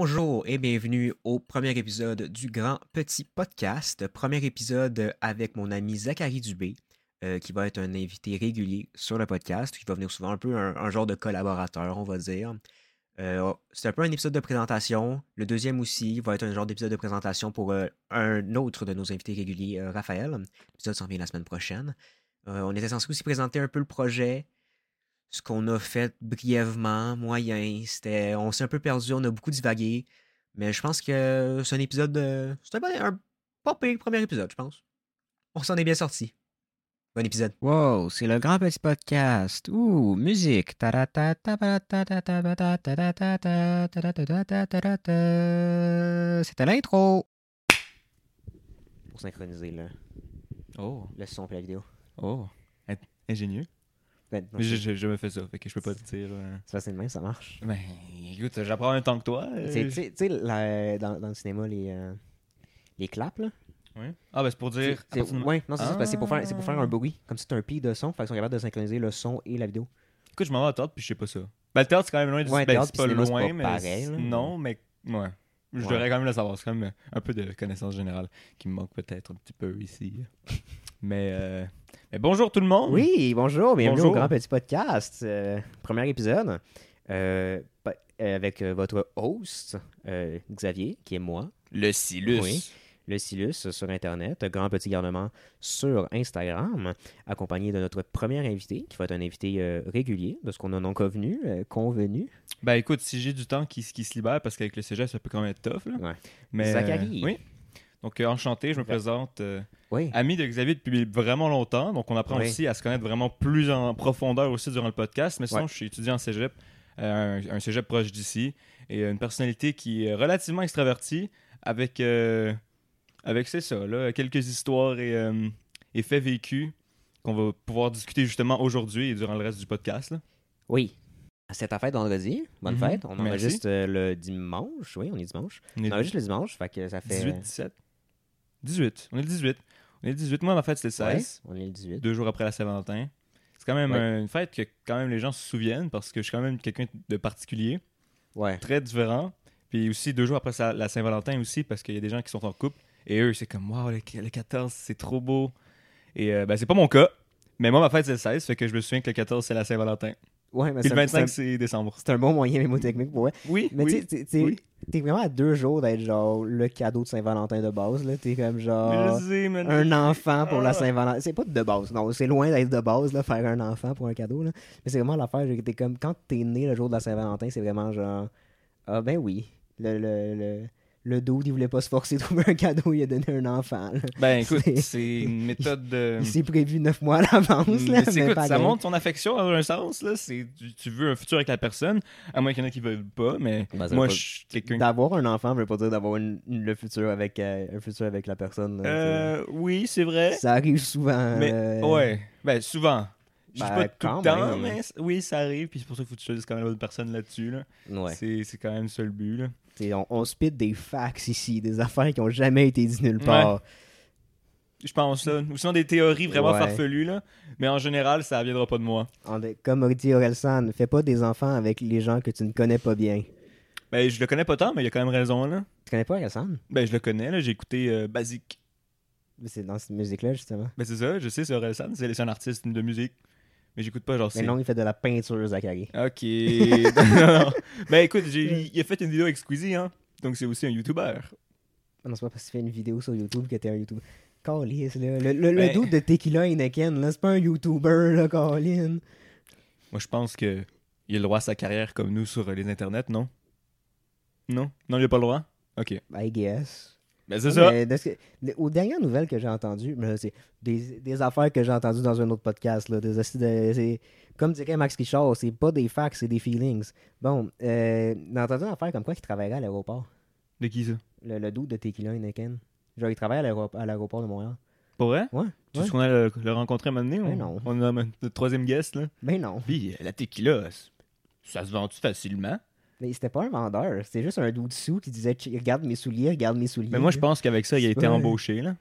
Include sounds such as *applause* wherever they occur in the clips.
Bonjour et bienvenue au premier épisode du Grand Petit Podcast. Premier épisode avec mon ami Zachary Dubé, euh, qui va être un invité régulier sur le podcast, qui va venir souvent un peu un, genre de collaborateur, on va dire. Euh, c'est un peu un épisode de présentation. Le deuxième aussi va être un genre d'épisode de présentation pour euh, un autre de nos invités réguliers, Raphaël. L'épisode s'en vient la semaine prochaine. On était censé aussi présenter un peu le projet, ce qu'on a fait brièvement, moyen. C'était, on s'est un peu perdu, on a beaucoup divagué. Mais je pense que c'est un épisode de. C'est un, un pas pire premier épisode, je pense. On s'en est bien sorti. Bon épisode. Wow, c'est le grand petit podcast. Ouh, musique. C'était l'intro. Pour synchroniser le, Oh, le son et la vidéo. oh. In- Ingénieux. Ben, non, Mais je, c'est je, je me fais ça, fait que je peux pas te dire. euh, c'est facile de même, ça marche. Ben, écoute, j'apprends en même temps que toi. euh, Tu sais- dans, dans le cinéma, les, euh, les claps, là. ouais. Ah, ben c'est pour dire. C'est- à de- ouais, non, c'est pour, pour faire un Ah. bruit. Comme si c'était un pic de son, fait qu'ils sont capables de synchroniser le son et la vidéo. Écoute, je m'en vais au théâtre puis je sais pas ça. Ben, le théâtre, c'est quand même loin du Ouais, ben, c'est pas loin, pas mais. pareil, là. Non, mais. Ouais. Je Ouais. devrais quand même le savoir. C'est quand même un peu de connaissance générale qui me manque peut-être un petit peu ici. mais, euh, mais bonjour tout le monde. Oui, bonjour, bienvenue Bonjour. au Grand Petit Podcast. euh, premier épisode. euh, euh, avec votre host, euh, Xavier, qui est moi, Le Silus. Oui. le Silus sur Internet, Grand Petit Garnement sur Instagram, accompagné de notre premier invité, qui va être un invité euh, régulier, de ce qu'on a non convenu, euh, convenu. Ben écoute, si j'ai du temps qui, qui se libère, parce qu'avec le cégep, ça peut quand même être tough. Là. Ouais. Mais, Zachary. euh, oui. Donc, euh, enchanté, je me Ouais. présente. euh, Oui. ami de Xavier depuis vraiment longtemps. Donc, on apprend Oui. aussi à se connaître vraiment plus en profondeur aussi durant le podcast. Mais sinon, Ouais. je suis étudiant en cégep, euh, un, un cégep proche d'ici. Et une personnalité qui est relativement extravertie avec, avec c'est ça, là, quelques histoires et, et faits vécus qu'on va pouvoir discuter justement aujourd'hui et durant le reste du podcast. là. Oui. C'est ta fête vendredi. Bonne Mhm. fête. On Merci. enregistre euh, le dimanche. Oui, on est dimanche. On On enregistre le dimanche, fait que ça fait... 18, 17 18. On est le 18. On est le 18. Moi, ma fête, c'était le Ouais, 16. on est le 18. deux jours après la Saint-Valentin. C'est quand même Ouais. une fête que quand même les gens se souviennent parce que je suis quand même quelqu'un de particulier, Ouais. très différent. Puis aussi deux jours après la Saint-Valentin aussi parce qu'il y a des gens qui sont en couple et eux c'est comme waouh le, le 14 c'est trop beau. Et euh, ben c'est pas mon cas. Mais moi ma fête c'est le 16 fait que je me souviens que le 14 c'est la Saint-Valentin. Ouais, mais Puis c'est le un, c'est 25 un- c'est décembre. c'est un bon moyen mémotechnique pour ouais. Oui, Mais oui. tu sais, oui. T'es vraiment à deux jours d'être genre le cadeau de Saint-Valentin de base. là. T'es comme genre sais, un enfant pour la Ah. Saint-Valentin. C'est pas de base, non. C'est loin d'être de base, là, faire un enfant pour un cadeau. Là. Mais c'est vraiment l'affaire. T'es comme quand t'es né le jour de la Saint-Valentin, c'est vraiment genre Ah ben oui. Le, le, le, le dude, il voulait pas se forcer *laughs* de trouver un cadeau, il a donné un enfant. là. Ben écoute, C'est- une *laughs* méthode de Il s'est prévu neuf mois à l'avance. là, Mais c'est- mais écoute, pareil. ça montre ton affection dans un sens. Là. C'est, tu, tu veux un futur avec la personne, à moins qu'il y en ait qui veulent pas, mais Ben, moi, je suis quelqu'un. D'avoir un enfant veut pas dire d'avoir le futur avec, euh, un futur avec la personne. là, Euh, oui, c'est vrai. ça arrive souvent. Mais, euh, ouais, ben souvent. Je dis Ben, pas tout le temps, même. mais oui, ça arrive, puis c'est pour ça qu'il faut que tu choisisses quand même l'autre personne là-dessus. Là. Ouais. C'est, c'est quand même ça le but. Là. On, on spit des facts ici, des affaires qui ont jamais été dites nulle part. Je pense ça. Ou sinon des théories vraiment Ouais. farfelues, là. mais en général, ça viendra pas de moi. Comme dit Orelsan, fais pas des enfants avec les gens que tu ne connais pas bien. Ben, je le connais pas tant, mais il a quand même raison. Là. Tu connais pas Orelsan? Ben, je le connais, là. j'ai écouté euh, Basic. C'est dans cette musique-là, justement. Ben, c'est ça, je sais, c'est Orelsan, c'est c'est un artiste de musique. Mais j'écoute pas, genre, Mais non, il fait de la peinture, Zachary. Ok. *laughs* non, non. Ben, écoute, il a fait une vidéo avec Squeezie, hein. Donc, c'est aussi un YouTuber. Non, c'est pas parce que tu fais une vidéo sur YouTube que t'es un YouTuber. Calice, là. Le, le, le Ben- doute de Tequila Heineken, là, c'est pas un YouTuber, là, Colin. Moi, je pense que il a le droit à sa carrière comme nous sur les internets, non? Non? Non, il a pas le droit? Ok. I guess. Ben, c'est ça. Mais de ce que- aux dernières nouvelles que j'ai entendues, mais là, c'est des, des affaires que j'ai entendues dans un autre podcast, là, des hosties de- c'est- comme dirait Max Richard, c'est pas des facts, c'est des feelings. Bon, euh, j'ai entendu une affaire comme quoi qu'il travaillerait à l'aéroport. De qui ça? Le, le doute de Tequila Heineken. Genre, il travaille à l'aéro- à l'aéroport de Montréal. Pour vrai? Ouais. Tu ouais. sais qu'on a le, le rencontré un moment donné? Ben on, non. on a notre troisième guest, là? Ben non. Puis, euh, la tequila, c- ça se vend-tu facilement? Mais c'était pas un vendeur. C'était juste un doute sous qui disait Regarde mes souliers, regarde mes souliers. Mais moi, je pense qu'avec ça, il a été pas- embauché, là.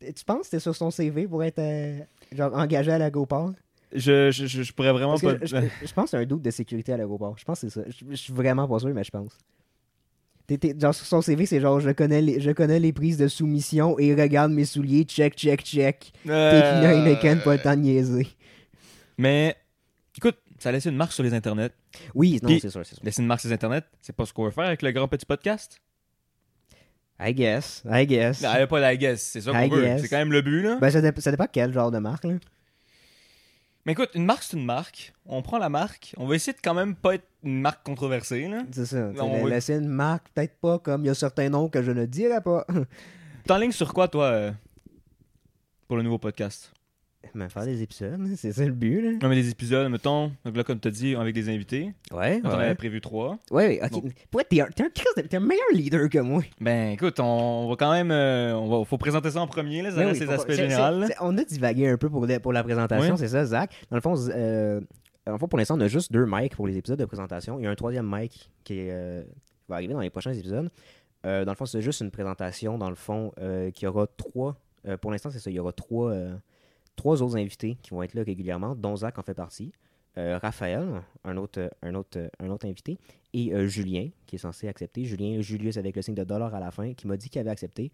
Tu penses que c'était sur son CV pour être euh, genre engagé à l'aéroport Je, je, je, je pourrais vraiment pas... je, pense que c'est un doute de sécurité à l'aéroport. Je pense que c'est ça. Je, suis vraiment pas sûr, mais je pense. Genre, sur son CV, c'est genre je connais, les, je connais les prises de soumission et regarde mes souliers, check, check, check. T'es Euh, fini Heineken, pas le temps de niaiser. Mais, écoute, ça a laissé une marque sur les internets. Oui, non, c'est sûr, c'est sûr. Laisser une marque sur les internets, c'est pas ce qu'on va faire avec le grand petit podcast? I guess, I guess. Non, elle a pas la guess, c'est ça qu'on veut. C'est quand même le but, là. Ben, ça, dép- ça dépend quel genre de marque, là. Mais écoute, une marque, c'est une marque. On prend la marque. On va essayer de quand même pas être une marque controversée, là. C'est ça. la- oui. Laisser une marque, peut-être pas comme il y a certains noms que je ne dirais pas. *laughs* T'es en ligne sur quoi, toi, euh, pour le nouveau podcast? Mais faire des épisodes, *laughs* c'est ça le but, là. On met des épisodes, mettons, donc là, comme t'as dit, avec des invités. Ouais, On en ouais. avait prévu trois. Ouais, ok. Pour être- t'es un, t'es un, t'es un meilleur leader que moi. Ben, écoute, on, va quand même... euh, on va, faut présenter ça en premier, là, ça Mais reste oui, ses faut- aspects généraux. On a divagué un peu pour, pour la présentation, Oui. c'est ça, Zach. Dans le fond, euh, dans le fond, pour l'instant, on a juste deux mics pour les épisodes de présentation. Il y a un troisième mic qui, est, euh, va arriver dans les prochains épisodes. Euh, dans le fond, c'est juste une présentation, dans le fond, euh, qui aura trois. euh, pour l'instant, c'est ça. Il y aura trois, trois autres invités qui vont être là régulièrement, dont Zach en fait partie. Euh, Raphaël, un autre, un, autre, un autre invité, et euh, Julien, qui est censé accepter. Julien Julius avec le signe de dollar à la fin, qui m'a dit qu'il avait accepté.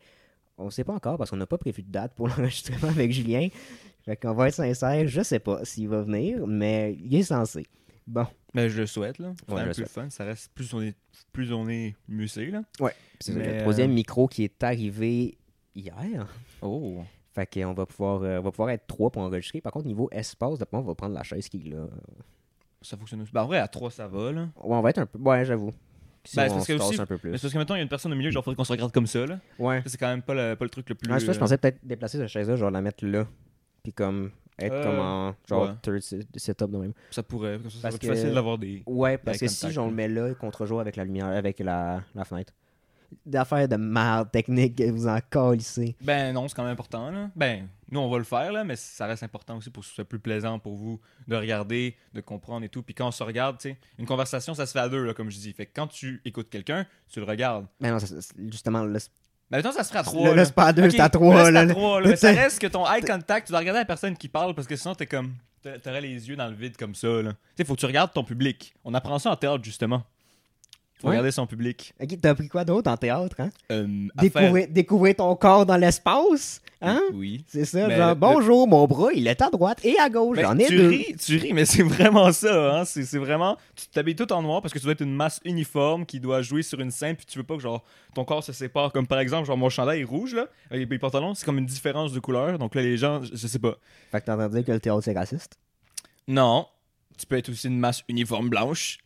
On ne sait pas encore parce qu'on n'a pas prévu de date pour *laughs* l'enregistrement avec Julien. Fait qu'on va être sincère, je sais pas s'il va venir, mais il est censé. Bon, Ben, je le souhaite, là. C'est Ouais, le le fun. Ça reste... Plus on est, plus on est c'est, là. c'est ça, Mais, le troisième euh, micro qui est arrivé hier. Oh! Fait qu'on va pouvoir, euh, on va pouvoir être trois pour enregistrer. Par contre, niveau espace, d'après moi, on va prendre la chaise qui est là. Ça fonctionne aussi. Ben, en vrai, à trois, ça va, là. Ouais, on va être un peu. Ouais, j'avoue. Si Ben, on parce se tasse aussi- un peu Mais plus. c'est parce que maintenant, il y a une personne au milieu, genre, faudrait qu'on se regarde comme ça, là. Ouais. Ça, C'est quand même pas le, pas le truc le plus. Ouais, ça, je euh, pensais peut-être déplacer cette chaise-là, genre la mettre là. Puis comme être Euh, comme en genre ouais. third set- setup de même. Ça pourrait. Parce que ça Parce serait plus que- facile d'avoir des. Ouais, parce que si on le là. met là, contre-jour avec la lumière, avec la, la fenêtre. D'affaires de merde technique, vous en calissez. Ben non, c'est quand même important, là. Ben, nous, on va le faire, là, mais ça reste important aussi pour que ce soit plus plaisant pour vous de regarder, de comprendre et tout. Puis quand on se regarde, tu sais, une conversation, ça se fait à deux, là, comme je dis. Fait que quand tu écoutes quelqu'un, tu le regardes. Mais non, ça- justement, là, Ben, maintenant, ça se fait à trois. là, c'est pas à deux, Ok, c'est à trois. Là, à trois, là. Mais ça T'sais- *laughs* reste que ton eye contact, tu dois regarder la personne qui parle parce que sinon, t'es comme. t'a- T'aurais les yeux dans le vide comme ça, là. Tu sais, faut que tu regardes ton public. On apprend ça en théâtre, justement. Faut Ouais. regarder son public. Ok, t'as appris quoi d'autre en théâtre, hein? Euh, faire- Découvrir, ton corps dans l'espace, hein? Oui. C'est ça, Mais genre, le- bonjour, mon bras, il est à droite et à gauche, Ben, j'en ai tu deux. ris, tu ris, mais c'est vraiment ça, hein? C'est vraiment. Tu t'habilles tout en noir parce que tu dois être une masse uniforme qui doit jouer sur une scène, puis tu veux pas que genre ton corps se sépare. Comme par exemple, genre mon chandail est rouge, là, avec mes pantalons, c'est comme une différence de couleur. Donc là, les gens, je je sais pas. Fait que t'es en train de dire que le théâtre, c'est raciste? Non. Tu peux être aussi une masse uniforme blanche.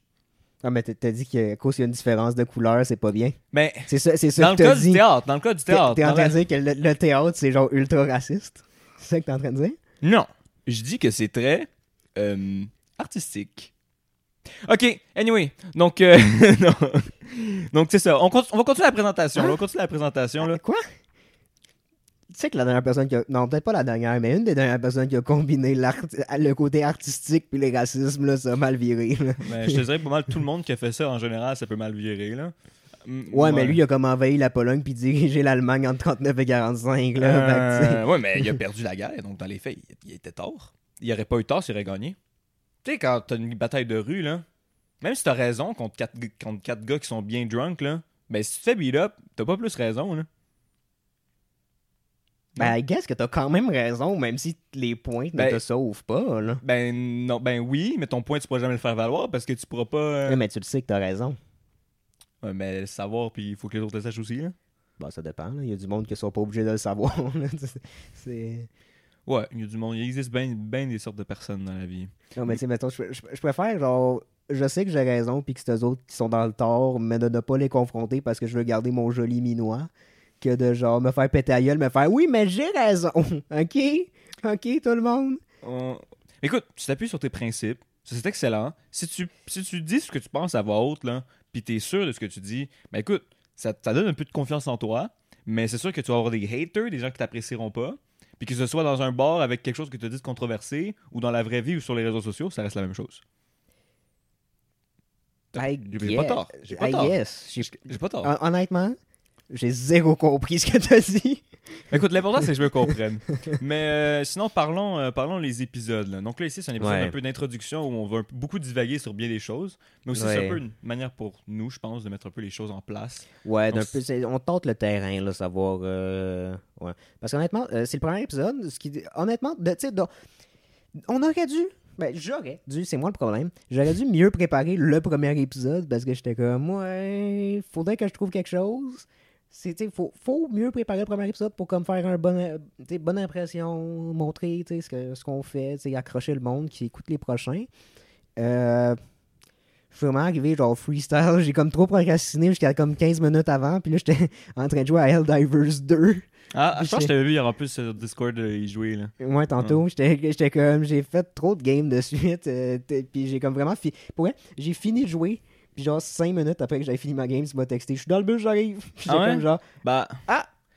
Non, mais t'as- dit qu'à cause qu'il y a une différence de couleur, c'est pas bien. Mais C'est ça, c'est ça dans le que cas du théâtre, dans le cas du théâtre. t'es en train de dire que le, le théâtre, c'est genre ultra raciste? C'est ça que t'es en train de dire? Non. Je dis que c'est très euh, artistique. Ok, anyway. Donc, euh, *laughs* non. donc c'est ça. On, va continuer la présentation. Hein? On continue la présentation. Là. Quoi? Tu sais que la dernière personne qui a... Non, peut-être pas la dernière, mais une des dernières personnes qui a combiné l'art- le côté artistique puis le racisme, là, ça a mal viré. là. Ben, je te dirais pas mal tout le monde qui a fait ça en général, ça peut mal virer. Là. Ouais, mais lui, il a comme envahi la Pologne puis dirigé l'Allemagne entre 39 et 45, là. Euh, que, ouais, mais il a perdu la guerre, donc dans les faits, il, était tort. Il aurait pas eu tort s'il aurait gagné. Tu sais, quand t'as une bataille de rue, là, même si t'as raison contre quatre, contre quatre gars qui sont bien drunk, là, ben si tu te fais beat up, t'as pas plus raison, là. Ben, I guess que t'as quand même raison, même si les points ne Ben- te sauvent pas, là. Ben non, ben oui, mais ton point, tu pourras jamais le faire valoir parce que tu pourras pas. euh, Ouais, mais tu le sais que t'as raison. ouais, mais le savoir, puis il faut que les autres le sachent aussi, là. Bon, ça dépend, là. Il y a du monde qui sont pas obligés de le savoir. *laughs* C'est- C'est... Ouais, il y a du monde. Il existe bien ben des sortes de personnes dans la vie. Non, mais tu sais, mettons, je, je- je préfère, genre, je sais que j'ai raison, puis que c'est eux autres qui sont dans le tort, mais de ne pas les confronter parce que je veux garder mon joli minois, que de, genre, me faire péter à gueule, me faire, oui, mais j'ai raison, *laughs* ok? Ok, tout le monde? On- Écoute, tu t'appuies sur tes principes. C'est excellent. Si tu, si tu dis ce que tu penses à voix haute, là, puis t'es sûr de ce que tu dis, ben écoute, ça, ça donne un peu de confiance en toi, mais c'est sûr que tu vas avoir des haters, des gens qui t'apprécieront pas. Puis que ce soit dans un bar avec quelque chose que tu dis de controversé, ou dans la vraie vie ou sur les réseaux sociaux, ça reste la même chose. J'ai pas tort. J'ai pas pas tort. Hon- Honnêtement, J'ai zéro compris ce que t'as dit. Écoute, l'important c'est que je me *laughs* comprenne. Mais euh, sinon, parlons, euh, parlons les épisodes. là. Donc là, ici, c'est un épisode Ouais. un peu d'introduction où on va beaucoup divaguer sur bien des choses. Mais aussi, c'est un peu une manière pour nous, je pense, de mettre un peu les choses en place. Ouais, peu, on tente le terrain, là, savoir. euh, ouais. Parce qu'honnêtement, euh, c'est le premier épisode. Ce qui, honnêtement, de- tu sais, donc, on aurait dû. Ben, j'aurais dû, c'est moi le problème. J'aurais dû mieux préparer le premier épisode parce que j'étais comme, ouais, faudrait que je trouve quelque chose. C'est, sais, faut, faut mieux préparer le premier épisode pour comme faire un bon, euh, bonne impression, montrer ce, que, ce qu'on fait, accrocher le monde qui écoute les prochains. Euh, je suis vraiment arrivé genre freestyle, j'ai comme trop procrastiné jusqu'à comme 15 minutes avant, puis là j'étais *laughs* en train de jouer à Helldivers 2. Ah, je pense que je t'avais vu en plus sur Discord euh, y jouer. Là. Ouais, tantôt, j'étais j'étais comme, j'ai fait trop de games de suite, euh, puis j'ai comme vraiment fini. Pour vrai, j'ai fini de jouer, puis genre 5 minutes après que j'avais fini ma game, tu m'as texté, je suis dans le bus, j'arrive. *laughs* Puis Ah ouais? comme genre, Bah,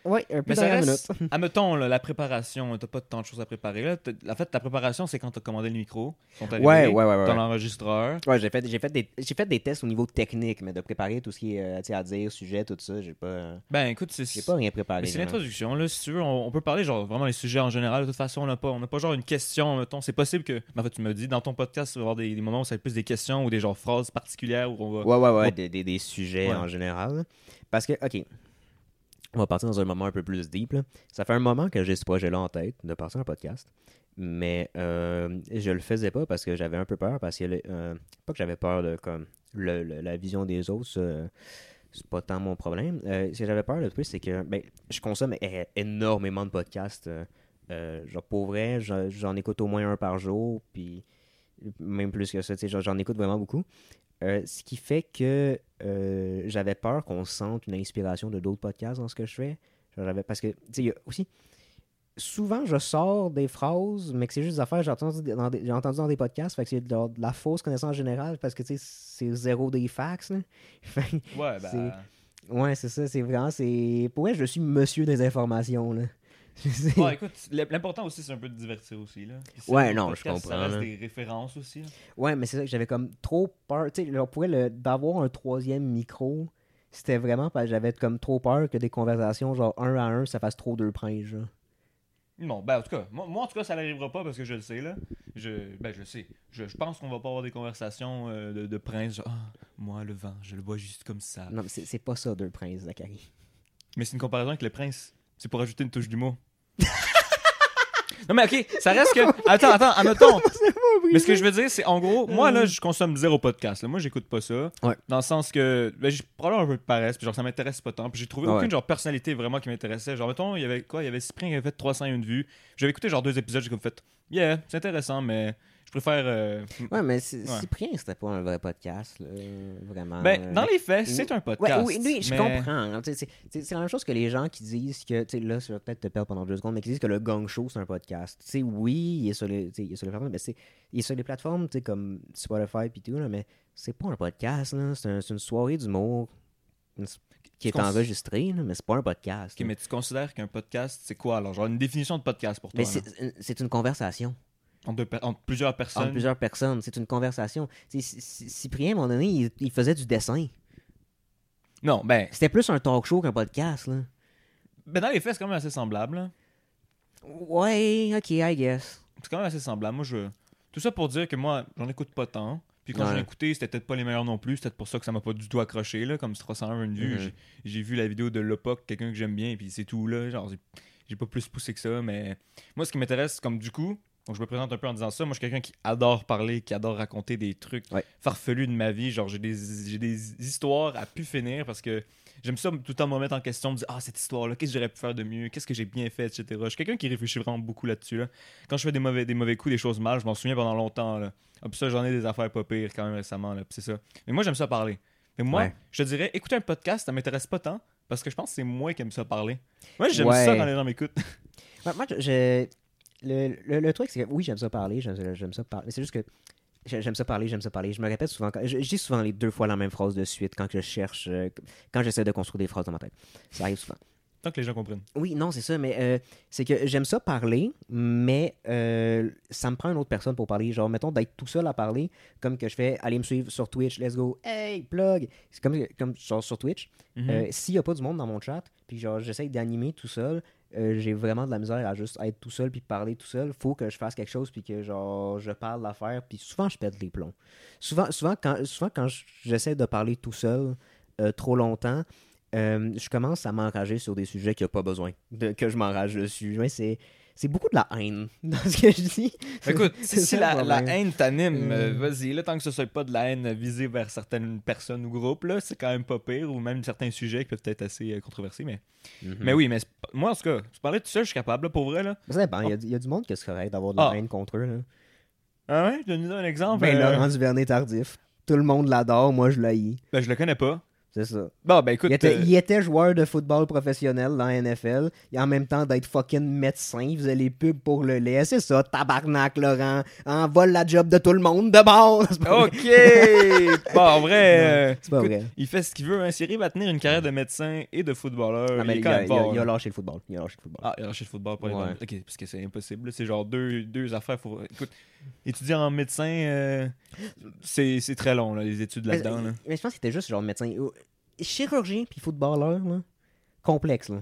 ouais, un peu mais ça dernière reste. minute. *laughs* Admettons, là, la préparation, t'as pas tant de choses à préparer. Là. T'as- En fait, ta préparation, c'est quand t'as commandé le micro. ils sont arrivés, Ouais, ouais, ouais, ouais. Dans l'enregistreur. Ouais, j'ai fait, j'ai fait, des, j'ai fait des tests au niveau technique, mais de préparer tout ce qui est euh, tu sais, à dire, sujet, tout ça, j'ai pas, Ben écoute, c'est. j'ai pas rien préparé. Mais c'est vraiment. l'introduction, là, si tu veux, on, on peut parler genre vraiment les sujets en général. De toute façon, on n'a pas, on n'a pas genre une question, mettons. C'est possible que, en fait, tu me dis dans ton podcast, il va y avoir des, des moments où ça va être plus des questions ou des genre phrases particulières où on va. Ouais, ouais, ouais, Ouais. des, des- des sujets Ouais. en général. Parce que, ok, on va partir dans un moment un peu plus deep. Ça fait un moment que j'ai ce projet-là en tête, de partir un podcast. Mais euh, je le faisais pas parce que j'avais un peu peur. Parce que, euh, pas que j'avais peur de comme le- la vision des autres, ça, c'est pas tant mon problème. Euh, ce que j'avais peur le plus, c'est que ben, je consomme énormément de podcasts. euh, euh, genre, pour vrai, j'en écoute au moins un par jour. Puis même plus que ça, j'en écoute vraiment beaucoup. Euh, ce qui fait que euh, j'avais peur qu'on sente une inspiration de d'autres podcasts dans ce que je fais. J'avais- parce que, tu sais, aussi. Souvent, je sors des phrases, mais que c'est juste des affaires que j'ai entendu dans des, j'ai entendu dans des podcasts. Fait que c'est de, la- de la fausse connaissance générale parce que, tu sais, c'est zéro des facts. là. *laughs* Ouais, ben. C'est- ouais, c'est ça. C'est vraiment. c'est Pour vrai, je suis monsieur des informations. Là. *laughs* Ouais, écoute, l'important aussi, c'est un peu de divertir aussi. Là. Ouais, non, podcast, je comprends, Ça reste des références aussi. là. Ouais, mais c'est ça que j'avais comme trop peur. Tu sais, d'avoir un troisième micro, c'était vraiment parce que j'avais comme trop peur que des conversations, genre un à un, ça fasse trop deux princes. genre. Non, ben en tout cas, moi, moi, en tout cas, ça n'arrivera pas parce que je le sais là. Je, ben je le sais. Je, je pense qu'on va pas avoir des conversations euh, de, de prince. Genre, Ah, moi le vent, je le vois juste comme ça. Non, mais c'est c'est pas ça, deux princes, Zachary. Mais c'est une comparaison avec le prince. C'est pour ajouter une touche d'humour. Non mais ok, ça reste que. Attends, attends, admettons. *laughs* Mais ce que je veux dire, c'est en gros, moi là, je consomme zéro podcast. là. Moi, j'écoute pas ça. Ouais. Dans le sens que. Ben, j'ai probablement un peu de paresse, puis genre, ça m'intéresse pas tant. Puis j'ai trouvé Ouais. aucune genre personnalité vraiment qui m'intéressait. Genre, mettons, il y avait quoi? Il y avait Cyprien qui avait fait 301 vues. J'avais écouté genre deux épisodes, j'ai comme fait. Yeah, c'est intéressant, mais je préfère. euh, Ouais, mais Ouais. Cyprien, c'était pas un vrai podcast, là, vraiment. Ben, dans les faits, c'est un Ouais, podcast. oui, oui, je mais- comprends. hein. C'est la même chose que les gens qui disent que, tu sais, là, ça va peut-être te perdre pendant deux secondes, mais qui disent que le Gang Show, c'est un podcast. Tu sais, oui, il est sur les, il est sur les plateformes, mais c'est, il est sur les plateformes, tu sais, comme Spotify et tout, là, mais c'est pas un podcast, là. C'est, un- c'est une soirée d'humour qui est cons- enregistrée, là, mais c'est pas un podcast. Mais tu considères qu'un podcast, c'est quoi alors Genre une définition de podcast pour toi c'est une conversation entre, deux entre plusieurs personnes. entre plusieurs personnes. C'est une conversation. C- Cyprien, à un moment donné, il, il faisait du dessin. Non, ben, C'était plus un talk show qu'un podcast, là. ben, dans les faits, c'est quand même assez semblable. là. Ouais, ok, I guess. C'est quand même assez semblable. Moi, je. Tout ça pour dire que moi, j'en écoute pas tant. Puis quand j'en ai Ouais. écouté, c'était peut-être pas les meilleurs non plus. C'était peut-être pour ça que ça m'a pas du tout accroché, là. Comme c'est 301 vues. Mhm. J'ai- J'ai vu la vidéo de Lopoc, quelqu'un que j'aime bien, et puis c'est tout, là. Genre, j'ai- j'ai pas plus poussé que ça. Mais moi, ce qui m'intéresse, comme du coup, donc je me présente un peu en disant ça. Moi, je suis quelqu'un qui adore parler, qui adore raconter des trucs Ouais. farfelus de ma vie. Genre, j'ai des, j'ai des histoires à pu finir parce que j'aime ça tout le temps me remettre en question, me dire Ah, cette histoire-là, qu'est-ce que j'aurais pu faire de mieux, qu'est-ce que j'ai bien fait, etc. Je suis quelqu'un qui réfléchit vraiment beaucoup là-dessus. Là. Quand je fais des mauvais, des mauvais coups, des choses mal, je m'en souviens pendant longtemps. Là. Ah, puis ça, j'en ai des affaires pas pires quand même récemment. Là, c'est ça. Mais moi, j'aime ça parler. Mais moi, Ouais. je te dirais, écouter un podcast, ça m'intéresse pas tant parce que je pense que c'est moi qui aime ça parler. Moi, j'aime Ouais. ça quand les gens m'écoutent. Moi, je- le, le, le truc, c'est que oui, j'aime ça parler, j'aime ça parler. C'est juste que j'ai- j'aime ça parler, j'aime ça parler. Je me répète souvent, je, je dis souvent les deux fois la même phrase de suite quand je cherche, euh, quand j'essaie de construire des phrases dans ma tête. Ça arrive souvent. Tant que les gens comprennent. Oui, non, c'est ça, mais euh, c'est que j'aime ça parler, mais euh, ça me prend une autre personne pour parler. Genre, mettons, d'être tout seul à parler, comme que je fais, allez me suivre sur Twitch, let's go, hey, plug. C'est comme, comme genre sur Twitch. Mhm. Euh, S'il n'y a pas du monde dans mon chat, puis genre, j'essaye d'animer tout seul, euh, j'ai vraiment de la misère à juste être tout seul puis parler tout seul. Faut que je fasse quelque chose puis que genre je parle d'affaires puis souvent je pète les plombs. Souvent, souvent quand, souvent quand j'essaie de parler tout seul euh, trop longtemps, euh, je commence à m'enrager sur des sujets qu'il n'y a pas besoin de, que je m'enrage dessus. C'est, c'est beaucoup de la haine *laughs* dans ce que je dis. Écoute, C'est si ça la, haine t'anime, euh, Mm. vas-y, là, tant que ce soit pas de la haine visée vers certaines personnes ou groupes, là, c'est quand même pas pire, ou même certains sujets qui peuvent être assez euh, controversés, mais... Mhm. Mais oui, mais moi, en tout cas, je parlais tout seul, je suis capable, là, pour vrai, là. Ça dépend. Il y a- il y, a du monde qui est correct d'avoir de la Ah. haine contre eux. Là. Ah ouais, je donne un exemple. Ben, euh, Laurent Duvernay tardif. Tout le monde l'adore, moi je l'haïs. ben, je le connais pas. C'est ça. Bon, ben, écoute... Il était, euh, il était joueur de football professionnel dans la NFL. Et en même temps d'être fucking médecin, il faisait les pubs pour le lait. C'est ça, tabarnak, Laurent. En vole la job de tout le monde de bord. C'est pas vrai. *laughs* Ok! bon, en vrai, euh, C'est pas écoute, vrai. il fait ce qu'il veut. Hein. Siri va tenir une carrière de médecin et de footballeur. Non, il mais est il, quand a, même il a- fort, il a là. lâché le football. Il a lâché le football. Ah, il a lâché le football pour Ouais. Ok, parce que c'est impossible. C'est genre deux, deux affaires. Écoute, étudier en médecin, euh, c'est très long, là, les études là-dedans. là. mais je pense que c'était juste genre médecin. Chirurgien puis footballeur, là, complexe. Là.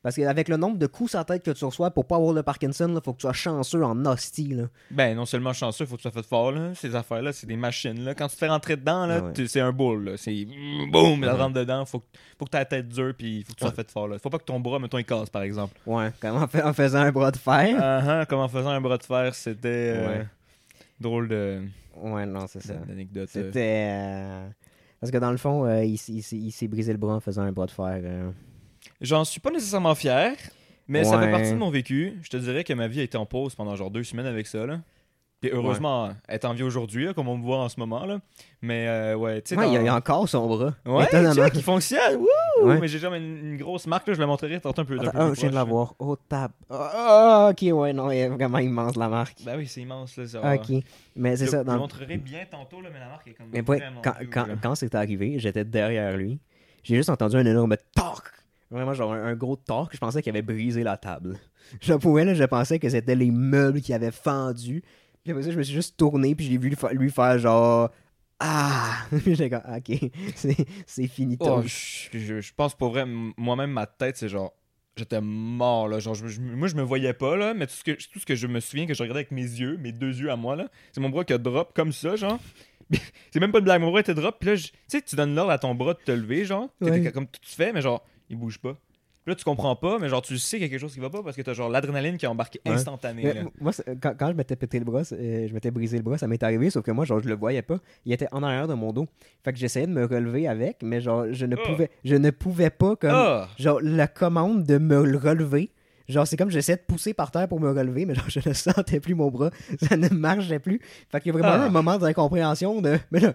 Parce qu'avec le nombre de coups sur la tête que tu reçois pour pas avoir le Parkinson, il faut que tu sois chanceux en hostie. Là. Ben, non seulement chanceux, faut que tu sois fait fort, là. Ces affaires-là, c'est des machines, là. Quand tu te fais rentrer dedans, là, Ah ouais. c'est un boule, là. C'est boum, ça Ouais. rentre dedans. Faut que, faut que tu aies la tête dure, puis faut que tu sois Ouais. fait fort, là. Faut pas que ton bras, mettons, il casse, par exemple. Ouais, comme en, fa- en faisant un bras de fer. Ah, ah, comme en faisant un bras de fer, c'était euh, Ouais. drôle de Ouais, non, c'est ça. C'était. euh, Parce que dans le fond, euh, il, s'est brisé le bras en faisant un bras de fer. euh. J'en suis pas nécessairement fier, mais ça fait partie de mon vécu. Je te dirais que ma vie a été en pause pendant genre deux semaines avec ça, là. Puis heureusement, elle est en vie aujourd'hui, là, comme on me voit en ce moment, là. Mais euh, ouais, tu sais, Ouais, dans- il, il a encore son bras. Ouais, Étonnamment. il fonctionne. Wouh! Ouais. Mais j'ai jamais une, une grosse marque, là, je la montrerai tantôt un peu. un Attends, peu ah, plus je viens de la voir. Oh, tab. Ah, ok, ouais, non, elle est vraiment immense la marque. là. Ben oui, c'est immense, là. ça. ok. Mais c'est Je, ça. je le montrerai bien tantôt, là, mais la marque est comme. Mais ouais, quand, huge, quand, quand c'est arrivé, j'étais derrière lui. J'ai juste entendu un énorme torque. Vraiment, genre un, un gros torque. Je pensais qu'il avait brisé la table. Je pouvais, là, je pensais que c'était les meubles qui avaient fendu. Puis après ça, je me suis juste tourné, puis j'ai vu lui fa- lui faire genre. Ah! *laughs* Puis J'étais comme, ok, *laughs* c'est fini. Oh, je, je- je pense pour vrai, moi-même, ma tête, c'est genre. J'étais mort, là. Genre, je, je- moi, je me voyais pas, là. Mais tout ce, que, tout ce que je me souviens que je regardais avec mes yeux, mes deux yeux à moi, là, c'est mon bras qui a drop comme ça, genre. *laughs* c'est même pas une blague. Mon bras était drop. Puis là, je- tu sais, tu donnes l'ordre à ton bras de te lever, genre. Ouais. Comme tu fais, mais genre, il bouge pas. Puis là, tu comprends pas, mais genre, tu sais qu'il y a quelque chose qui va pas parce que t'as genre l'adrénaline qui est embarquée Ouais. instantanée. Mais là. m- moi, quand, quand je m'étais pété le bras, euh, je m'étais brisé le bras, ça m'est arrivé, sauf que moi, genre, je le voyais pas. Il était en arrière de mon dos. Fait que j'essayais de me relever avec, mais genre, je ne Ah. pouvais, je ne pouvais pas, comme, Ah! genre, la commande de me le relever. Genre, c'est comme j'essayais de pousser par terre pour me relever, mais genre, je ne *laughs* sentais plus mon bras. Ça ne marchait plus. Fait qu'il y a vraiment Ah. un moment d'incompréhension de. Mais là,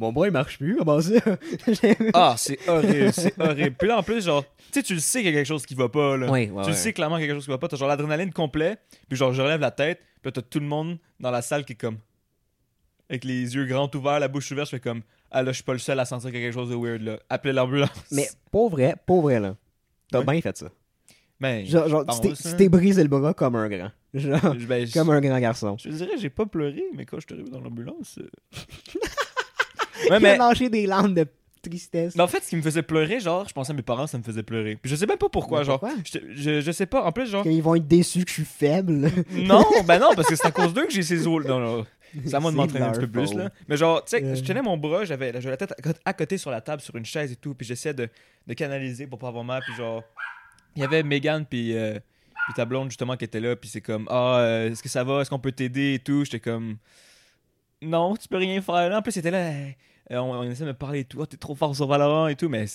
mon bras, il marche plus, comment ça? *laughs* Ah, c'est horrible, c'est horrible. Puis là, en plus, genre, tu sais, tu le sais qu'il y a quelque chose qui va pas, là. Ouais, ouais, tu le sais clairement qu'il y a quelque chose qui va pas. T'as genre l'adrénaline complet, puis genre, je relève la tête, puis t'as tout le monde dans la salle qui est comme. Avec les yeux grands ouverts, la bouche ouverte, je fais comme. Ah là, je suis pas le seul à sentir quelque chose de weird, là. Appelez l'ambulance. Mais pour vrai, pour vrai, là. T'as bien fait ça. Ben, Genre, genre, tu t'es- brisé le bras comme un grand. Genre, ben, comme un grand garçon. Je te dirais, j'ai pas pleuré, mais quand je suis arrivé dans l'ambulance. euh, Il ouais, a lâché des larmes de tristesse. Mais en fait, ce qui me faisait pleurer, genre, je pensais à mes parents, ça me faisait pleurer. Puis je sais même pas pourquoi, Mais genre. pourquoi? Je, je, je sais pas, en plus, genre. Qu'ils vont être déçus que je suis faible. *laughs* Non, ben non, parce que c'est à cause d'eux que j'ai ces os. Non, non. C'est à moi de C'est m'entraîner un petit peu plus, faute. là. Mais genre, tu sais, Euh. je tenais mon bras, j'avais j'avais la tête à côté- à côté sur la table, sur une chaise et tout, puis j'essayais de, de canaliser pour pas avoir mal, puis genre. Il y avait Megan, puis, euh, puis ta blonde, justement, qui était là, puis c'est comme, ah, euh, est-ce que ça va, est-ce qu'on peut t'aider et tout. J'étais comme, non, tu peux rien faire. Là, en plus, c'était là, euh, on, on essayait de me parler et tout, Ah, t'es trop fort sur Valorant et tout, mais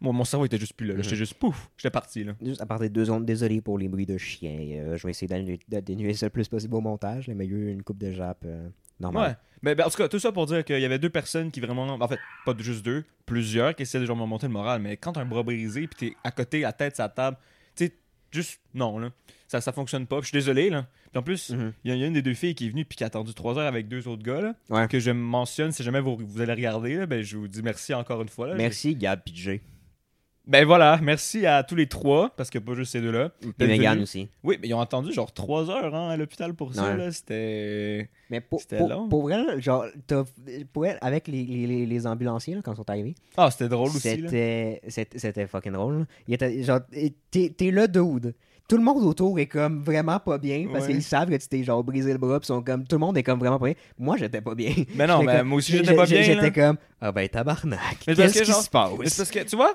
mon, cerveau était juste plus là, là. Mhm. J'étais juste pouf, j'étais parti, là. Juste à part des deux secondes, désolé pour les bruits de chiens. Euh, je vais essayer d'atténuer ça le plus possible au montage, mais il y a eu une coupe de jappe euh, normale. Ouais. Mais ben, en tout cas, tout ça pour dire qu'il y avait deux personnes qui vraiment. En fait, pas juste deux, plusieurs qui essayaient de genre me monter le moral. Mais quand t'as un bras brisé puis t'es à côté, la tête, sa table, tu sais, juste non, là. Ça, ça fonctionne pas. Puis je suis désolé, là. Puis en plus, il Mhm. y, a- il y a une des deux filles qui est venue puis qui a attendu trois heures avec deux autres gars, là. Ouais. Que je mentionne, si jamais vous, vous allez regarder, là, ben je vous dis merci encore une fois. Là. Merci, Gab PJ. Ben voilà, merci à tous les trois, parce que pas juste ces deux-là. Et Megan aussi. Oui, mais ils ont attendu genre trois heures hein, à l'hôpital pour ça. Ouais. là. C'était. Mais pour, long. pour vrai, là, genre, t'as- pour elle, avec les, les, les- les ambulanciers, là, quand ils sont arrivés, Ah, c'était drôle aussi. c'était fucking drôle. là. Il était, genre, t'es t'es le dude. Tout le monde autour est comme vraiment pas bien parce Ouais. qu'ils savent que tu t'es genre brisé le bras pis sont comme tout le monde est comme vraiment pas bien. Moi j'étais pas bien. Mais non, J'étais mais comme- moi aussi j'étais pas bien. là. J'étais comme ah ben tabarnak. Mais Qu'est-ce que qui se passe? Mais c'est parce que, tu vois,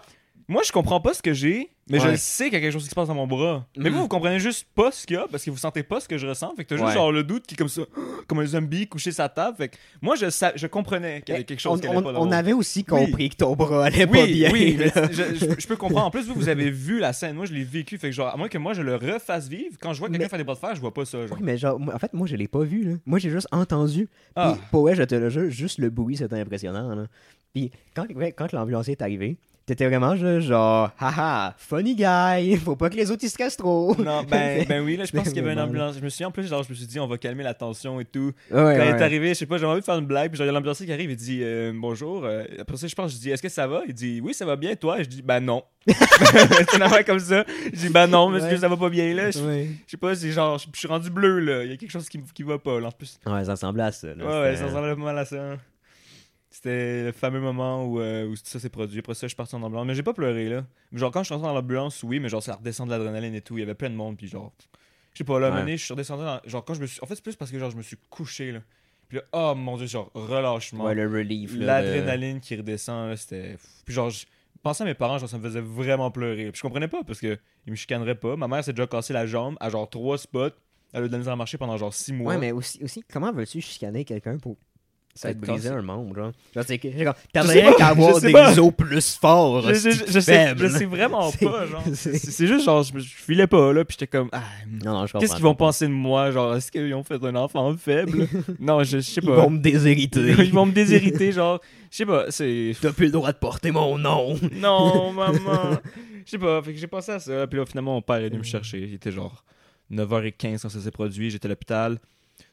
moi je comprends pas ce que j'ai, mais je Ouais. sais qu'il y a quelque chose qui se passe dans mon bras. Mais Mhm. vous, vous comprenez juste pas ce qu'il y a parce que vous sentez pas ce que je ressens. Fait que t'as juste Ouais. genre le doute qui est comme ça, *gasps* comme un zombie couché sa table. Fait que moi je, sa- je comprenais qu'il y avait quelque chose qui allait on- pas dans on mon- avait aussi Oui. compris que ton bras allait pas bien. oui, mais je, je- je peux comprendre. En plus, vous, vous avez *laughs* vu la scène. Moi, je l'ai vécu. Fait que, genre, à moins que moi, je le refasse vivre, quand je vois quelqu'un Mais- faire des bras de fer, je vois pas ça. Genre. Oui, mais genre, en fait, moi, je l'ai pas vu, là. Moi, j'ai juste entendu. Ah. Puis, pour vrai, je te le jure, juste le bruit, c'était impressionnant, là. Puis, quand, ouais, quand l'ambulancier est arrivé, t'étais vraiment juste genre, haha, funny guy, *laughs* faut pas que les autres ils stressent trop. Non, ben, *laughs* ben oui, là, je pense qu'il y avait une ambulance. Je me souviens, en plus, genre, je me suis dit, on va calmer la tension et tout. Ouais, Quand ouais. il est arrivé, je sais pas, j'ai envie de faire une blague, puis genre, il y a l'ambulancier qui arrive, il dit euh, bonjour. Euh, après ça, je pense, je dis, est-ce que ça va? Il dit, oui, ça va bien, toi? Et je dis, ben non. *laughs* c'est une affaire comme ça. Je dis, ben non, monsieur, Ouais. ça va pas bien, là. Je sais pas, c'est genre, je suis rendu bleu, là. Il y a quelque chose qui, qui va pas, là. En plus, Ouais, ça ressemblait à ça. là. ouais, ouais, ça ressemblait pas mal à ça. C'était le fameux moment où, euh, où ça s'est produit. Après ça, je suis parti en ambulance. Mais j'ai pas pleuré, là. Genre, quand je suis rentré dans l'ambulance, oui, mais genre, ça redescend de l'adrénaline et tout. Il y avait plein de monde, puis genre. Je sais pas, là, Ouais. je suis redescendu dans. Genre, quand je me suis. En fait, c'est plus parce que genre, je me suis couché, là. Puis là, oh mon dieu, genre, relâchement. Ouais, le relief. L'adrénaline qui redescend, là, c'était. Puis genre, je pensais à mes parents, genre, ça me faisait vraiment pleurer. Puis je comprenais pas parce que ils me chicaneraient pas. Ma mère s'est déjà cassé la jambe à genre trois spots. Elle a eu de la misère à marcher pendant genre six mois. Ouais, mais aussi, aussi comment veux-tu chicaner quelqu'un pour ça te casse. un membre, genre? Genre, c'est t'aimerais pas, qu'à avoir des pas. os plus forts, je, je- je sais, je sais vraiment *laughs* pas, genre. *laughs* c'est- juste genre, je, filais pas, là, puis j'étais comme, ah, Non, non, qu'est-ce qu'ils vont penser de moi? Genre, est-ce qu'ils ont fait un enfant faible? *laughs* non, je, sais Ils pas. vont me déshériter. Ils vont me déshériter, genre, je sais pas, c'est. T'as plus le droit de porter mon nom. Non, maman. Je sais pas, fait que j'ai pensé à ça. Puis là, finalement, mon père est venu Mm. me chercher. Il était genre 9h15 quand ça s'est produit. J'étais à l'hôpital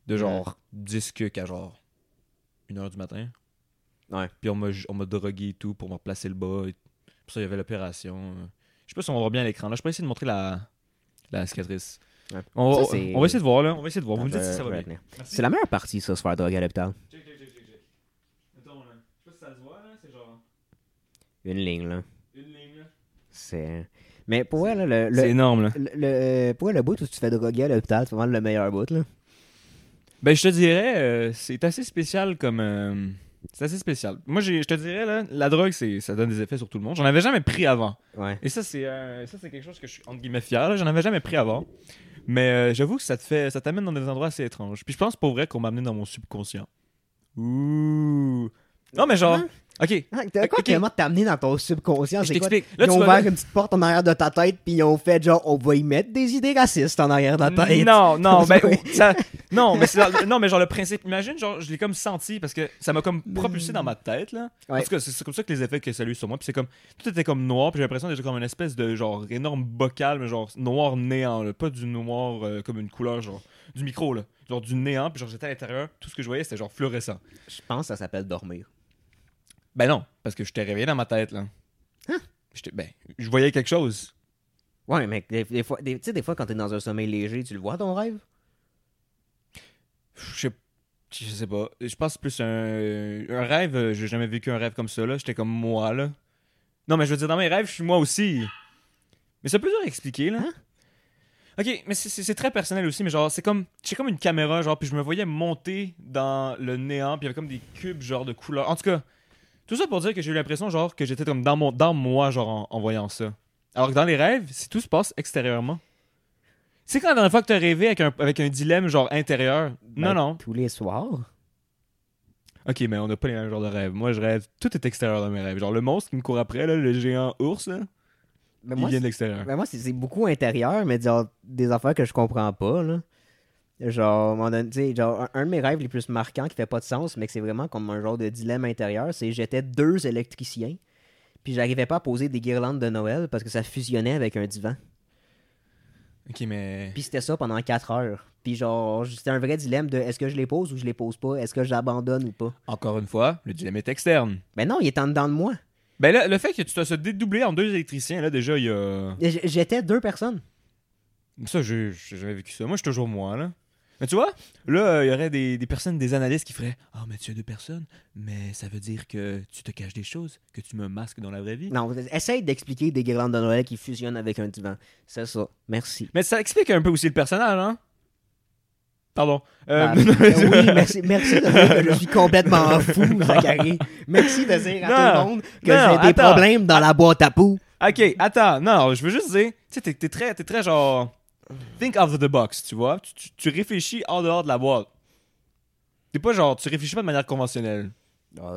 de genre 10 cucs à genre 1h du matin. Ouais. Puis on m'a on m'a drogué et tout pour me replacer le bas. Et... Pour ça, il y avait l'opération. Je sais pas si on va voir bien à l'écran. Là, je peux essayer de montrer la, la cicatrice. Ouais. On, va- Ça, c'est- on va essayer de voir, là. On va essayer de voir. Vous me dites si ça va bien. C'est la meilleure partie, ça, se faire droguer à l'hôpital. Check, check, check, check, check. Mettons, là. Je sais pas si ça se voit, là. C'est genre Une ligne, là. une ligne, là. C'est. Mais pour elle, le, C'est énorme, là. le, le- pour elle, le bout où tu te fais droguer à l'hôpital, c'est vraiment le meilleur bout, là. Ben, je te dirais, euh, c'est assez spécial comme. euh, c'est assez spécial. Moi, j'ai- je te dirais, là, la drogue, c'est, ça donne des effets sur tout le monde. J'en avais jamais pris avant. Ouais. Et ça, c'est, euh, ça, c'est quelque chose que je suis, entre guillemets, fier. là. J'en avais jamais pris avant. Mais euh, j'avoue que ça te fait, ça t'amène dans des endroits assez étranges. Puis je pense pour vrai qu'on m'a amené dans mon subconscient. Ouh. Non, mais genre. Hein? Ok. Ah, t'as quoi Ok. vraiment t'amener dans ton subconscient? Je t'explique. Ils tu ont ouvert là- une petite porte en arrière de ta tête, puis ils ont fait genre, on va y mettre des idées racistes en arrière de la tête. Non, *laughs* non, ben, ça, non, mais dans- non, mais genre le principe. Imagine, genre, je l'ai comme senti parce que ça m'a comme propulsé dans ma tête là. Ouais. Cas, c'est c'est comme ça que les effets que ça a eu sur moi. Puis c'est comme tout était comme noir. Puis j'ai l'impression d'être comme une espèce de genre énorme bocal, mais genre noir néant, là. pas du noir euh, comme une couleur genre du micro là, genre du néant. Puis genre j'étais à l'intérieur, tout ce que je voyais c'était genre fluorescent. Je pense que ça s'appelle dormir. Ben non, parce que j'étais réveillé dans ma tête là. J'étais, ben, je voyais quelque chose. Ouais, mais des, des fois, tu sais, des fois, quand t'es dans un sommeil léger, tu le vois ton rêve? Je sais, je sais pas. Je pense plus un, un rêve. euh, J'ai jamais vécu un rêve comme ça, là. J'étais comme moi, là. Non, mais je veux dire, dans mes rêves, je suis moi aussi. Mais c'est plus dur à expliquer, là. Ok, mais c'est très personnel aussi, mais genre, c'est comme. J'ai comme une caméra, genre, puis je me voyais monter dans le néant, puis il y avait comme des cubes, genre, de couleurs. En tout cas, tout ça pour dire que j'ai eu l'impression, genre, que j'étais comme dans, mon, dans moi, genre, en, en voyant ça. Alors que dans les rêves, c'est- tout se passe extérieurement. C'est quand la dernière fois que t'as rêvé avec un, avec un dilemme, genre, intérieur? Ben, non, non. Tous les soirs. Ok, mais on n'a pas les mêmes genres de rêves. Moi, je rêve. Tout est extérieur dans mes rêves. Genre, le monstre qui me court après, là, le géant ours, là, Mais il moi, vient de l'extérieur. ben moi, c'est c'est beaucoup intérieur, mais genre, des affaires que je comprends pas, là. Genre, un donné, genre, un, un de mes rêves les plus marquants qui fait pas de sens, mais que c'est vraiment comme un genre de dilemme intérieur, c'est j'étais deux électriciens, puis j'arrivais pas à poser des guirlandes de Noël parce que ça fusionnait avec un divan. Ok, mais. Puis c'était ça pendant 4 heures. Puis genre, c'était un vrai dilemme de est-ce que je les pose ou je les pose pas, est-ce que j'abandonne ou pas. Encore une fois, le dilemme est externe. Ben non, il est en dedans de moi. Ben là, le fait que tu te sois dédoublé en deux électriciens, là, déjà, il y a. J'étais deux personnes. Ça, jamais vécu ça. Moi, je suis toujours moi, là. Mais tu vois, là, il y aurait des, des personnes, des analystes qui feraient Ah, mais tu as deux personnes, mais ça veut dire que tu te caches des choses, que tu me masques dans la vraie vie. Non, essaye d'expliquer des guirlandes de Noël qui fusionnent avec un divan. C'est ça. Merci. Mais ça explique un peu aussi le personnage, hein? Pardon. Euh, Ah, *laughs* oui, merci, merci de dire que je suis complètement *laughs* fou, Zachary. Merci de dire à Non, tout le monde que j'ai des attends. problèmes dans la boîte à poux. Ok, attends, non, je veux juste dire, tu sais, t'es, t'es très, t'es très genre. Think out of the box, tu vois. Tu, tu- tu réfléchis en dehors de la boîte. T'es pas genre, tu réfléchis pas de manière conventionnelle.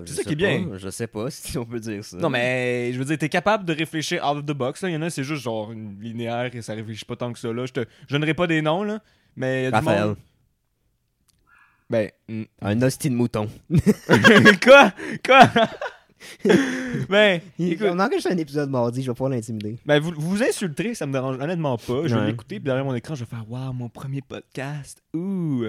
C'est ça qui est bien. Je sais pas *laughs* si on peut dire ça. Non, mais je veux dire, t'es capable de réfléchir out of the box. Là. Il y en a, c'est juste genre une linéaire et ça réfléchit pas tant que ça. Là. Je, te, je donnerai pas des noms, là. Mais y a du Raphaël, monde. Ben. hmm. un hostie de mouton. *laughs* Quoi? Quoi? *laughs* Ben, écoute. On enregistre un épisode mardi, je vais pouvoir l'intimider. Ben, vous, vous vous insulterez, ça me dérange honnêtement pas. Je vais l'écouter, puis derrière mon écran, je vais faire Waouh, mon premier podcast. Ouh.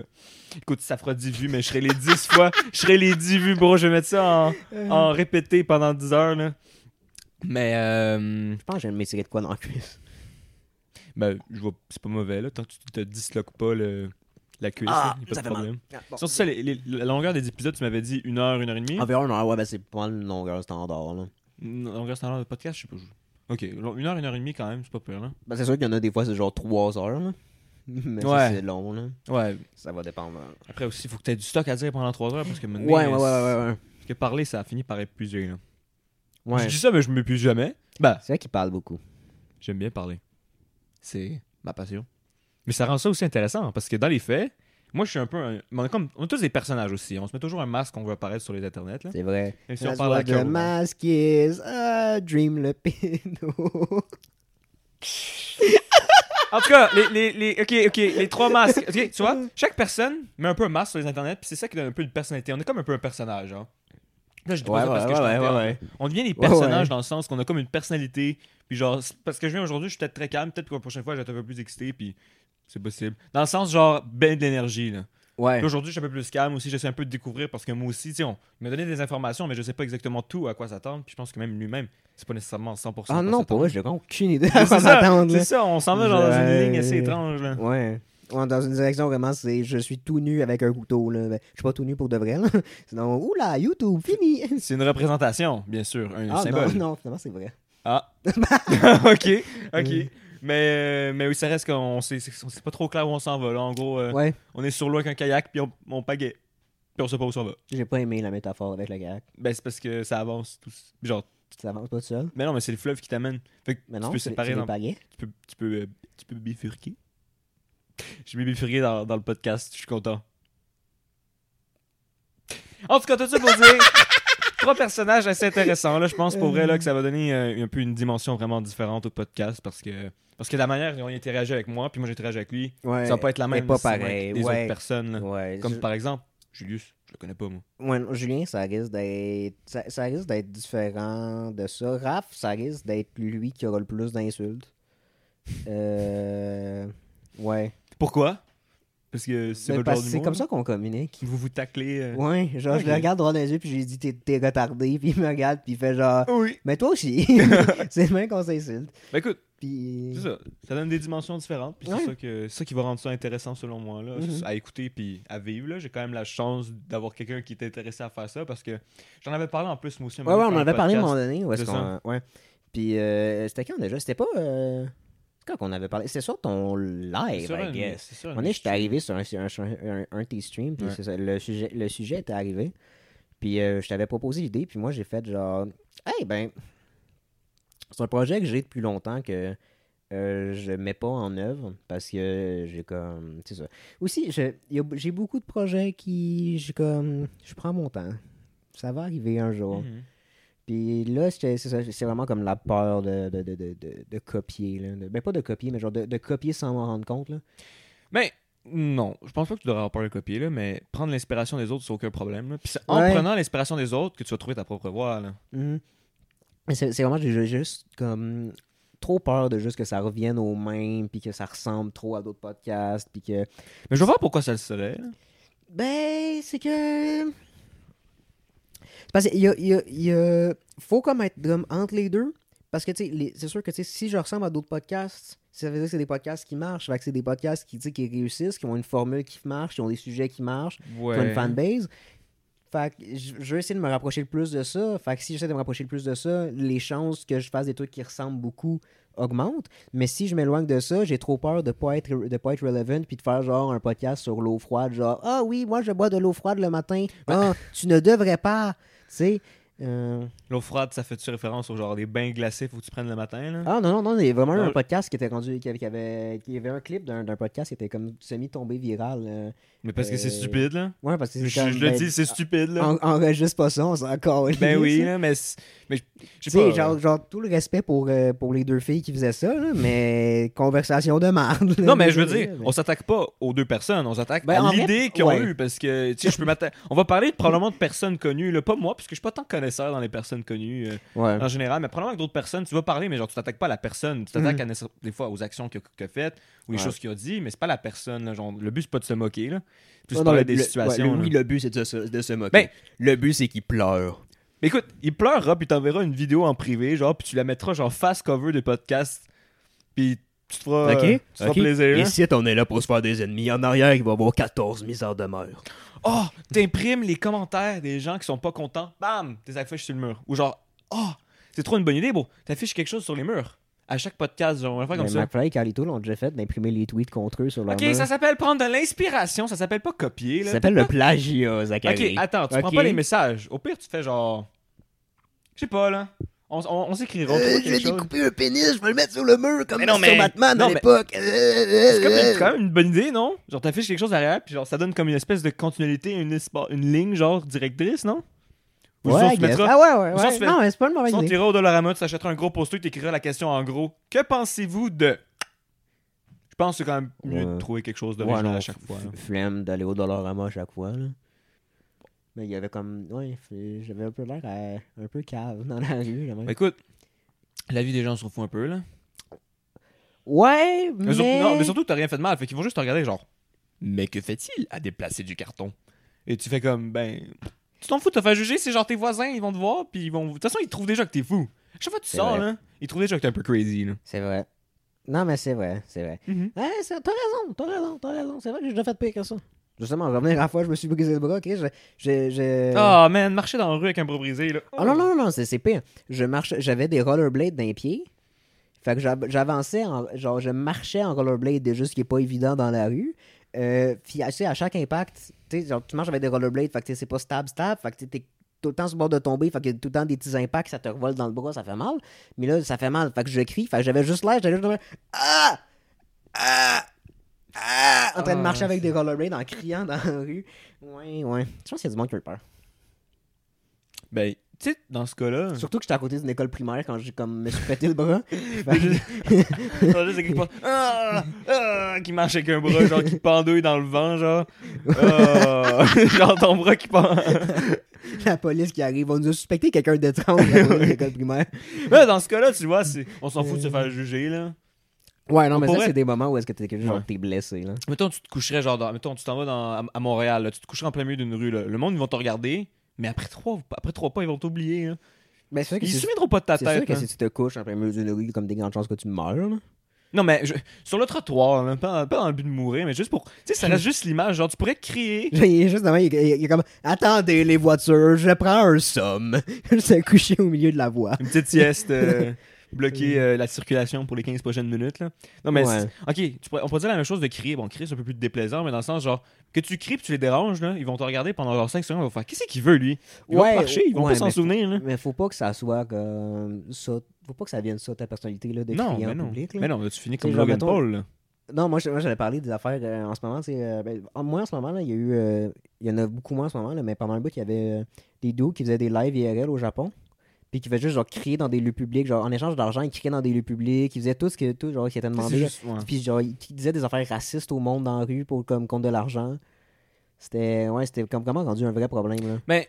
Écoute, ça fera 10 vues, mais je serai les 10 fois. Je serai les 10 vues, bro. Je vais mettre ça en, en répété pendant 10 heures, là. Mais, euh, Je pense que j'ai me tirer de quoi dans la cuisse. ben, je vois, c'est pas mauvais, là. Tant que tu te disloques pas le, la cuisse, Ah, a pas de problème. Ah, bon. Sur ça, les- les- la longueur des épisodes, tu m'avais dit une heure, une heure et demie? Environ une heure, ouais, ben c'est pas mal une longueur standard. Là. Une longueur standard de podcast, je sais pas. Ok, une heure, une heure et demie quand même, c'est pas pire, là. Ben, c'est sûr qu'il y en a des fois, c'est genre 3 heures. Là. *laughs* Mais Ouais. c'est long. Là. Ouais, Ça va dépendre. après aussi, il faut que tu aies du stock à dire pendant 3 heures parce que maintenant. Ouais, ouais, ouais, ouais. ouais. Parce que parler, ça a fini par épuiser. Là. ouais. Je dis ça, mais je m'épuise jamais. Bah, C'est vrai qu'il parle beaucoup. j'aime bien parler. C'est ma passion. Mais ça rend ça aussi intéressant parce que dans les faits, moi je suis un peu. un- On, est comme... on est tous des personnages aussi. On se met toujours un masque qu'on veut apparaître sur les internets. Là. C'est vrai. Même si on parle what the ouvert. mask is a dream le pédo. En tout cas, les, les, les, ok, ok, les trois masques. Ok, tu vois, chaque personne met un peu un masque sur les internets, puis c'est ça qui donne un peu de personnalité. On est comme un peu un personnage. Hein. Là, je dis pas Ouais, ça parce ouais, que je ouais, ouais, ouais. On devient des Ouais, personnages ouais. dans le sens qu'on a comme une personnalité. Puis genre, parce que je viens aujourd'hui, je suis peut-être très calme. Peut-être que la prochaine fois, je vais être un peu plus excité. Puis c'est possible. Dans le sens, genre, ben de l'énergie. Là. Ouais. Puis Aujourd'hui, je suis un peu plus calme aussi. J'essaie un peu de découvrir parce que moi aussi, tu sais, on il m'a donné des informations, mais je sais pas exactement tout à quoi s'attendre. Puis je pense que même lui-même, c'est pas nécessairement 100%. Ah à quoi non, s'attendre. vrai, j'ai vraiment aucune idée C'est *laughs* à quoi ça, m'attendre. c'est ça, on s'en va dans une Je- ligne assez étrange. Là. Ouais. Ouais, Dans une direction vraiment, c'est je suis tout nu avec un couteau. Là. Ben, je suis pas tout nu pour de vrai. Là. *laughs* Sinon, oula, YouTube, fini. *laughs* C'est une représentation, bien sûr, un Ah symbole. non, non, finalement, c'est vrai. Ah. ok, ok. Mais, mais oui, ça reste qu'on sait, c'est pas trop clair où on s'en va. Là. En gros, euh, Ouais, on est sur l'eau avec un kayak, puis on, on pagaie. Puis on sait pas où ça va. j'ai pas aimé la métaphore avec le kayak. Ben, c'est parce que ça avance. Tout... Genre, Ça avance pas tout seul. mais non, mais c'est le fleuve qui t'amène. Fait que Mais tu peux séparer dans- tu peux, tu peux, euh, tu peux bifurquer. Je vais bifurquer dans, dans le podcast, je suis content. En tout cas, tout ça pour dire *laughs* trois personnages assez intéressants. Là, je pense pour vrai là, que ça va donner euh, un peu une dimension vraiment différente au podcast parce que parce que la manière dont il interagit avec moi, puis moi j'ai interagi avec lui, Ouais, ça va pas être la même pas pareil, des ouais. autres personnes. Ouais, Comme je- par exemple, Julius, je le connais pas moi. Ouais, Julien, ça risque d'être. Ça, ça risque d'être différent de ça. Raph, ça risque d'être lui qui aura le plus d'insultes. Euh. Ouais. Pourquoi? Parce que c'est votre genre que c'est comme ça qu'on communique. Vous vous taclez. euh, Ouais, genre, je le regarde droit dans les yeux, puis j'ai dit, t'es, t'es retardé, *laughs* puis il me regarde, puis il fait genre, Oui. mais toi aussi. *laughs* *laughs* c'est le même qu'on s'insulte. Ben écoute, Puis. C'est ça. Ça donne des dimensions différentes. Puis Ouais. c'est ça, que, c'est ça qui va rendre ça intéressant selon moi. Là, Mhm. À écouter puis à vivre. Là. J'ai quand même la chance d'avoir quelqu'un qui est intéressé à faire ça parce que j'en avais parlé en plus moi aussi. un Ouais, moment ouais, on en avait parlé à un moment donné. Où est-ce C'est qu'on. Ouais. Puis, euh, c'était quand déjà? C'était pas. Euh... c'est Quand qu'on avait parlé C'était sur ton live, C'est sûr, I un- guess. c'est À un donné, j'étais arrivé sur un, sur un, sur un, un- un de tes streams, puis Ouais. c'est ça, le, sujet, le sujet était arrivé. Puis euh, je t'avais proposé l'idée, puis moi j'ai fait genre, hey ben, c'est un projet que j'ai depuis longtemps que euh, je mets pas en œuvre parce que j'ai comme, c'est ça. Aussi, j'ai beaucoup de projets qui, j'ai comme, je prends mon temps. Ça va arriver un jour. Mhm. Puis là, c'est vraiment comme la peur de, de, de, de, de- copier. Là. Ben, pas de copier, mais genre de, copier sans m'en rendre compte. Là. Mais non, je pense pas que tu devrais avoir peur de copier, là, mais prendre l'inspiration des autres, c'est aucun problème. là. Puis c'est en Ouais. prenant l'inspiration des autres que tu vas trouver ta propre voie. Là. Mhm. Mais C'est vraiment, j'ai juste comme trop peur de juste que ça revienne au même, puis que ça ressemble trop à d'autres podcasts, puis que... Mais je voir pourquoi ça le serait. là. Ben, c'est que... Parce qu'il y a, il y a- il y a- faut comme être comme entre les deux. Parce que, c'est sûr que, si je ressemble à d'autres podcasts, ça veut dire que c'est des podcasts qui marchent. Fait que c'est des podcasts qui, qui réussissent, qui ont une formule qui marche, qui ont des sujets qui marchent, qui ont une fanbase. Fait que je veux essayer de me rapprocher le plus de ça. Fait que si j'essaie de me rapprocher le plus de ça, les chances que je fasse des trucs qui ressemblent beaucoup augmentent. Mais si je m'éloigne de ça, j'ai trop peur de pas être de pas être relevant puis de faire genre un podcast sur l'eau froide, genre ah oui, moi je bois de l'eau froide le matin. Ah, tu ne devrais pas. Tu sais. Euh, L'eau froide, ça fait-tu référence au genre des bains glacés, faut que tu prennes le matin, là? Ah non, non, non, il y a vraiment un podcast qui était rendu. qui avait, qui avait, qui avait un clip d'un d'un podcast qui était comme semi-tombé viral. euh. Mais parce que c'est Euh, stupide, là. Ouais, parce que Je, c'est comme, je le ben, dis, c'est stupide, là. en- Enregistre pas ça, on s'en calisse. Ben oui, là, mais... Mais je Tu je sais genre, genre, tout le respect pour, pour les deux filles qui faisaient ça, là, mais conversation de merde. là, Non, mais je veux dire, mais- on s'attaque pas aux deux personnes, on s'attaque Ben, en à l'idée qu'ils ont ouais. eu, parce que, tu sais, je peux m'attaquer... On va parler probablement de personnes connues, là, pas moi, parce que je suis pas tant connaisseur dans les personnes connues euh, Ouais. en général, mais probablement que d'autres personnes, tu vas parler, mais genre, tu t'attaques pas à la personne, tu t'attaques Mhm. des fois aux actions qu'il a, faites, ou les Ouais. choses qu'il a dit, mais c'est pas la personne, là, genre, le but c'est pas de se moquer, là. Plus Non, des le- le- situations. le- oui, le but, c'est de se, de se moquer. Ben- le but, c'est qu'il pleure. Mais écoute, il pleurera, puis t'enverras une vidéo en privé, genre, puis tu la mettras genre face cover des podcasts, puis tu te feras, Ok, euh, tu te feras ok. plaisir. Ici, on est là pour se faire des ennemis. En arrière, il va y avoir 14 misères de meurtre. Oh, t'imprimes les commentaires des gens qui sont pas contents, bam, t'es affiches sur le mur. Ou genre, oh, c'est trop une bonne idée, bro. T'affiches quelque chose sur les murs. À chaque podcast, genre, on va faire comme ça. McFly et Carlito l'ont déjà fait d'imprimer les tweets contre eux sur leur Ok, mur. ça s'appelle prendre de l'inspiration, ça s'appelle pas copier. Ça s'appelle le plagiat, Zachary. Ok, attends, tu prends Ok. pas les messages. Au pire, tu fais genre. Je sais pas, là. On, on, on s'écrira. Euh, je vais découper un pénis, je vais le mettre sur le mur comme Mais non, sur mais- Batman non, à mais- l'époque. C'est comme, c'est quand même une bonne idée, non? Genre, t'affiches quelque chose derrière, puis genre, ça donne comme une espèce de continuité, une, une ligne, genre, directrice, non? Ou sinon, Ouais, mettras- Ah ouais, ouais, ou sinon, ouais. Non, mais c'est pas une mauvaise Sinon, tu idée. iras au Dollarama, tu t'achèteras un gros poster, tu écriras la question en gros. Que pensez-vous de? Je pense que c'est quand même mieux de trouver quelque chose Ouais, d'original non, à chaque fois. Flemme d'aller au Dollarama à chaque fois, là. Mais il y avait comme... Ouais, j'avais un peu l'air un peu cave *laughs* dans la rue, quand même. Mais écoute, la vie des gens se fout un peu, là. Ouais, Mais, mais... surtout, non, mais surtout, t'as rien fait de mal. Fait qu'ils vont juste te regarder, genre. Mais que fait-il à déplacer du carton? Et tu fais comme, ben. Tu t'en fous de te faire juger, c'est genre tes voisins, ils vont te voir, puis ils vont. De toute façon, ils trouvent déjà que t'es fou. Chaque fois que tu sors, vrai. là, ils trouvent déjà que t'es un peu crazy, là. C'est vrai. Non, mais c'est vrai, c'est vrai. Ouais, c'est- t'as raison, t'as raison, t'as raison. C'est vrai que j'ai déjà fait pire que ça. Justement, revenir à la fois, je me suis brisé le bras, ok? Je, je, je- Ah, man, marcher dans la rue avec un bras brisé, là. Ah non, non, non, c'est c'est pire. Je marche, j'avais des rollerblades dans les pieds. Fait que j'avançais, en- genre, je marchais en rollerblade, déjà, ce qui est pas évident dans la rue. Euh, puis, tu sais, à chaque impact, tu sais, genre, tu marches avec des rollerblades, fait que c'est pas stab, stab, fait que t'es tout le temps sur le bord de tomber, fait que tout le temps des petits impacts, ça te revole dans le bras, ça fait mal. Mais là, ça fait mal, fait que je crie, fait que j'avais juste l'air, j'allais juste ah! Ah! Ah! En train de Ah, marcher avec des rollerblades en criant dans la rue. Ouais, ouais. Je pense qu'il y a du monde qui a eu peur. Ben, tu sais, dans ce cas-là. Surtout que j'étais à côté d'une école primaire quand j'ai comme me suis pété le bras. *laughs* Ben, juste *laughs* Ah! Ah! qui marche avec un bras, genre qui pendouille dans le vent, genre. Ah! *laughs* genre ton bras qui pend. la police qui arrive, on nous a suspecté quelqu'un d'étrange à l'école primaire. Ouais, dans ce cas-là, tu vois, c'est- on s'en fout de se faire juger, là. Ouais, non, mais ça, c'est des moments où est-ce que t'es genre, t'es blessé, là. Mettons, tu te coucherais, genre, dans- mettons, tu t'en vas dans, à, à Montréal, là, tu te coucherais en plein milieu d'une rue, là. Le monde, ils vont te regarder, mais après trois, après trois pas, ils vont t'oublier, là. Ben, c'est sûr que Ils se c'est souviendront pas de ta c'est sûr tête, que là. si tu te couches en plein milieu d'une rue, comme des grandes chances que tu meurs, là. Non, mais je- sur le trottoir, là, pas, pas dans le but de mourir, mais juste pour. Tu sais, ça reste juste l'image. Genre, tu pourrais crier. *laughs* Il est juste devant, il, est- il est comme Attendez les voitures, je prends un somme. *laughs* Je s'est couché au milieu de la voie. Une petite sieste. *laughs* euh, bloquer euh, la circulation pour les 15 prochaines minutes. Là. Non, mais Ouais. ok, tu pourrais- on pourrait dire la même chose de crier. Bon, crier, c'est un peu plus déplaisant, mais dans le sens, genre, que tu cries puis tu les déranges, là, ils vont te regarder pendant leurs 5 secondes, ils vont faire Qu'est-ce qu'il veut, lui? Ils vont Ouais, te marcher, ils vont ouais, pas s'en souvenir. Là. Mais faut pas que ça soit comme ça. Faut pas que ça vienne ça, ta personnalité, là, de Non, crier mais en non. public. là. Mais non, là, tu finis comme Logan mettons- Paul. là. Non, moi, j'allais parler des affaires euh, en ce moment. c'est euh, ben, en- moi, en ce moment, là, il y a eu. euh, il y en a beaucoup moins en ce moment, là, mais pendant un bout, il y avait euh, des duos qui faisaient des lives IRL au Japon. Puis qui faisaient juste genre crier dans des lieux publics. Genre, en échange d'argent, ils criaient dans des lieux publics. Ils faisaient tout ce que tout, genre, qui était demandé. juste- ouais. Puis genre, ils disaient des affaires racistes au monde dans la rue pour comme contre de l'argent. C'était. Ouais, c'était comme vraiment rendu un vrai problème. Là? Mais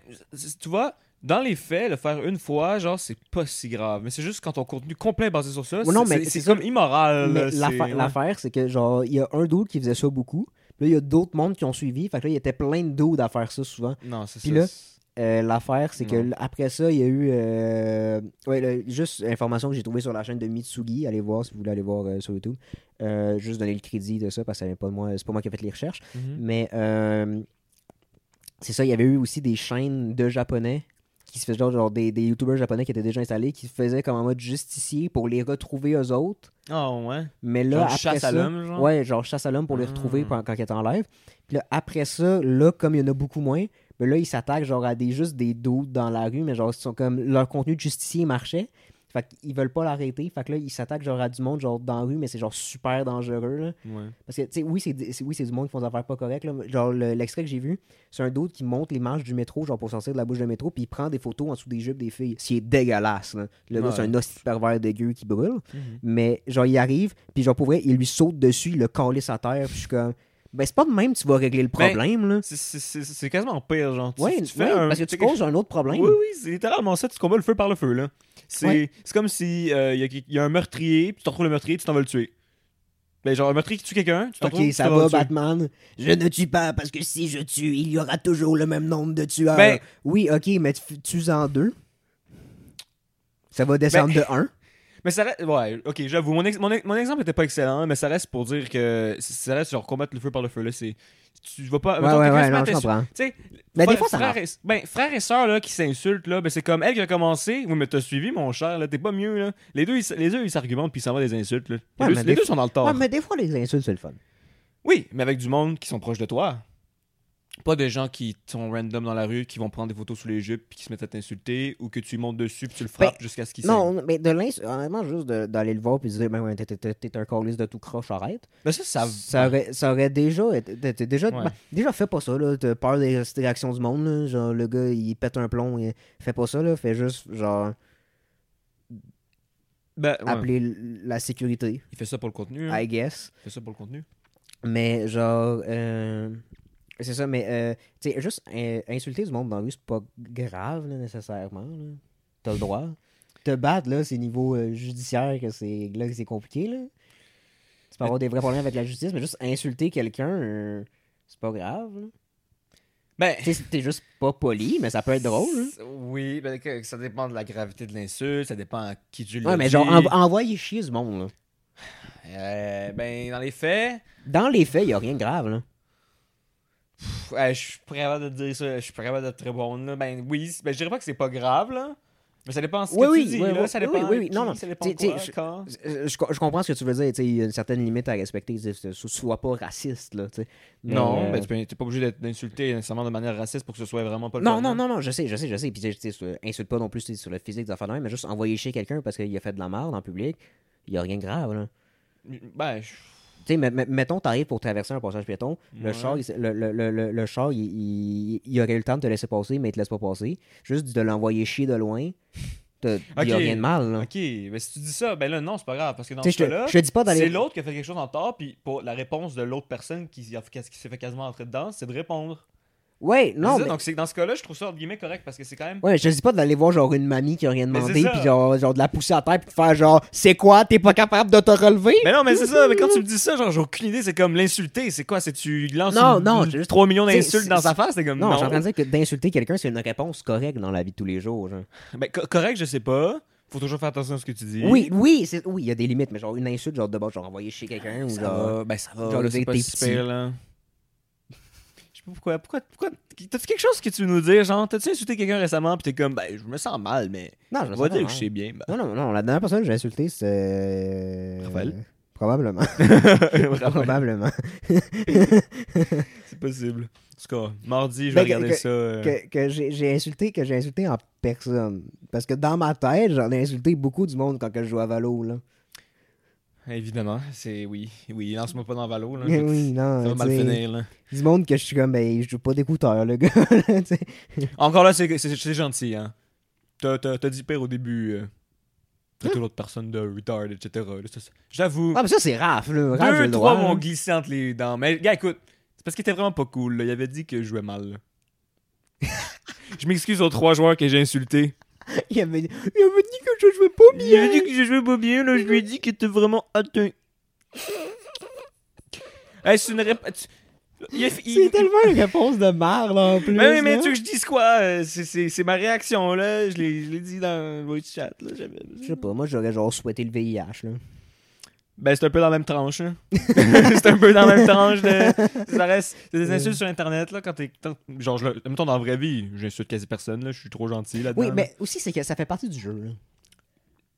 tu vois, dans les faits, le faire une fois, genre, c'est pas si grave. Mais c'est juste quand ton contenu complet est basé sur ça, non, c'est- mais c'est c'est c'est comme immoral. Mais l'affaire, ouais. l'affaire, c'est que genre, il y a un dude qui faisait ça beaucoup. Puis là, il y a d'autres mondes qui ont suivi. Fait que là, il y était plein de dudes à faire ça souvent. Non, c'est Puis ça. là, c'est- euh, l'affaire, c'est que après ça, il y a eu. euh, ouais, le- juste information que j'ai trouvée sur la chaîne de Mitsugi. Allez voir si vous voulez aller voir euh, sur YouTube. Euh, juste donner le crédit de ça parce que vient pas de moi. C'est pas moi qui ai fait les recherches. Mhm. Mais c'est ça, il y avait eu aussi des chaînes de japonais qui se faisaient genre, genre des, des youtubeurs japonais qui étaient déjà installés qui se faisaient comme en mode justicier pour les retrouver eux autres. Ah ouais. Mais là, Genre après chasse ça, à l'homme, genre? Ouais, genre chasse à l'homme pour les retrouver quand, quand ils étaient en live. Puis là, après ça, là, comme il y en a beaucoup moins, ben là, ils s'attaquent genre à des juste des doutes dans la rue, mais genre, ils sont comme leur contenu de justicier marchait. Fait qu'ils veulent pas l'arrêter. Fait que là, ils s'attaquent genre à du monde genre dans la rue, mais c'est genre super dangereux. Là. Ouais. Parce que, tu sais, oui, c'est c'est- oui, c'est du monde qui font des affaires pas correctes. là. Genre, le- l'extrait que j'ai vu, c'est un d'autre qui monte les marches du métro, genre pour sortir de la bouche de métro, puis il prend des photos en dessous des jupes des filles. Ce qui est dégueulasse. Là. Le gars, Ouais. c'est un hostie pervers dégueu qui brûle. Mhm. Mais genre, il arrive, puis genre, pour vrai, il lui saute dessus, il le calisse à terre, puis je suis comme. Ben, c'est pas de même que tu vas régler le Ben, problème, là. C'est- quasiment pire, genre. Tu- Ouais, tu fais ouais, un- parce que tu fais causes un autre problème. Oui, oui, c'est littéralement ça, tu combats le feu par le feu, là. C'est Ouais. comme si il y, a, y a un meurtrier, puis tu te retrouves le meurtrier, tu t'en vas le tuer. Ben, genre, un meurtrier qui tue quelqu'un, tu te retrouves, Ok, tu ça t'en va. Batman. Je ne tue pas, parce que si je tue, il y aura toujours le même nombre de tueurs. Ben- oui, ok, mais tu tues en deux. Ça va descendre Ben- de *laughs* 1. Mais ça reste. Ouais, ok, j'avoue. Mon, ex- mon, ex- mon exemple était pas excellent, mais ça reste pour dire que. Ça reste genre combattre le feu par le feu, là. C'est. Tu vas pas. Ouais, mettons, ouais, non, je comprends. Tu Mais des fois, ça frère et, ben, frère et sœur là, qui s'insultent, là, ben, c'est comme elle qui a commencé. Oui, mais t'as suivi, mon cher, là, t'es pas mieux, là. Les deux, ils, les deux, ils s'argumentent puis ils s'en vont des insultes, là. Les, Ouais, deux, mais les des deux fois- sont dans le tort. Ouais, mais des fois, les insultes, c'est le fun. Oui, mais avec du monde qui sont proches de toi. Pas des gens qui sont random dans la rue, qui vont prendre des photos sous les jupes puis qui se mettent à t'insulter ou que tu montes dessus puis tu le frappes jusqu'à ce qu'il. Ben, Non, mais de l'insulte, honnêtement, juste d'aller le voir puis de dire, ben ouais, t'es- un calice de tout croche, arrête. Ben ça, ça. Ça aurait, ça aurait déjà été- t'es- t'es déjà, Ouais. ben, déjà fais pas ça là t'as peur des réactions du monde là. genre le gars il pète un plomb et fais pas ça là fais juste genre Ben, ouais. appeler la sécurité Il fait ça pour le contenu. hein. I guess Il fait ça pour le contenu. mais genre euh, c'est ça mais euh, tu sais juste euh, insulter du monde dans la rue c'est pas grave là, nécessairement là. t'as le droit te battre là c'est niveau euh, judiciaire que c'est là que c'est compliqué là tu peux avoir des vrais problèmes avec la justice mais juste insulter quelqu'un euh, c'est pas grave là. Ben. T'es juste pas poli, mais ça peut être drôle. hein. Oui, ben, que- ça dépend de la gravité de l'insulte, ça dépend à qui tu le Ouais, mais genre, env- envoyer chier du monde. Là. Euh, ben, dans les faits, Dans les faits, y a rien de grave. Là. Pff, ouais, je suis pas capable de te dire ça, je suis pas capable d'être très bon. Là. Ben oui, ben, je dirais pas que c'est pas grave, là. Mais ça dépend de ce Oui, que oui, tu dis, oui, là. oui, ça oui, dépend oui, oui, qui, non, non. ça dépend quoi, je- quand. Je, co- je comprends ce que tu veux dire. Il y a une certaine limite à respecter. Sois pas raciste. Là, tu sais. Mais, Non, euh, mais tu t'es pas obligé d'être- d'insulter nécessairement de manière raciste pour que ce soit vraiment pas le Non, non, non, non, je sais, je sais, je sais. Puis, insulte pas non plus sur le physique des de mais juste envoyer chier quelqu'un parce qu'il a fait de la merde en public, il y a rien de grave. Là. Ben, je- Tu sais, mettons, t'arrives pour traverser un passage piéton, le Ouais. char, il, le, le, le, le- char, il, il, il aurait eu le temps de te laisser passer, mais il te laisse pas passer. Juste de l'envoyer chier de loin, il y a rien de mal. Là. ok, mais si tu dis ça, ben là, non, c'est pas grave. Parce que dans ce cas-là, te, je te dis pas c'est l'autre qui a fait quelque chose en tort, puis pour la réponse de l'autre personne qui, qui s'est fait quasiment entrer dedans, c'est de répondre. Ouais, non, C'est ça, mais. Donc c'est- dans ce cas-là, je trouve ça entre guillemets correct parce que c'est quand même. Ouais, je dis pas d'aller voir genre une mamie qui a rien demandé, puis genre, genre de la pousser à terre, puis de faire genre, c'est quoi, t'es pas capable de te relever? Mais non, mais c'est ça, mais quand tu me dis ça, genre j'ai aucune idée, c'est comme l'insulter, c'est quoi C'est tu lances Non, une- non, j'ai juste- 3 millions d'insultes dans sa face, c'est comme Non, non. de dire que d'insulter quelqu'un, c'est une réponse correcte dans la vie de tous les jours. Genre. Ben, co- correct, je sais pas. Faut toujours faire attention à ce que tu dis. Oui, oui, c'est- oui, il y a des limites, mais genre une insulte, genre de base, genre envoyer chez quelqu'un, ou genre. va, ben ça va, genre là, c'est pas t'es là. Je sais pas pourquoi, pourquoi, pourquoi, t'as-tu quelque chose que tu veux nous dire, genre, t'as-tu insulté quelqu'un récemment pis t'es comme, ben, je me sens mal, mais Non, je on me va sens dire que je sais bien, ben. Non, non, non, la dernière personne que j'ai insultée, c'est. Raphaël? Probablement. *laughs* *laughs* Probablement. c'est possible. En tout cas, mardi, je vais Ben, regarder que- ça. euh, que, que j'ai j'ai insulté que j'ai insulté en personne. Parce que dans ma tête, j'en ai insulté beaucoup du monde quand que je jouais à Valo. Là. Évidemment, c'est oui. Oui, lance-moi pas dans Valo, là. Oui, non. Ça va mal finir, là. Du monde que je suis comme, ben, je joue pas d'écouteurs, le *laughs* gars. Encore là, c'est gentil, hein. T'as t'as- t'as dit pire au début. Euh, Traiter l'autre personne de retard, etc. J'avoue. ah, mais ça, c'est Raph, là. Raph, deux, trois m'ont glissé entre les dents. Mais, gars, écoute, c'est parce qu'il était vraiment pas cool. là. Il avait dit que je jouais mal. *laughs* je m'excuse aux trois joueurs que j'ai insultés. Il avait, il avait dit que je jouais pas Il bien. avait dit que je jouais pas bien, là. Je lui ai dit qu'il était vraiment atteint. *laughs* hey, c'est une rép... tu- Il a- C'est il- tellement une réponse de merde en plus. Mais oui, mais là. tu veux que je dise quoi? Euh, c'est- C'est c'est ma réaction, là. Je l'ai je l'ai dit dans le voice chat, là. Je sais pas, moi j'aurais genre souhaité le VIH là. Ben, c'est un peu dans la même tranche, là. *laughs* c'est un peu dans la même tranche de... Ça reste... C'est des insultes sur Internet, là, quand t'es... Genre, je mettons, dans la vraie vie, j'insulte quasi personne, là. Je suis trop gentil là-dedans. Oui, mais aussi c'est que ça fait partie du jeu. là.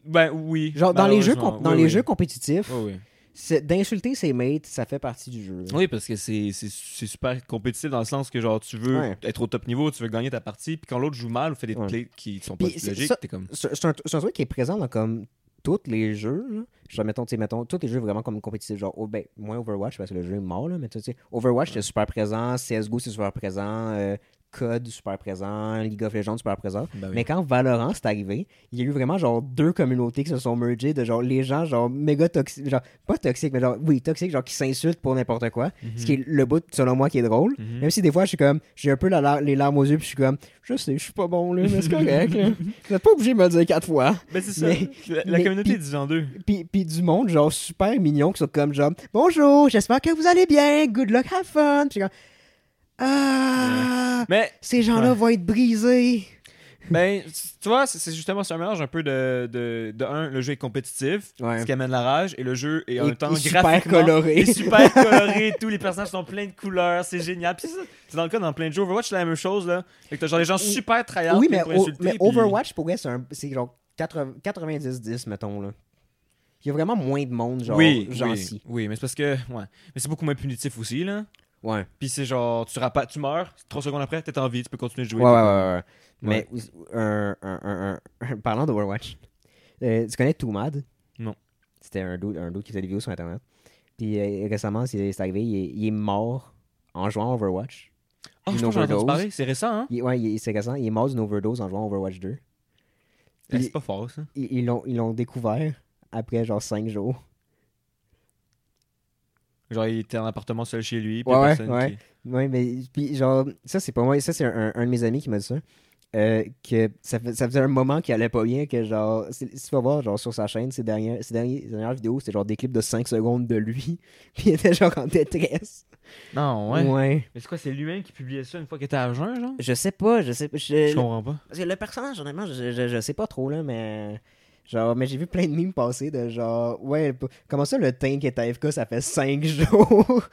Ben, oui. Genre dans les jeux comp- dans Oui, les oui. jeux compétitifs, Oui, oui. c'est- d'insulter ses mates, ça fait partie du jeu. Oui, parce que c'est c'est- c'est super compétitif dans le sens que, genre, tu veux Ouais. être au top niveau, tu veux gagner ta partie, puis quand l'autre joue mal ou fait des Ouais. plays qui sont pas logiques, ça- t'es comme... C'est c'est un, c'est un truc qui est présent dans comme tous les jeux. Là. Genre, mettons, tu sais, mettons, tous les jeux vraiment comme compétitifs. Genre, oh, ben, moins Overwatch parce que le jeu est mort, là. Mais tu sais, Overwatch, c'est super présent. CSGO, c'est super présent. euh, Code, super présent. League of Legends, super présent. Ben oui. Mais quand Valorant c'est arrivé, il y a eu vraiment genre deux communautés qui se sont mergées de genre les gens genre méga toxiques, genre pas toxiques, mais genre oui, toxiques, genre qui s'insultent pour n'importe quoi. Ce qui est le bout, selon moi, qui est drôle. Mhm. Même si des fois, je suis comme, j'ai un peu la les larmes aux yeux, puis je suis comme, je sais, je suis pas bon là, mais c'est correct. là. Vous êtes pas obligé de me le dire quatre fois. Ben, c'est ça. Mais- la la mais- communauté est divisée en deux. Puis, puis du monde, genre, super mignon, qui sont comme, genre, bonjour, j'espère que vous allez bien, good luck, have fun. Puis je ah, Mais ces gens-là Ouais. vont être brisés. Ben, tu vois, c'est justement un mélange un peu de, de, de un, le jeu est compétitif, Ouais. ce qui amène la rage, et le jeu est en Et- même temps super coloré. est super *laughs* coloré, tous les personnages sont pleins de couleurs, c'est génial. Puis c'est dans le cas dans plein de jeux. Overwatch, c'est la même chose, là. Fait que t'as genre des gens super tryhard oui, mais, pour insulter. mais puis- Overwatch, pour vrai, c'est genre 80 90-10, mettons, là. Il y a vraiment moins de monde, genre, oui, oui, mais c'est parce que, ouais. Mais c'est beaucoup moins punitif aussi, là. Ouais. Puis c'est genre, tu rapas, tu meurs, trois secondes après, t'es en vie, tu peux continuer de jouer. Ouais, ouais, ouais. Mais un, un, parlant d'Overwatch, euh, tu connais Toomad? Non. C'était un dude, un dude qui faisait des vidéos sur Internet. Puis euh, récemment, c'est arrivé, il est, il est mort en jouant à Overwatch. Ah, Une je pense overdose. c'est récent, hein? Il- ouais, c'est récent, il est mort d'une overdose en jouant à Overwatch 2. Eh, C'est pas fort, ça. Ils ils l'ont ils l'ont découvert après genre 5 jours. Genre, il était en appartement seul chez lui, puis Ouais, ouais, personne ouais. qui- Ouais, mais puis genre, ça c'est pas moi, ça c'est un, un de mes amis qui m'a dit ça. euh, que ça, fait- ça faisait un moment qu'il allait pas bien, que genre, si tu vas voir genre sur sa chaîne, ses dernières, ses dernières, ses dernières vidéos, c'était genre des clips de 5 secondes de lui, *laughs* puis il était genre en détresse. Non, ouais. Ouais. Mais c'est quoi, c'est lui-même qui publiait ça une fois qu'il était à jeun, genre? Je sais pas, je sais pas. Je, Je comprends pas. Parce que le personnage, honnêtement, je, je, je sais pas trop, là, mais. Genre, mais j'ai vu plein de memes passer de genre, ouais, comment ça le tank est AFK, ça fait 5 *laughs* jours?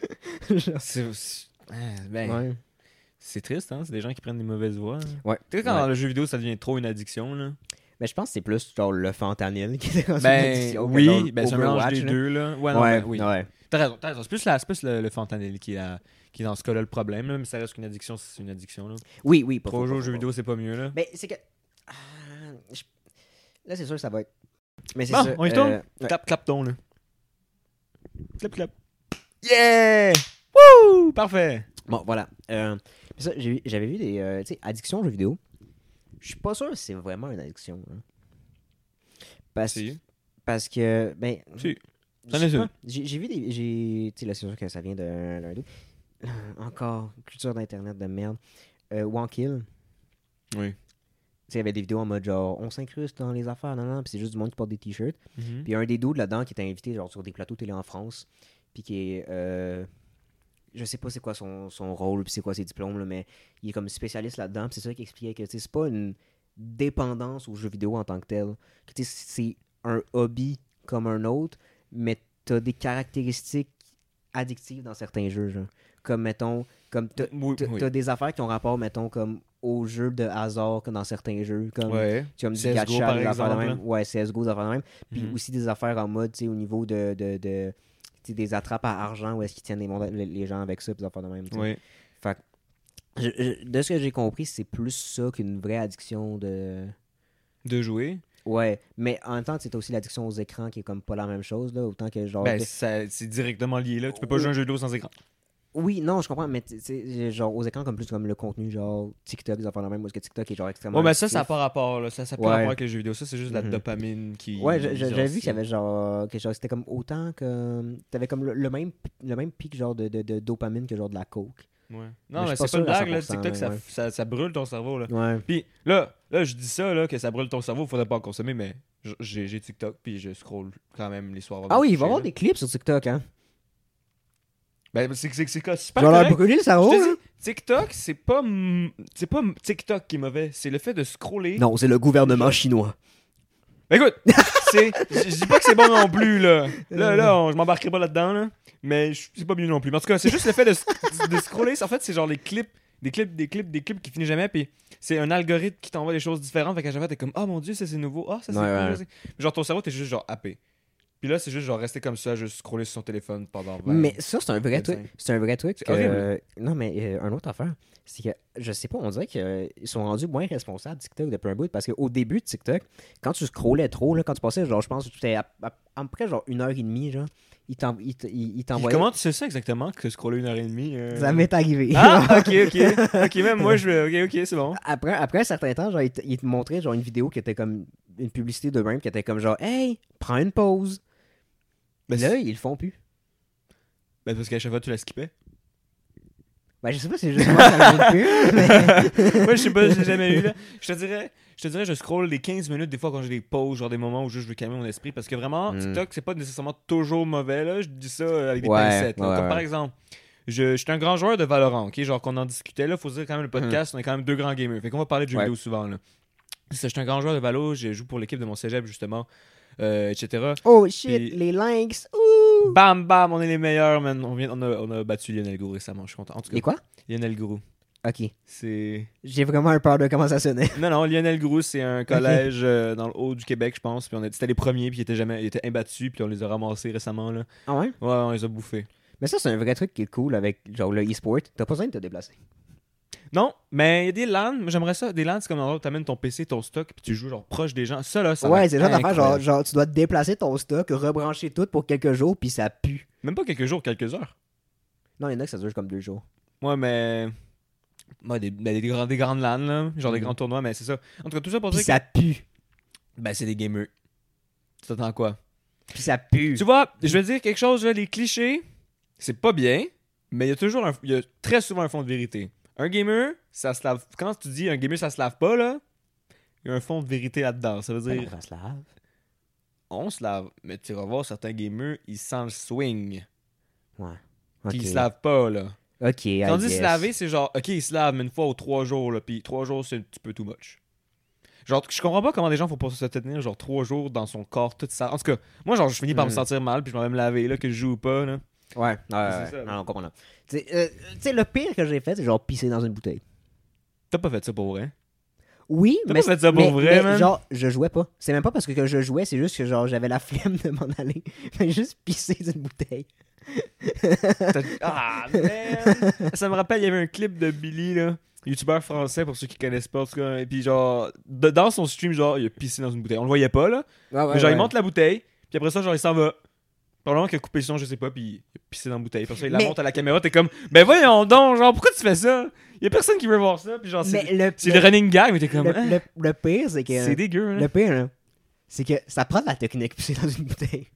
Genre, C'est. c'est- ah, Ben, ouais. c'est triste, hein? C'est des gens qui prennent des mauvaises voies. hein. Ouais. Tu sais, quand Ouais. dans le jeu vidéo, ça devient trop une addiction, là. Mais je pense que c'est plus genre le fentanyl qui est dans une Ben, oui, ben, c'est un mélange des là. deux, là. Ouais, non, Ouais, ben, oui. ouais. T'as raison, t'as raison. C'est plus, la- c'est plus le, le fentanyl qui est, la- qui est dans ce cas-là le problème, là, mais ça reste qu'une addiction, c'est une addiction, là. Oui, oui. pas Trop jouer aux jeux vidéo, c'est pas mieux, là. Mais c'est que. Ah, je- Là, c'est sûr que ça va être. Mais c'est Bon, ça. on y euh, ouais. Clap, clap ton, là. Clap, clap. Yeah! Wouh! Parfait! Bon, voilà. Euh, ça, j'ai vu- j'avais vu des. euh, tu sais, addiction aux jeux vidéo. Je suis pas sûr que c'est vraiment une addiction. hein. Parce, Si. parce que. Ben. Si. je sais pas. J'ai j'ai vu des. j'ai- Tu sais, là, c'est sûr que ça vient d'un d'un doute. Encore, culture d'internet de merde. Euh, Wankill. Oui. Il y avait des vidéos en mode genre, on s'incruste dans les affaires, non, non, puis c'est juste du monde qui porte des t-shirts. Puis il y a un des dudes là-dedans qui était invité genre sur des plateaux télé en France, puis qui est euh, je sais pas c'est quoi son, son rôle, puis c'est quoi ses diplômes là, mais il est comme spécialiste là-dedans, puis c'est ça qui expliquait que c'est pas une dépendance aux jeux vidéo en tant que tel. Que, c'est un hobby comme un autre, mais t'as des caractéristiques addictives dans certains jeux, genre. Comme mettons, comme t'as Oui, t'as- oui. t'as des affaires qui ont rapport, mettons, comme aux jeux de hasard que dans certains jeux, comme Ouais. tu vas me CS:GO, dire gacha, des affaires de même. Ouais, CSGO, des affaires de même. Puis Mhm. aussi des affaires en mode, tu sais, au niveau de, de, de des attrapes à argent où est-ce qu'ils tiennent les, mondes- les- gens avec ça, puis des affaires de même. Oui. Fait que, je- je- de ce que j'ai compris, c'est plus ça qu'une vraie addiction de. De jouer. Ouais, mais en même temps, as aussi l'addiction aux écrans qui est comme pas la même chose, là. Autant que genre. Ben, c'est directement lié, là. Tu peux pas jouer un jeu vidéo sans écran. Oui, non, je comprends, mais tu sais, genre aux écrans comme plus comme le contenu, genre TikTok, des affaires de même, où est-ce que TikTok est genre extrêmement. Ouais, mais ça, ça n'a pas rapport, là. Ça n'a pas rapport avec les jeux vidéo. Ça, c'est juste la Mhm. dopamine qui. Ouais, j'avais vu qui qu'il y avait genre quelque chose, c'était comme autant que t'avais comme le, le même le même pic genre de, de, de dopamine que genre de la coke. Ouais. Non, mais c'est pas une blague, là. 100%, TikTok, ça, ça, ça brûle ton cerveau, là. Ouais. Puis là, là, je dis ça, là, que ça brûle ton cerveau, faudrait pas en consommer, mais j'ai TikTok, puis je scroll quand même les soirs. Ah oui, il va y avoir là. des clips sur TikTok hein. Ben, c'est c'est- c'est super Genre brûler le cerveau, dis, TikTok, c'est pas, m- c'est pas m- TikTok qui est mauvais, c'est le fait de scroller. Non, c'est le gouvernement chinois. Ben écoute, c'est, je je dis pas que c'est bon non plus là. Là, là, on- je m'embarquerai pas là-dedans là, mais je- c'est pas mieux non plus. Mais en tout cas, c'est juste le fait de, sc- de scroller. En fait, c'est genre les clips, des clips, des clips, des clips qui finissent jamais. Puis c'est un algorithme qui t'envoie des choses différentes. Fait qu'à chaque fois, t'es comme, oh mon dieu, ça c'est nouveau. Ah, ça c'est Ouais, cool. ouais. ça, c'est- Genre ton cerveau, t'es juste genre happé. Puis là, c'est juste genre rester comme ça, juste scroller sur son téléphone pendant 20 Mais ça, c'est un vrai 25. truc. C'est un vrai truc. Que- horrible. non, mais euh, un autre affaire, c'est que je sais pas, on dirait qu'ils sont rendus moins responsables TikTok depuis un bout parce qu'au début de TikTok, quand tu scrollais trop, là, quand tu passais, genre, je pense que c'était à, à- à peu près genre une heure et demie, genre, ils t'en- ils t- ils- ils Puis t'envoyaient. Comment tu sais ça exactement que scroller une heure et demie euh, Ça m'est arrivé. Ah, ok, ok. Ok, même moi, je. Ok, ok, c'est bon. après, après un certain temps, genre, ils, te- montraient genre une vidéo qui était comme une publicité de même qui était comme genre Hey, prends une pause. Mais Ben, là, ils le font plus. Ben, parce qu'à chaque fois, tu la skippais. Ben, je sais pas si c'est juste moi ça me plus, mais. *laughs* Moi, je sais pas, j'ai jamais eu là. Je te dirais, je te dirais, je scroll les 15 minutes des fois quand j'ai des pauses, genre des moments où juste je veux calmer mon esprit. Parce que vraiment, Mm. TikTok, c'est pas nécessairement toujours mauvais, là. Je dis ça euh, avec des Ouais, pincettes. ouais, Comme par exemple, je, je suis un grand joueur de Valorant, ok? Genre qu'on en discutait là, faut se dire quand même le Mm. podcast, on est quand même deux grands gamers. Fait qu'on va parler de jeux vidéo souvent, là. Je suis un grand joueur de Valo, je joue pour l'équipe de mon cégep, justement, euh, etc. Oh shit, Puis- les Lynx. Ouh. Bam, bam, on est les meilleurs, man. On, vient, on, a, on a battu Lionel Gourou récemment, je suis content. En tout cas, Les quoi? Lionel Gourou. Ok. C'est. J'ai vraiment un peur de comment ça sonnait. Non, non, Lionel Groux, c'est un collège euh, dans le haut du Québec, je pense. Puis on les premiers, puis ils étaient jamais, ils étaient imbattus, puis on les a ramassés récemment, là. Ah ouais? Ouais, on les a bouffés. Mais ça, c'est un vrai truc qui est cool avec genre le e-sport. T'as pas besoin de te déplacer. Non, mais il y a des LAN, moi j'aimerais ça. Des LAN, c'est comme dans l'autre, t'amènes ton PC, ton stock, puis tu joues genre proche des gens. Ça, là, ça. ouais, c'est genre d'affaire, genre, genre, tu dois te déplacer ton stock, rebrancher tout pour quelques jours, puis ça pue. Même pas quelques jours, quelques heures. Non, il y en a que ça dure comme deux jours. Ouais, mais. Ouais, des, ben, des, grands- des grandes LAN, là. Genre des Mhm. grands tournois, mais c'est ça. En tout cas, tout ça pour Puis dire ça pue. Ben, c'est des gamers. Tu t'attends quoi? Puis ça pue. Tu vois, je vais dire quelque chose, là, les clichés, c'est pas bien, mais il y a toujours un, il y a très souvent un fond de vérité. Un gamer, ça se lave. Quand tu dis un gamer, ça se lave pas, là, il y a un fond de vérité là-dedans. Ça veut dire, ça se lave? on se lave, mais tu vas voir certains gamers, ils sentent le swing. Ouais. Puis Ok. ils se lavent pas, là. Ok, Quand on dit se laver, c'est genre, ok, ils se lavent, mais une fois ou trois jours, là, puis trois jours, c'est un petit peu too much. Genre, je comprends pas comment des gens font pour se tenir, genre, trois jours dans son corps, tout ça. En tout cas, moi, genre, je finis par me Mhm. sentir mal, puis je m'en vais me laver, là, que je joue ou pas, là. Ouais, ouais, ouais. ça. Non, non, comprends. Tu sais, euh, tu sais, le pire que j'ai fait, c'est genre pisser dans une bouteille. T'as pas fait ça pour vrai? Oui, mais. pas fait ça pour mais- vrai, mais man? Genre, je jouais pas. C'est même pas parce que, que je jouais, c'est juste que genre j'avais la *laughs* flemme de m'en aller. Fait juste pisser d'une bouteille. Ah, man! Ça me rappelle, il y avait un clip de Billy, là. youtubeur français pour ceux qui connaissent pas en tout cas et puis genre de- dans son stream genre il a pissé dans une bouteille on le voyait pas là Ouais, ouais, mais genre ouais. il monte la bouteille puis après ça genre il s'en va probablement qu'il a coupé son je sais pas puis il a pissé dans la bouteille ça il la Mais- monte à la caméra t'es comme ben voyons donc genre pourquoi tu fais ça? Y a personne qui veut voir ça puis genre c'est le, c'est le running gag mais t'es comme le, hein, le- le pire, c'est que. c'est dégueu là. Le pire, là, c'est que ça prend de la technique pisser dans une bouteille.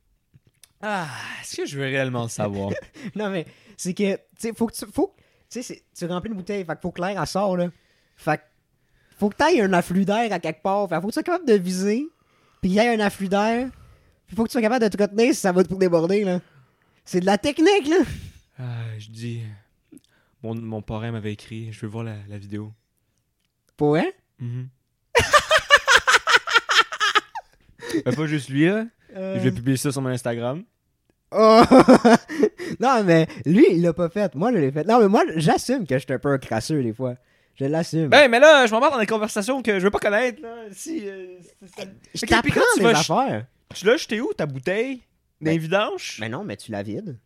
ah est-ce que je veux réellement le savoir? *laughs* Non, mais c'est que, tu sais, faut que tu. Faut, tu sais, tu remplis une bouteille, fait faut que l'air elle sort, là. Fait que faut que t'ailles un afflux d'air à quelque part. Fait que faut que tu sois capable de viser, puis qu'il y ait un afflux d'air. Faut que tu sois capable de te retenir si ça va pour déborder, là. C'est de la technique, là. ah je dis mon, mon parrain m'avait écrit je veux voir la, la vidéo Pour vrai? Mhm. *laughs* Ben, pas juste lui là Euh, je vais publier ça sur mon Instagram Oh! *laughs* non, mais lui, il l'a pas fait. Moi, je l'ai fait. Non, mais moi, j'assume que je suis un peu un crasseux, des fois. Je l'assume. Ben, mais là, je m'embarque dans des conversations que je veux pas connaître, là. Si, euh, c'est- c'est- je t'apprends des affaires. Tu l'as jeté où, ta bouteille? Dans les Ben, vidanges? Mais non, mais tu la vides.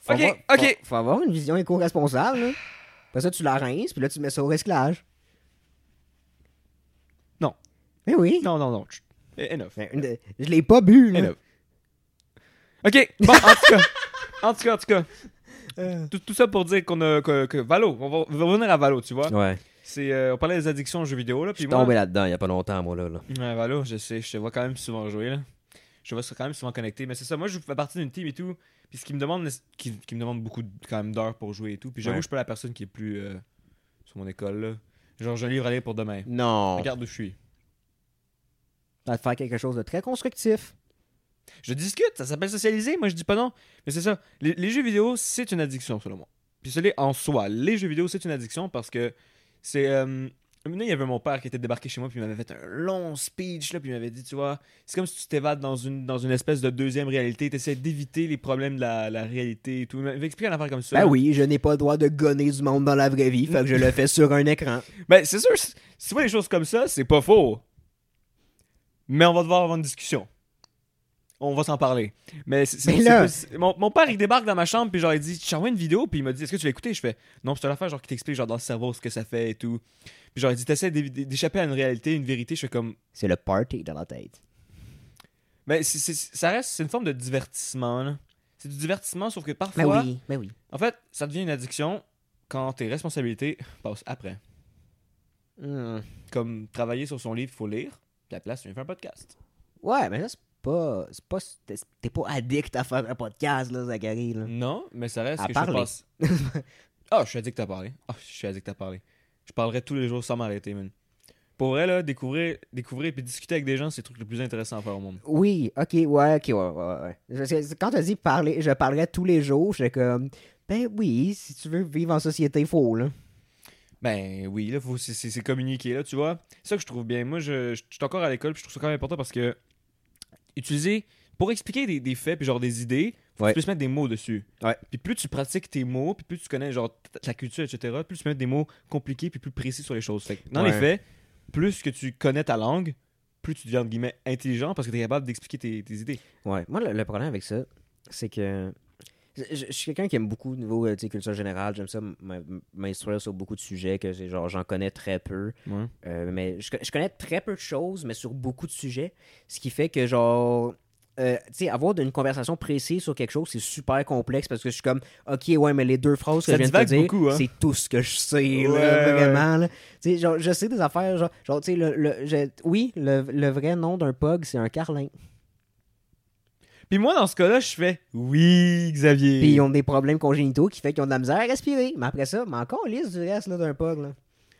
Faut Ok, avoir, ok. Faut, faut avoir une vision éco-responsable, là. Après ça, tu la rinces, puis là, tu mets ça au recyclage. Non. Mais oui. Non, non, non. Eh, Enough. Ben, je l'ai pas bu, là. Enough. Ok, bon, en tout cas. En tout cas, en tout cas. Euh. Tout, tout ça pour dire qu'on a. Que, que Valo, on va, on va revenir à Valo, tu vois. Ouais. C'est, euh, on parlait des addictions aux jeux vidéo, là. Je Puis suis moi. tombé là-dedans il y a pas longtemps, moi, là. là. Ouais, je sais, je te vois quand même souvent jouer, là. Je te vois quand même souvent connecté. Mais c'est ça, moi, je fais partie d'une team et tout. Puis ce qui me demande, qui, qui me demande beaucoup quand même d'heures pour jouer et tout. Puis j'avoue, Ouais. je suis pas la personne qui est plus euh, sur mon école, là. Genre, un livre à lire pour demain. Non. Regarde où je suis. Ça va te faire quelque chose de très constructif. Je discute, ça s'appelle socialiser, moi je dis pas non. Mais c'est ça, les, les jeux vidéo, c'est une addiction selon moi. Puis c'est en soi, les jeux vidéo, c'est une addiction parce que c'est... Euh, un il y avait mon père qui était débarqué chez moi, puis il m'avait fait un long speech, là, puis il m'avait dit, tu vois, c'est comme si tu t'évades dans une, dans une espèce de deuxième réalité, tu essaies d'éviter les problèmes de la, la réalité et tout. Il m'avait expliqué une affaire comme ça. Ben oui, je n'ai pas le droit de gonner du monde dans la vraie vie, fait que je le fais sur un écran. Ben, c'est sûr, si tu vois les choses comme ça, c'est pas faux. Mais on va devoir avoir une discussion. On va s'en parler. Mais Mais là- c'est- mon, mon père, il débarque dans ma chambre, puis genre, il dit, je t'envoie une vidéo, puis il m'a dit, est-ce que tu l'as écouté? Je fais, non, c'est une affaire, genre, qui t'explique, genre, dans le cerveau, ce que ça fait et tout. Puis genre, il dit, t'essaies d'échapper à une réalité, une vérité. Je fais comme, C'est le party dans la tête. ben, c'est- c'est- ça reste, c'est une forme de divertissement, là. C'est du divertissement, sauf que parfois, Ben oui, ben oui. en fait, ça devient une addiction quand tes responsabilités passent après. Hmm. Comme travailler sur son livre, il faut lire, puis à la place, tu viens faire un podcast. Ouais, mais là, c'est pas. C'est pas. t'es- pas addict à faire un podcast, là, Zachary, là. Non, mais ça reste À que parler. je passe. *laughs* Ah, je suis addict à parler. Ah, je suis addict à parler. Je parlerai tous les jours sans m'arrêter, man. Pour vrai, là, découvrir, découvrir et discuter avec des gens, c'est le truc le plus intéressant à faire au monde. Oui, ok, ouais, ok, ouais, ouais, ouais. Quand t'as dit parler, je parlerais tous les jours, j'étais comme. Ben oui, si tu veux vivre en société, il faut, là. Ben oui, là, faut, c'est communiquer, là, tu vois. C'est ça que je trouve bien. Moi, je, je, je suis encore à l'école, puis je trouve ça quand même important parce que utiliser, pour expliquer des, des faits, puis genre des idées, faut Ouais. que tu puisses mettre des mots dessus. Ouais. Puis plus tu pratiques tes mots, puis plus tu connais genre ta, ta culture, etc., plus tu peux mettre des mots compliqués, puis plus précis sur les choses. Fait que, dans les faits, plus que tu connais ta langue, plus tu deviens, entre guillemets, intelligent parce que tu es capable d'expliquer tes, tes idées. Ouais, moi, le, le problème avec ça, c'est que. Je, suis quelqu'un qui aime beaucoup au niveau euh, culture générale. J'aime ça m'instruire sur beaucoup de sujets que genre j'en connais très peu. Ouais. Euh, mais je, co- je connais très peu de choses, mais sur beaucoup de sujets. Ce qui fait que, genre, euh, tu sais, avoir une conversation précise sur quelque chose, c'est super complexe parce que je suis comme, ok, ouais, mais les deux phrases que Ça je viens de te dire, hein. c'est tout ce que je sais, là, Ouais, ouais. vraiment. là. Sais, genre, je sais des affaires, genre, genre tu sais, le, oui, le, le vrai nom d'un pug, c'est un carlin. Puis moi, dans ce cas-là, je fais oui, Xavier. Puis ils ont des problèmes congénitaux qui fait qu'ils ont de la misère à respirer. Mais après ça, mais encore liste du reste là, d'un pug, là.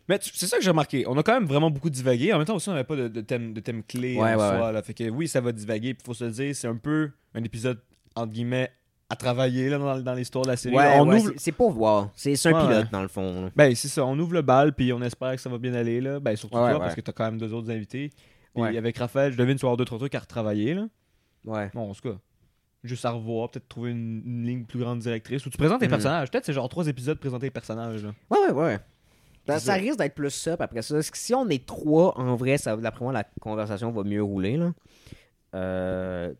Mais tu- c'est ça que j'ai remarqué. On a quand même vraiment beaucoup divagué. En même temps aussi, on n'avait pas de, de thème, de thème clé Ouais, en ouais, soi. Là. Fait que oui, ça va divaguer. Puis faut se le dire, c'est un peu un épisode, entre guillemets, à travailler là, dans, dans l'histoire de la série. Ouais, on ouais, ouvre... c'est- pour voir. C'est un Ouais, pilote, ouais. dans le fond. là. Ben, c'est ça. On ouvre le bal, puis on espère que ça va bien aller. Là. Ben, surtout Ouais, toi, ouais. parce que t'as quand même deux autres invités. Puis avec Raphaël, je devine tu vas avoir deux, trois trucs à retravailler. Là. Ouais. Bon, en tout cas, juste à revoir, peut-être trouver une, une ligne plus grande directrice. Où tu présentes tes Mhm. personnages. Peut-être c'est genre trois épisodes présenter les personnages. Là. Ouais, ouais, ouais. Ça, C'est ça risque d'être plus ça. après ça, parce que si on est trois, en vrai, ça, d'après moi, la conversation va mieux rouler. Là. Euh,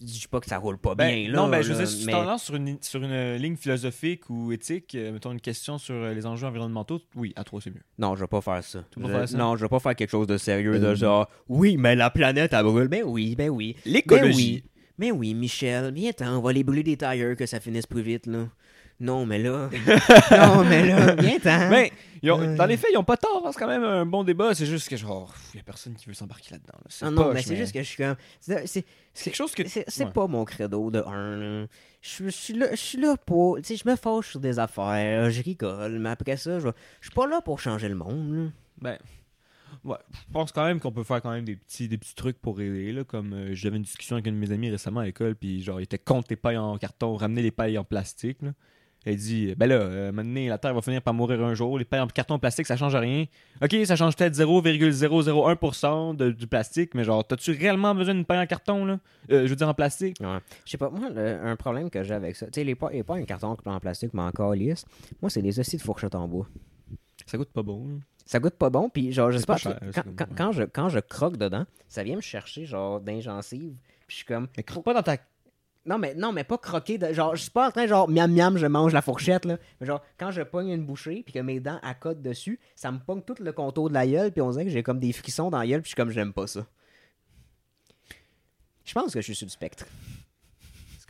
je dis pas que ça roule pas Ben, bien. Là, non, ben, je veux dire, si tu mais- sur une, sur une euh, ligne philosophique ou éthique, euh, mettons une question sur euh, les enjeux environnementaux, oui, à trois, c'est mieux. Non, je vais pas faire ça. Je- pas faire ça? Non, je vais pas faire quelque chose de sérieux. De genre, oui, mais la planète, elle brûle. Ben oui, ben oui. Ben oui. Mais oui, Michel, viens t'en, on va les brûler des tailleurs que ça finisse plus vite, là. Non, mais là. *laughs* non, mais là, viens t'en. Mais ils ont- Euh. dans les faits, ils ont pas tort. hein, C'est quand même un bon débat. C'est juste que, genre, il y a personne qui veut s'embarquer là-dedans. là. C'est non, mais c'est juste que je suis comme. C'est quelque chose que. c'est- Ouais. pas mon credo de un. Je je suis là, je suis là pour. Tu sais, je me fâche sur des affaires, je rigole, mais après ça, je je suis pas là pour changer le monde, là. Ben. Ouais, je pense quand même qu'on peut faire quand même des petits, des petits trucs pour aider. Là, comme euh, j'avais une discussion avec un de mes amis récemment à l'école, puis genre, il était contre les pailles en carton, ramener les pailles en plastique. Là. Elle dit Ben là, euh, maintenant, la Terre va finir par mourir un jour. Les pailles en carton plastique, ça change rien. Ok, ça change peut-être 0,001% de- du plastique, mais genre, t'as-tu réellement besoin d'une paille en carton, là? Euh, Je veux dire en plastique? Ouais. Je sais pas, moi, le- un problème que j'ai avec ça, tu sais, les pas, les pas un carton en plastique, mais encore lisse, moi, c'est des hosties de fourchette en bois. Ça goûte pas bon. là. Ça goûte pas bon, puis genre, je sais pas, quand, quand je, quand je croque dedans, ça vient me chercher, genre, d'ingencive, puis je suis comme... Mais croque pas dans ta. Non, mais, non, mais pas croquer, de, genre, je suis pas en train, genre, miam miam, je mange la fourchette, là, mais genre, quand je pogne une bouchée, puis que mes dents accotent dessus, ça me pogne tout le contour de la gueule, puis on dirait que j'ai comme des frissons dans la gueule, puis je suis comme, j'aime pas ça. Je pense que je suis sur le spectre.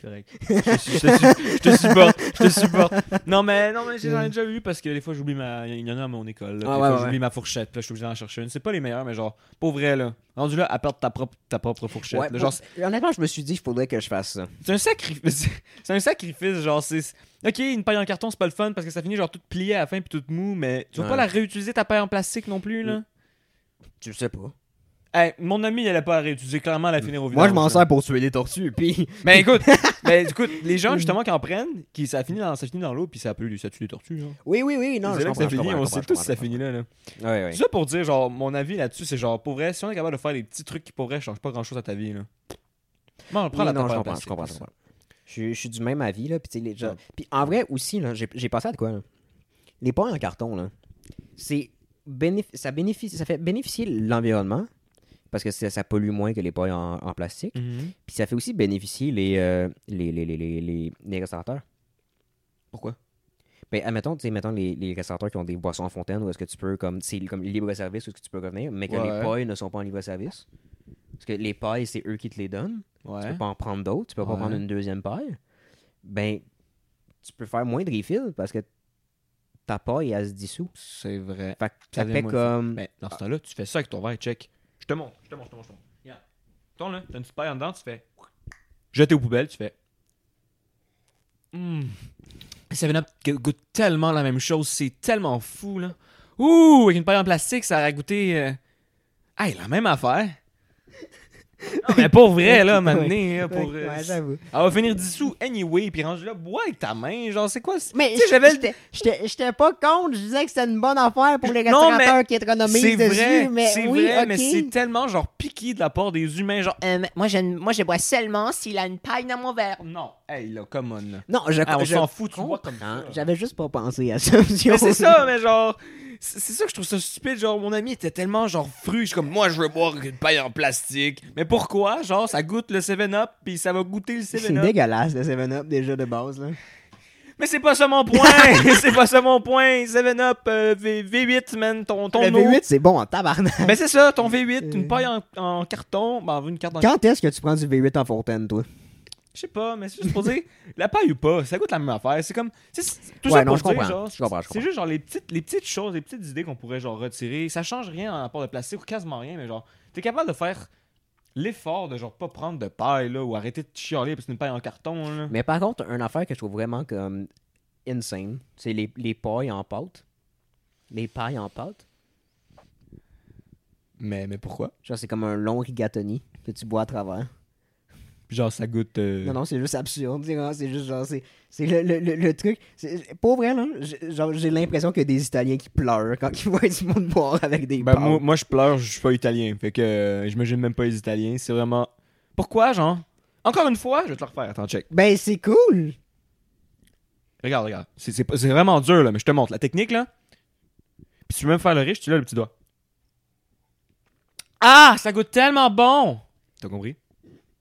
C'est correct. je, te, je te- je te supporte. Je te supporte. Non, mais, non, mais j'en ai déjà vu parce que des fois, j'oublie ma. Il y en a à mon école. là, Ah, des ouais, fois, ouais, j'oublie ma fourchette. Puis là, je suis obligé d'en chercher une. C'est pas les meilleurs, mais genre, pour vrai, là. Rendu là, à perdre ta propre, ta propre fourchette. Ouais, là, genre, honnêtement, je me suis dit, il faudrait que je fasse ça. c'est un sacrifice. *laughs* C'est un sacrifice. Genre, c'est. Ok, une paille en carton, c'est pas le fun parce que ça finit genre toute pliée à la fin puis toute mou, mais tu vas pas la réutiliser ta paille en plastique non plus, là? Tu sais pas. Hey, mon ami, elle a pas à réutiliser. Clairement, elle a finir au Moi, je m'en sers pour tuer des tortues, puis... *laughs* Ben écoute, *laughs* ben écoute, les gens justement qui en prennent, qui ça finit dans ça finit dans l'eau puis ça peut ça tue des tortues. Genre. Oui, oui, oui, non, c'est je là que ça finit, on sait tous que ça finit là. là. Ouais, ouais. Ça pour dire genre mon avis là-dessus, c'est genre pour vrai, si on est capable de faire des petits trucs qui pour vrai changent pas grand-chose à ta vie là. Bon, prends Oui, la non, je comprends, plastique, je comprends, je comprends. Je, suis- du même avis, là, puis tu sais, les gens... Ouais. Puis en vrai, aussi, là, j'ai pensé à de quoi, là? Les pailles en carton, là, c'est... bénéf- Ça, bénéficie, ça fait bénéficier l'environnement, parce que ça, ça pollue moins que les pailles en, en plastique, Mhm. puis ça fait aussi bénéficier les, euh, les, les, les, les, les- restaurateurs. Pourquoi? Ben, admettons, tu sais, mettons les, les restaurateurs qui ont des boissons en fontaine, où est-ce que tu peux, comme, c'est comme libre-service, où est-ce que tu peux revenir, mais que Ouais. les pailles ne sont pas en libre-service. Parce que les pailles, c'est eux qui te les donnent. Tu Ouais. peux pas en prendre d'autres, tu peux pas Ouais. prendre une deuxième paille. Ben, tu peux faire moins de refill parce que ta paille, elle se dissout. C'est vrai. Fait que Ça fait comme. Mais dans ce temps-là, tu fais ça avec ton verre, check. Je te montre, je te montre, je te montre, je te montre. Tourne là, t'as une petite paille en dedans, tu fais. Jeter aux poubelles, tu fais. Hum. Seven Up goûte tellement la même chose, c'est tellement fou là. Ouh, avec une paille en plastique, ça aurait goûté. Euh... Hey, la même affaire. Non, mais pour vrai, là, maintenant, pour. Ouais, euh, ouais, j'avoue. elle va finir dissous anyway, puis rendu là, bois avec ta main, genre, c'est quoi? Mais Tu sais, j'avais j'étais- pas contre, je disais que c'était une bonne affaire pour les *laughs* mais restaurateurs qui économisent C'est dessus, vrai, mais c'est oui, vrai, mais c'est tellement genre piqué de la part des humains, genre Euh, moi, je, moi, je bois seulement s'il a une paille dans mon verre. non, hey là, come on là. Non, je, Ah, on s'en fout, tu vois comme ça. J'avais juste pas pensé à ça. *laughs* Mais c'est ça, mais genre c'est c'est ça que je trouve ça stupide, genre mon ami était tellement genre fru, je suis comme moi je veux boire une paille en plastique. Mais pourquoi? Genre ça goûte le 7 Up puis ça va goûter le C'est 7 Up. dégueulasse, le 7-Up, déjà de base. Là. Mais c'est pas ça mon point, *laughs* *laughs* c'est pas ça mon point. 7 Up euh, V, 8 man, ton ton Le eau. V8, c'est bon en tabarnak. Ben c'est ça, ton V8, Euh. une paille en, en carton, ben une carte en Quand est-ce que tu prends du V8 en fontaine, toi? Je sais pas, mais c'est juste pour dire, *laughs* la paille ou pas, ça goûte la même affaire. C'est comme. c'est- c'est- Tout Ouais, ça non, pour je dire, comprends, genre, je comprends, je C'est juste genre les petites, les petites choses, les petites idées qu'on pourrait genre retirer. Ça change rien en rapport de plastique ou quasiment rien, mais genre, t'es capable de faire l'effort de genre pas prendre de paille là ou arrêter de chialer parce que c'est une paille en carton là. Mais par contre, une affaire que je trouve vraiment comme insane, c'est les, les pailles en pâte. Les pailles en pâte. Mais, mais pourquoi? Genre, c'est comme un long rigatoni que tu bois à travers. Puis genre ça goûte. euh, Non, non, c'est juste absurde. C'est juste genre, c'est c'est le, le, le, le truc. c'est- Pour vrai, là, j'ai- genre, j'ai l'impression qu'il y a des Italiens qui pleurent quand ils voient du monde boire avec des Ben, moi, moi, je pleure, je suis pas italien. Fait que euh, j'imagine même pas les Italiens. C'est vraiment. Pourquoi, genre? Encore une fois, je vais te le refaire. Attends, check. Ben, c'est cool! Regarde, regarde. C'est- C'est c'est vraiment dur, là, mais je te montre la technique, là. Puis si tu veux même faire le riche, tu l'as le petit doigt. Ah, ça goûte tellement bon! T'as compris?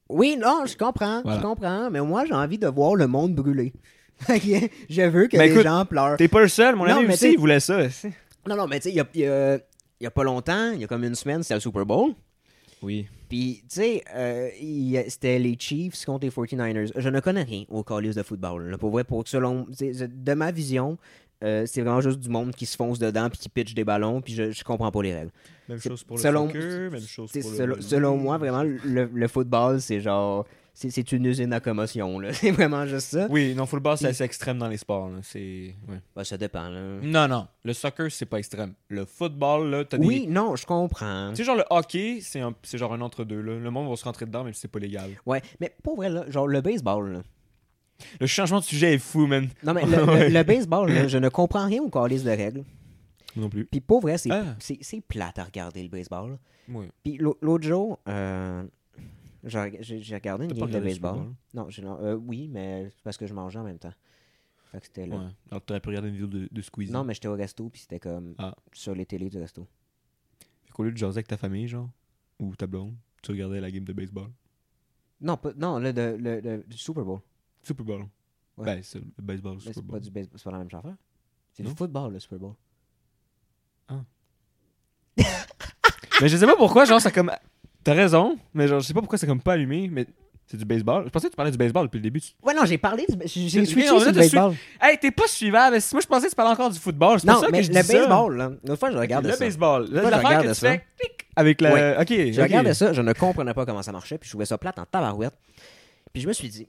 Oui, non, je comprends, Voilà. je comprends, mais moi, j'ai envie de voir le monde brûler. *laughs* Je veux que Ben, les écoute, gens pleurent. T'es pas le seul, mon ami mais aussi, il voulait ça. Non, non, mais tu sais, il y a, il y a- il y a pas longtemps, il y a comme une semaine, c'était le Super Bowl. Oui. Puis, tu sais, euh, c'était les Chiefs contre les 49ers. Je ne connais rien au calice de football. Là, pour vrai, pour, selon, de ma vision, euh, c'est vraiment juste du monde qui se fonce dedans puis qui pitch des ballons, puis je, je comprends pas les règles. Même chose pour le selon- soccer, même chose pour selon, le... selon moi, vraiment, le, le football, c'est genre. C'est une usine à commotion, là. *laughs* C'est vraiment juste ça. Oui, non, football, c'est assez extrême dans les sports. là. C'est... ouais. Ben, ça dépend, là. Non, non. Le soccer, c'est pas extrême. Le football, là, t'as Oui, des... non, je comprends. Tu sais, genre le hockey, c'est, un... c'est genre un entre-deux. Là. Le monde va se rentrer dedans, si c'est pas légal. Ouais, mais pour vrai, là, genre le baseball, là. Le changement de sujet est fou, man. Non, mais *laughs* le, le- Ouais. le baseball, là, je ne comprends rien au calice de règles. Non plus. Puis pour vrai, c'est Ah. plate à regarder le baseball. Oui. Puis l'au- l'autre jour, euh, j'ai regardé une game de baseball. Non, non, euh, oui, mais c'est parce que je mangeais en même temps. Fait que c'était là. Ouais. Alors, t'aurais pu regarder une vidéo de, de Squeezie. Non, mais j'étais au resto, puis c'était comme Ah. sur les télés du resto. Fait qu'au lieu de jaser avec ta famille, genre, ou ta blonde, tu regardais la game de baseball? Non, pas, non, le, le, le- le Super Bowl. Super Bowl. Ouais. Ben, c'est le baseball, le Super C'est pas Bowl. du baseball, c'est pas la même affaire. C'est du football, le Super Bowl. *laughs* mais je sais pas pourquoi, genre, ça comme. T'as raison, mais genre, je sais pas pourquoi c'est comme pas allumé, mais c'est du baseball. Je pensais que tu parlais du baseball depuis le début. Tu- Ouais, non, j'ai parlé du. J'ai switché sur le baseball. Hey, t'es pas suivable. Moi, je pensais que tu parlais encore du football. C'est Non, ça mais que je le dis ça. baseball, là. L'autre fois, je regardais Le ça. baseball. Moi, je regardais ça. fais avec la. Ouais. Ok. Je regardais ça, je ne comprenais pas comment ça marchait, puis je trouvais ça plate en tabarouette. Puis je me suis dit,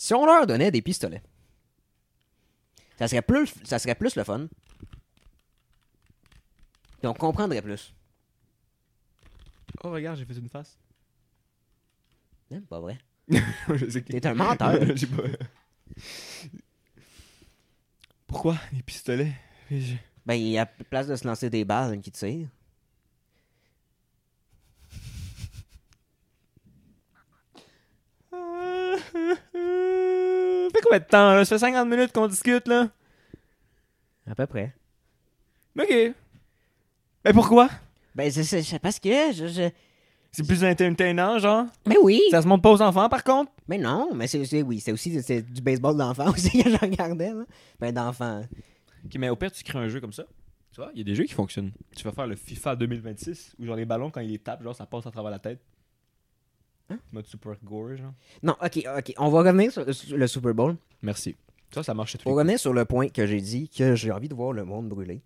si on leur donnait des pistolets, ça serait plus, ça serait plus le fun. Puis on comprendrait plus. Oh, regarde, j'ai fait une face. Non, pas vrai. *laughs* T'es un menteur. *laughs* Pourquoi les pistolets? Ben, il y a place de se lancer des balles qui tire. Fait combien de temps, là? Ça fait 50 minutes qu'on discute, là? À peu près. Ok. Mais pourquoi? Ben, c'est- parce que je, je- C'est plus entertainant, genre? Mais oui! Ça se montre pas aux enfants, par contre? Mais non, mais c'est c'est- oui, c'est aussi c'est du baseball d'enfant *laughs* aussi que je regardais. Là. Ben, d'enfant. Ok, mais au pire, tu crées un jeu comme ça. Tu vois, il y a des jeux qui fonctionnent. Tu vas faire le FIFA 2026, où genre les ballons, quand ils les tapent, genre ça passe à travers la tête. Hein? Mode super gore, genre. Non, ok, ok. On va revenir sur, le Super Bowl. Merci. Ça, ça marche tous Pour revenir sur le point que j'ai dit que j'ai envie de voir le monde brûler.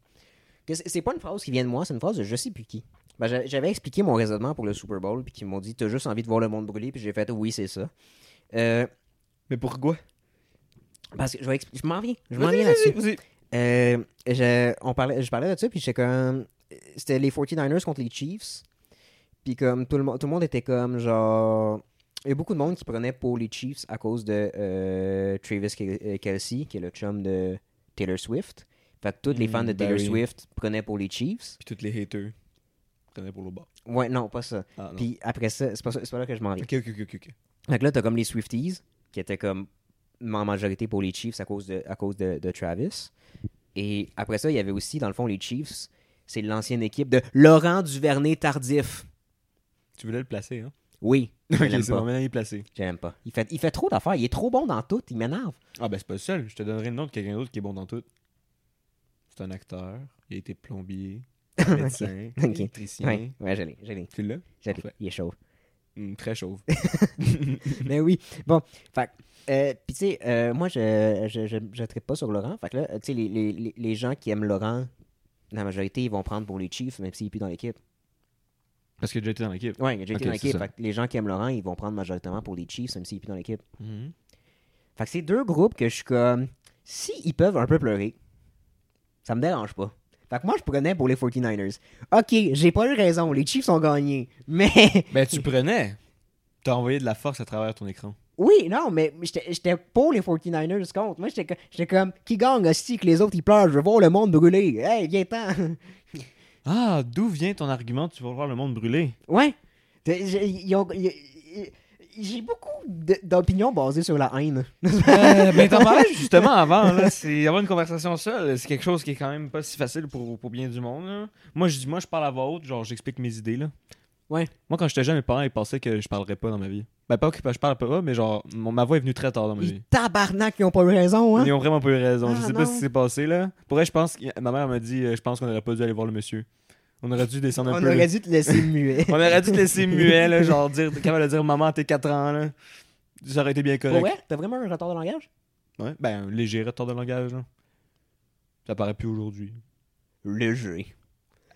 C'est pas une phrase qui vient de moi, c'est une phrase de je sais plus qui. Ben, j'a- J'avais expliqué mon raisonnement pour le Super Bowl, puis qu'ils m'ont dit T'as juste envie de voir le monde brûler, puis j'ai fait Oui, c'est ça. Euh, Mais pourquoi? parce que je, vais je m'en viens. Je m'en viens là-dessus. Euh, je, on parlait, je parlais de ça, puis j'étais comme. C'était les 49ers contre les Chiefs. Puis comme tout le, monde- tout le monde était comme genre. Il y a beaucoup de monde qui prenait pour les Chiefs à cause de euh, Travis Kel- euh, Kelsey, qui est le chum de Taylor Swift. Fait que tous les Mm, fans de ben Taylor oui. Swift prenaient pour les Chiefs. Puis tous les haters prenaient pour le bas. Ouais, non, pas ça. Ah, non. Puis après ça, c'est pas, ça- pas là que je m'en viens. Ok, ok, ok, ok. ok. Fait que là, t'as comme les Swifties, qui étaient comme en majorité pour les Chiefs à cause de, à cause de, de Travis. Et après ça, il y avait aussi, dans le fond, les Chiefs. C'est l'ancienne équipe de Laurent Duvernay Tardif. Tu voulais le placer, hein? Oui, *laughs* Ok, c'est pas. bon, maintenant il est placé. Je l'aime pas. Il fait, il fait trop d'affaires. Il est trop bon dans tout. Il m'énerve. Ah, ben c'est pas le seul. Je te donnerai le nom de quelqu'un d'autre qui est bon dans tout. C'est un acteur. Il a été plombier, *laughs* médecin, Ok. électricien. Ouais, ouais, je l'ai. Je l'ai. Tu l'as? je l'ai. Il est chaud. Hum, très chauve. Mais *laughs* oui. Bon, fait que, euh, puis tu sais, euh, moi, je je, je, je trippe pas sur Laurent. Fait que là, tu sais, les, les, les- les gens qui aiment Laurent, la majorité, ils vont prendre pour les Chiefs, même s'il est plus dans l'équipe. Parce qu'il a déjà été dans l'équipe. Ouais, il a déjà été dans l'équipe. Fait que les gens qui aiment Laurent, ils vont prendre majoritairement pour les Chiefs, même s'il est plus dans l'équipe. Mhm. Fait que c'est deux groupes que je suis comme. Si ils peuvent un peu pleurer, ça me dérange pas. Fait que moi, je prenais pour les 49ers. Ok, j'ai pas eu raison, les Chiefs ont gagné. *laughs* Mais. Ben, tu prenais. T'as envoyé de la force à travers ton écran. Oui, non, mais j'étais j'étais pour les 49ers contre. Moi, j'étais comme. Qui gagne aussi que les autres ils pleurent Je veux voir le monde brûler. Hey, viens-t'en. *laughs* Ah, d'où vient ton argument Tu vas voir le monde brûler? Ouais. J'ai- beaucoup d'opinions basées sur la haine. *laughs* Euh, ben, t'en parlais justement avant, là. C'est avoir une conversation seule. C'est quelque chose qui est quand même pas si facile pour, pour bien du monde, là. Moi, je dis, moi, je parle à voix haute, genre, j'explique mes idées, là. Ouais. Moi, quand j'étais jeune, mes parents, ils pensaient que je parlerais pas dans ma vie. Ben, pas que je parle pas, mais genre, mon- ma voix est venue très tard dans ma vie. Ils tabarnak, ils ont pas eu raison, hein? Ils ont vraiment pas eu raison. je Ah, sais pas ce qui s'est passé, là. Pour vrai, je pense que ma mère m'a dit, euh, je pense qu'on aurait pas dû aller voir le monsieur. On aurait dû descendre un On peu. aurait dû te laisser *laughs* muet. On aurait dû te laisser muet, là, *laughs* genre, dire, capable de dire, maman, t'es 4 ans, là. Ça aurait été bien correct. vrai? T'as vraiment un retard de langage? Ouais, ben, un léger retard de langage, là. Ça paraît plus aujourd'hui. Léger.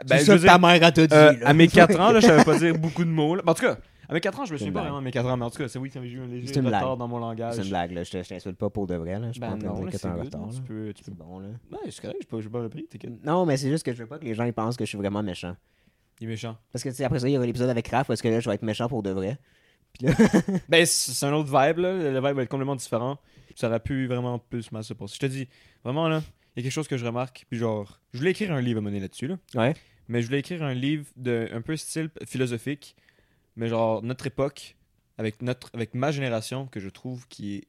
Ben, c'est je ça veux que ta mère a te dit. euh, à mes 4 ans, là, je *laughs* savais pas dire beaucoup de mots. Là. Ben, En tout cas, à mes 4 ans, je me souviens pas vraiment de mes 4 ans, mais en tout cas, c'est oui, j'ai eu un léger retard blague. dans mon langage. C'est une blague, là. Je te- je t'insulte pas pour de vrai, là. Je suis pas Ben en train de non, que t'as un retard. là. Tu peux, tu peux... Bon, là. Ouais, c'est correct, j'ai pas, t'inquiète. Non, mais c'est juste que je veux pas que les gens ils pensent que je suis vraiment méchant. Il est méchant. Parce que, tu sais, après ça, il y aura l'épisode avec Raph, parce que là, je vais être méchant pour de vrai. *laughs* Ben, c'est un autre vibe, là. Le vibe va être complètement différent. Ça aurait pu vraiment plus mal se passer. Je te dis, vraiment, là, y a quelque chose que je remarque. Puis genre, je voulais écrire un livre à mener là-dessus, là. Ouais. Mais je voulais écrire un livre de un peu style philosophique, mais genre notre époque, avec notre avec ma génération, que je trouve qui est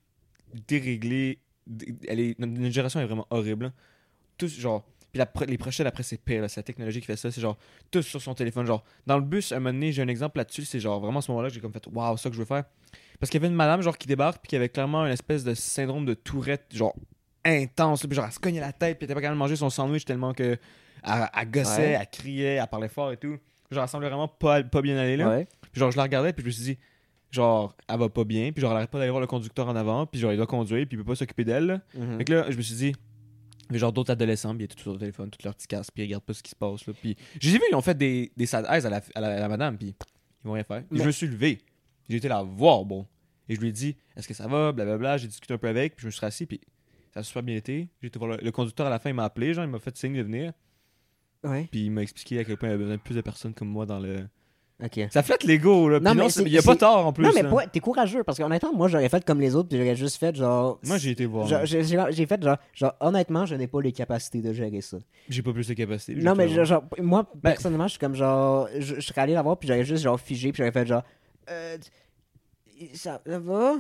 déréglée. dé- Elle est, notre génération est vraiment horrible. là. Tous, genre. Puis la les prochaines après, c'est pire. C'est la technologie qui fait ça. C'est genre, tous sur son téléphone. Genre, dans le bus, un moment donné, j'ai un exemple là-dessus. C'est genre, vraiment à ce moment-là, j'ai comme fait, waouh, ça que je veux faire. Parce qu'il y avait une madame, genre, qui débarque, puis qui avait clairement une espèce de syndrome de Tourette, genre, intense. Puis genre, elle se cognait la tête, puis elle était pas capable de manger son sandwich tellement que. Elle, elle gossait, Ouais. elle criait, elle parlait fort et tout. Genre, elle semblait vraiment pas, pas bien aller là. Ouais. Puis genre, je la regardais, puis je me suis dit, genre, elle va pas bien, puis genre, elle arrête pas d'aller voir le conducteur en avant, puis genre, il doit conduire, puis il peut pas s'occuper d'elle. Mhm. Fait que là, je me suis dit, mais genre d'autres adolescents, puis ils étaient tous sur le téléphone, tous leur petits casques, puis ils regardent pas ce qui se passe. Là. Puis j'ai vu, ils ont fait des, des sad eyes à la, à la, à la madame, puis ils vont rien faire. Puis je me suis levé, j'ai été la voir, bon. Et je lui ai dit, est-ce que ça va, blablabla. J'ai discuté un peu avec, puis je me suis rassis, puis ça a super bien été. J'ai été voir le, le conducteur à la fin, il m'a appelé, genre, il m'a fait signe de venir, Ouais. puis il m'a expliqué à quel point il y avait besoin de plus de personnes comme moi dans le. Ça flatte l'ego, là. Non, Puis mais non, il y a pas tort en plus. non, mais pas- t'es courageux parce qu'honnêtement, moi, j'aurais fait comme les autres, puis j'aurais juste fait genre. Moi, j'ai été voir. J'ai fait genre, genre, honnêtement, je n'ai pas les capacités de gérer ça. J'ai pas plus de capacité. j'ai Non, mais genre, moi, Ben- personnellement, je suis comme genre, je, je serais allé la voir, puis j'aurais juste genre figé, puis j'aurais fait genre, euh, ça, ça va?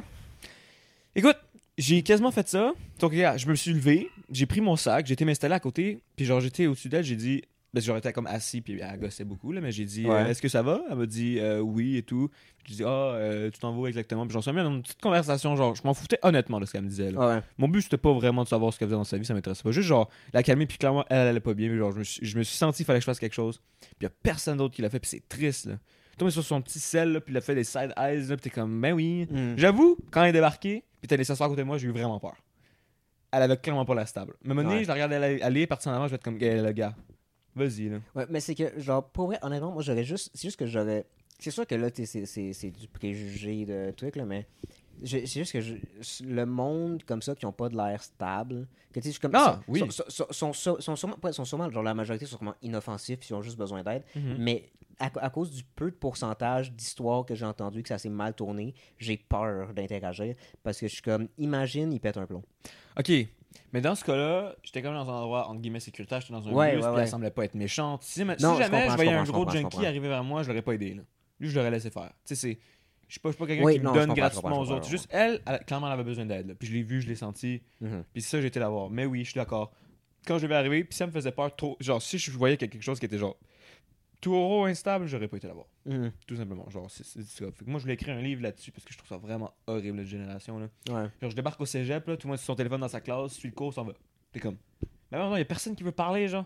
Écoute, j'ai quasiment fait ça. Donc, regarde, je me suis levé, j'ai pris mon sac, j'ai été m'installer à côté, puis genre, j'étais au-dessus d'elle, j'ai dit. Parce que j'aurais été comme assis, puis elle gossait beaucoup, là, mais j'ai dit Ouais. euh, Est-ce que ça va? Elle m'a dit euh, Oui et tout. J'ai dit Ah, euh, tu t'en vas exactement Puis j'en suis mis dans une petite conversation, genre, je m'en foutais honnêtement de ce qu'elle me disait. là. Ouais. Mon but, c'était pas vraiment de savoir ce qu'elle faisait dans sa vie, ça m'intéressait pas. Juste, genre, la calmer, puis clairement, elle, elle allait pas bien, mais genre, je me suis, je me suis senti qu'il fallait que je fasse quelque chose. Puis y a personne d'autre qui l'a fait, puis c'est triste, là. Tombé sur son petit sel, là, puis il a fait des side eyes, là, puis t'es comme, ben oui. Mm. J'avoue, quand elle est débarquée, puis t'as laissé s'asseoir à côté de moi, j'ai eu vraiment peur. Elle avait clairement pas la stable. Mais donné, Ouais. je la regardais aller, aller partir en avant, je vais être comme, Hey, le gars, vas-y, là. Ouais, mais c'est que, genre, pour vrai, honnêtement, moi, j'aurais juste. C'est juste que j'aurais. C'est sûr que là, c'est c'est du préjugé de trucs, là, mais. C'est juste que je- le monde comme ça qui ont pas de l'air stable, que tu sais, je suis comme Ah, oui. sont, sont, sont, sûrement, sont sûrement, genre la majorité sont vraiment inoffensifs, ils ont juste besoin d'aide, Mhm. mais à, à cause du peu de pourcentage d'histoires que j'ai entendu que ça s'est mal tourné, j'ai peur d'interagir parce que je suis comme, imagine, il pète un plomb. Ok. Mais dans ce cas-là, j'étais comme dans un endroit entre guillemets sécuritaire, j'étais dans un Ouais, bus, ouais, ouais. elle semblait pas être méchante. Si, ma- si Non, je jamais je je voyais un gros junkie arriver vers moi, je l'aurais pas aidé. Là. Lui, je l'aurais laissé faire. Tu sais, c'est. Je suis pas, je suis pas quelqu'un Oui, qui non, me donne gratuitement aux autres. Juste, elle, elle, clairement, elle avait besoin d'aide. Puis je l'ai vu, je l'ai senti. Mhm. Puis ça, j'ai été la voir. Mais oui, je suis d'accord. Quand je vais arriver, puis ça me faisait peur trop. Genre, si je voyais quelque chose qui était genre. Taureau instable, j'aurais pas été la voir. Mhm. Tout simplement. Genre, c'est ça. Fait que moi, je voulais écrire un livre là-dessus parce que je trouve ça vraiment horrible, cette génération. Là. Ouais. Genre, je débarque au cégep, là, tout le monde sur son téléphone dans sa classe, suit le cours, s'en va. T'es comme. Mais non, non, y a personne qui veut parler, genre.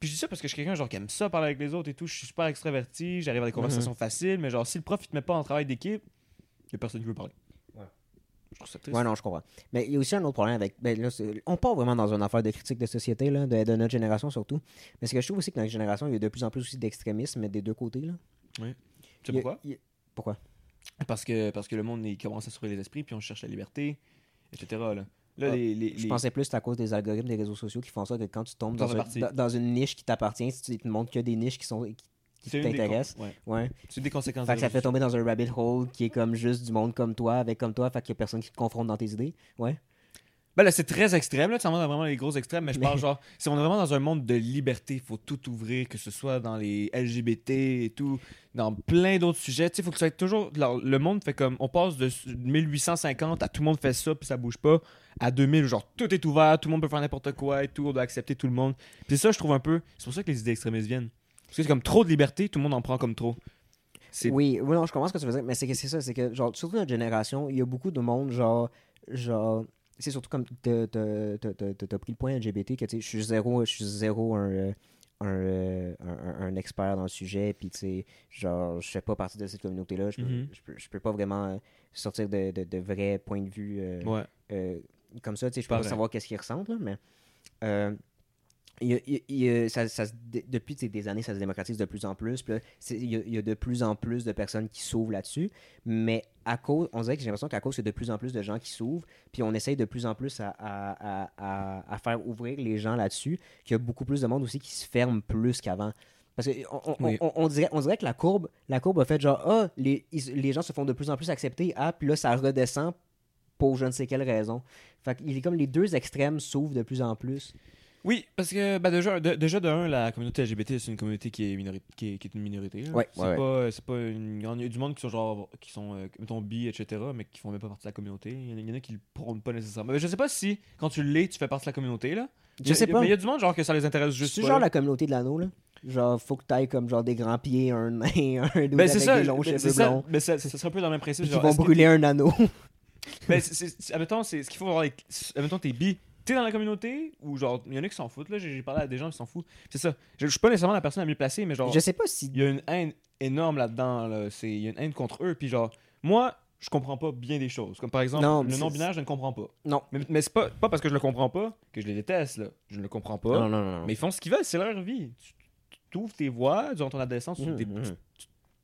Puis je dis ça parce que je suis quelqu'un genre qui aime ça parler avec les autres et tout. Je suis super extraverti, j'arrive à des conversations faciles, mais genre si le prof il te met pas en travail d'équipe, y a personne qui veut parler. Ouais. Je trouve ça triste. Ouais, non, je comprends. Mais il y a aussi un autre problème avec. Ben, là, on part vraiment dans une affaire de critique de société, là, de, de notre génération surtout. Mais c'est que je trouve aussi que dans notre génération, il y a de plus en plus aussi d'extrémisme des deux côtés. Là. Tu sais Il pourquoi? il a- Pourquoi? Parce que, parce que le monde il commence à s'ouvrir les esprits, puis on cherche la liberté, etc. Là, là Ah, les, les, Je les- pensais plus que à cause des algorithmes des réseaux sociaux qui font ça que quand tu tombes Dans dans, un une niche qui t'appartient, si tu te montres que des niches qui sont qui, qui t'intéressent. con- ouais. Ouais. C'est une des conséquences. Fait que ça fait tomber dans un rabbit hole qui est comme juste du monde comme toi, avec comme toi, fait qu'il y a personne qui te confronte dans tes idées. Ouais. Ben là, c'est très extrême, là. Tu vas dans vraiment les gros extrêmes, mais je parle genre, si on est vraiment dans un monde de liberté, il faut tout ouvrir, que ce soit dans les LGBT et tout, dans plein d'autres sujets. Tu sais, il faut que ça soit toujours. alors, le monde fait comme. On passe de 1850 à tout le monde fait ça, puis ça bouge pas, à 2000, genre tout est ouvert, tout le monde peut faire n'importe quoi et tout, on doit accepter tout le monde. Puis ça, je trouve un peu. C'est pour ça que les idées extrémistes viennent. Parce que c'est comme trop de liberté, tout le monde en prend comme trop. Oui, oui, non, je comprends ce que tu veux dire, mais c'est que c'est ça, c'est que, genre, surtout notre génération, il y a beaucoup de monde, genre, genre, c'est surtout comme t'as- t'as pris le point LGBT, que tu sais, je suis zéro, je suis zéro un, euh, un, euh, un- un- un expert dans le sujet, puis tu sais, genre, je fais pas partie de cette communauté-là, je peux, Mhm. je peux, je peux pas vraiment euh, sortir de, de, de vrais points de vue euh, Ouais. euh, comme ça, tu sais, je peux pas savoir qu'est-ce qu'ils ressentent, là, mais euh, il il il ça, depuis des années, ça se démocratise de plus en plus. puis là, c'est- il y, a, il de plus en plus de personnes qui s'ouvrent là-dessus. Mais à cause, on dirait que j'ai l'impression qu'à cause, il y a de plus en plus de gens qui s'ouvrent. Puis on essaye de plus en plus à, à- à- à- à faire ouvrir les gens là-dessus. Qu'il y a beaucoup plus de monde aussi qui se ferme plus qu'avant. Parce que on, on- Oui. on- on dirait, on dirait que la courbe, la courbe a fait genre, ah, les, gens se font de plus en plus accepter. Ah, puis là, ça redescend pour je ne sais quelle raison. Fait qu'il est comme les deux extrêmes s'ouvrent de plus en plus. Oui, parce que bah, déjà, de, déjà de un, la communauté LGBT, c'est une communauté qui est, qui est, qui est une minorité. Ouais, c'est ouais, pas, c'est pas une- Il y a du monde qui sont genre, qui sont, euh, mettons, bi, etc., mais qui font même pas partie de la communauté. Il y en a, y en a qui le prônent pas nécessairement. Mais je sais pas si, quand tu l'es, tu fais partie de la communauté, là. Je a- sais pas. Mais il y a du monde, genre, que ça les intéresse juste C'est genre là. la communauté de l'anneau, là. Genre, faut que t'ailles comme genre des grands pieds, un nain, *laughs* un dude Ben, avec ça, des longs ben, cheveux blonds. mais ça, ça serait un peu dans le même principe. Genre, vont brûler un anneau. *laughs* Ben, c'est- c'est- c'est- admettons, c'est ce qu'il faut voir avec. Admettons, t'es bi. T'es dans la communauté ou genre, il y en a qui s'en foutent, là. J'ai parlé à des gens qui s'en foutent. C'est ça. Je, je suis pas nécessairement la personne la mieux placée, mais genre, Je sais pas si. il y a une haine énorme là-dedans. Là. C'est- Il y a une haine contre eux. Puis genre, moi, je comprends pas bien des choses. Comme par exemple, Non, le non-binaire, je ne comprends pas. Non. Mais, mais c'est pas, pas parce que je le comprends pas que je les déteste, là. Je ne le comprends pas. Non, non, non. Mais ils font ce qu'ils veulent, c'est leur vie. Tu, tu ouvres tes voies durant ton adolescence, tu Mhm, t'es- mhm.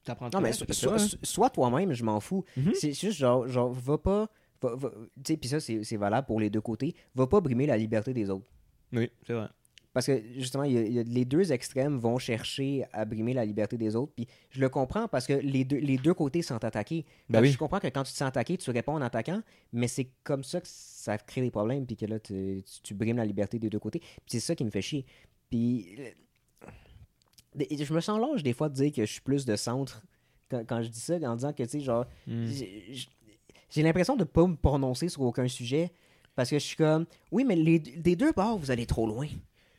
tu apprends Non, mais so- so- so- sois toi-même, je m'en fous. Mhm. C'est juste genre, genre, va pas. Puis ça, c'est valable pour les deux côtés. Va pas brimer la liberté des autres. Oui, c'est vrai. parce que justement, il y a- il y a- les deux extrêmes vont chercher à brimer la liberté des autres. Puis je le comprends parce que les deux, les deux côtés sont attaqués. Ben oui. Je comprends que quand tu te sens attaqué, tu réponds en attaquant, mais c'est comme ça que ça crée des problèmes, puis que là, tu, tu- tu brimes la liberté des deux côtés. Puis c'est ça qui me fait chier. Puis je me sens lâche des fois de dire que je suis plus de centre quand, quand je dis ça, en disant que, tu sais, genre, Hmm. J'ai l'impression de pas me prononcer sur aucun sujet. Parce que je suis comme, oui, mais les, des deux bords, vous allez trop loin.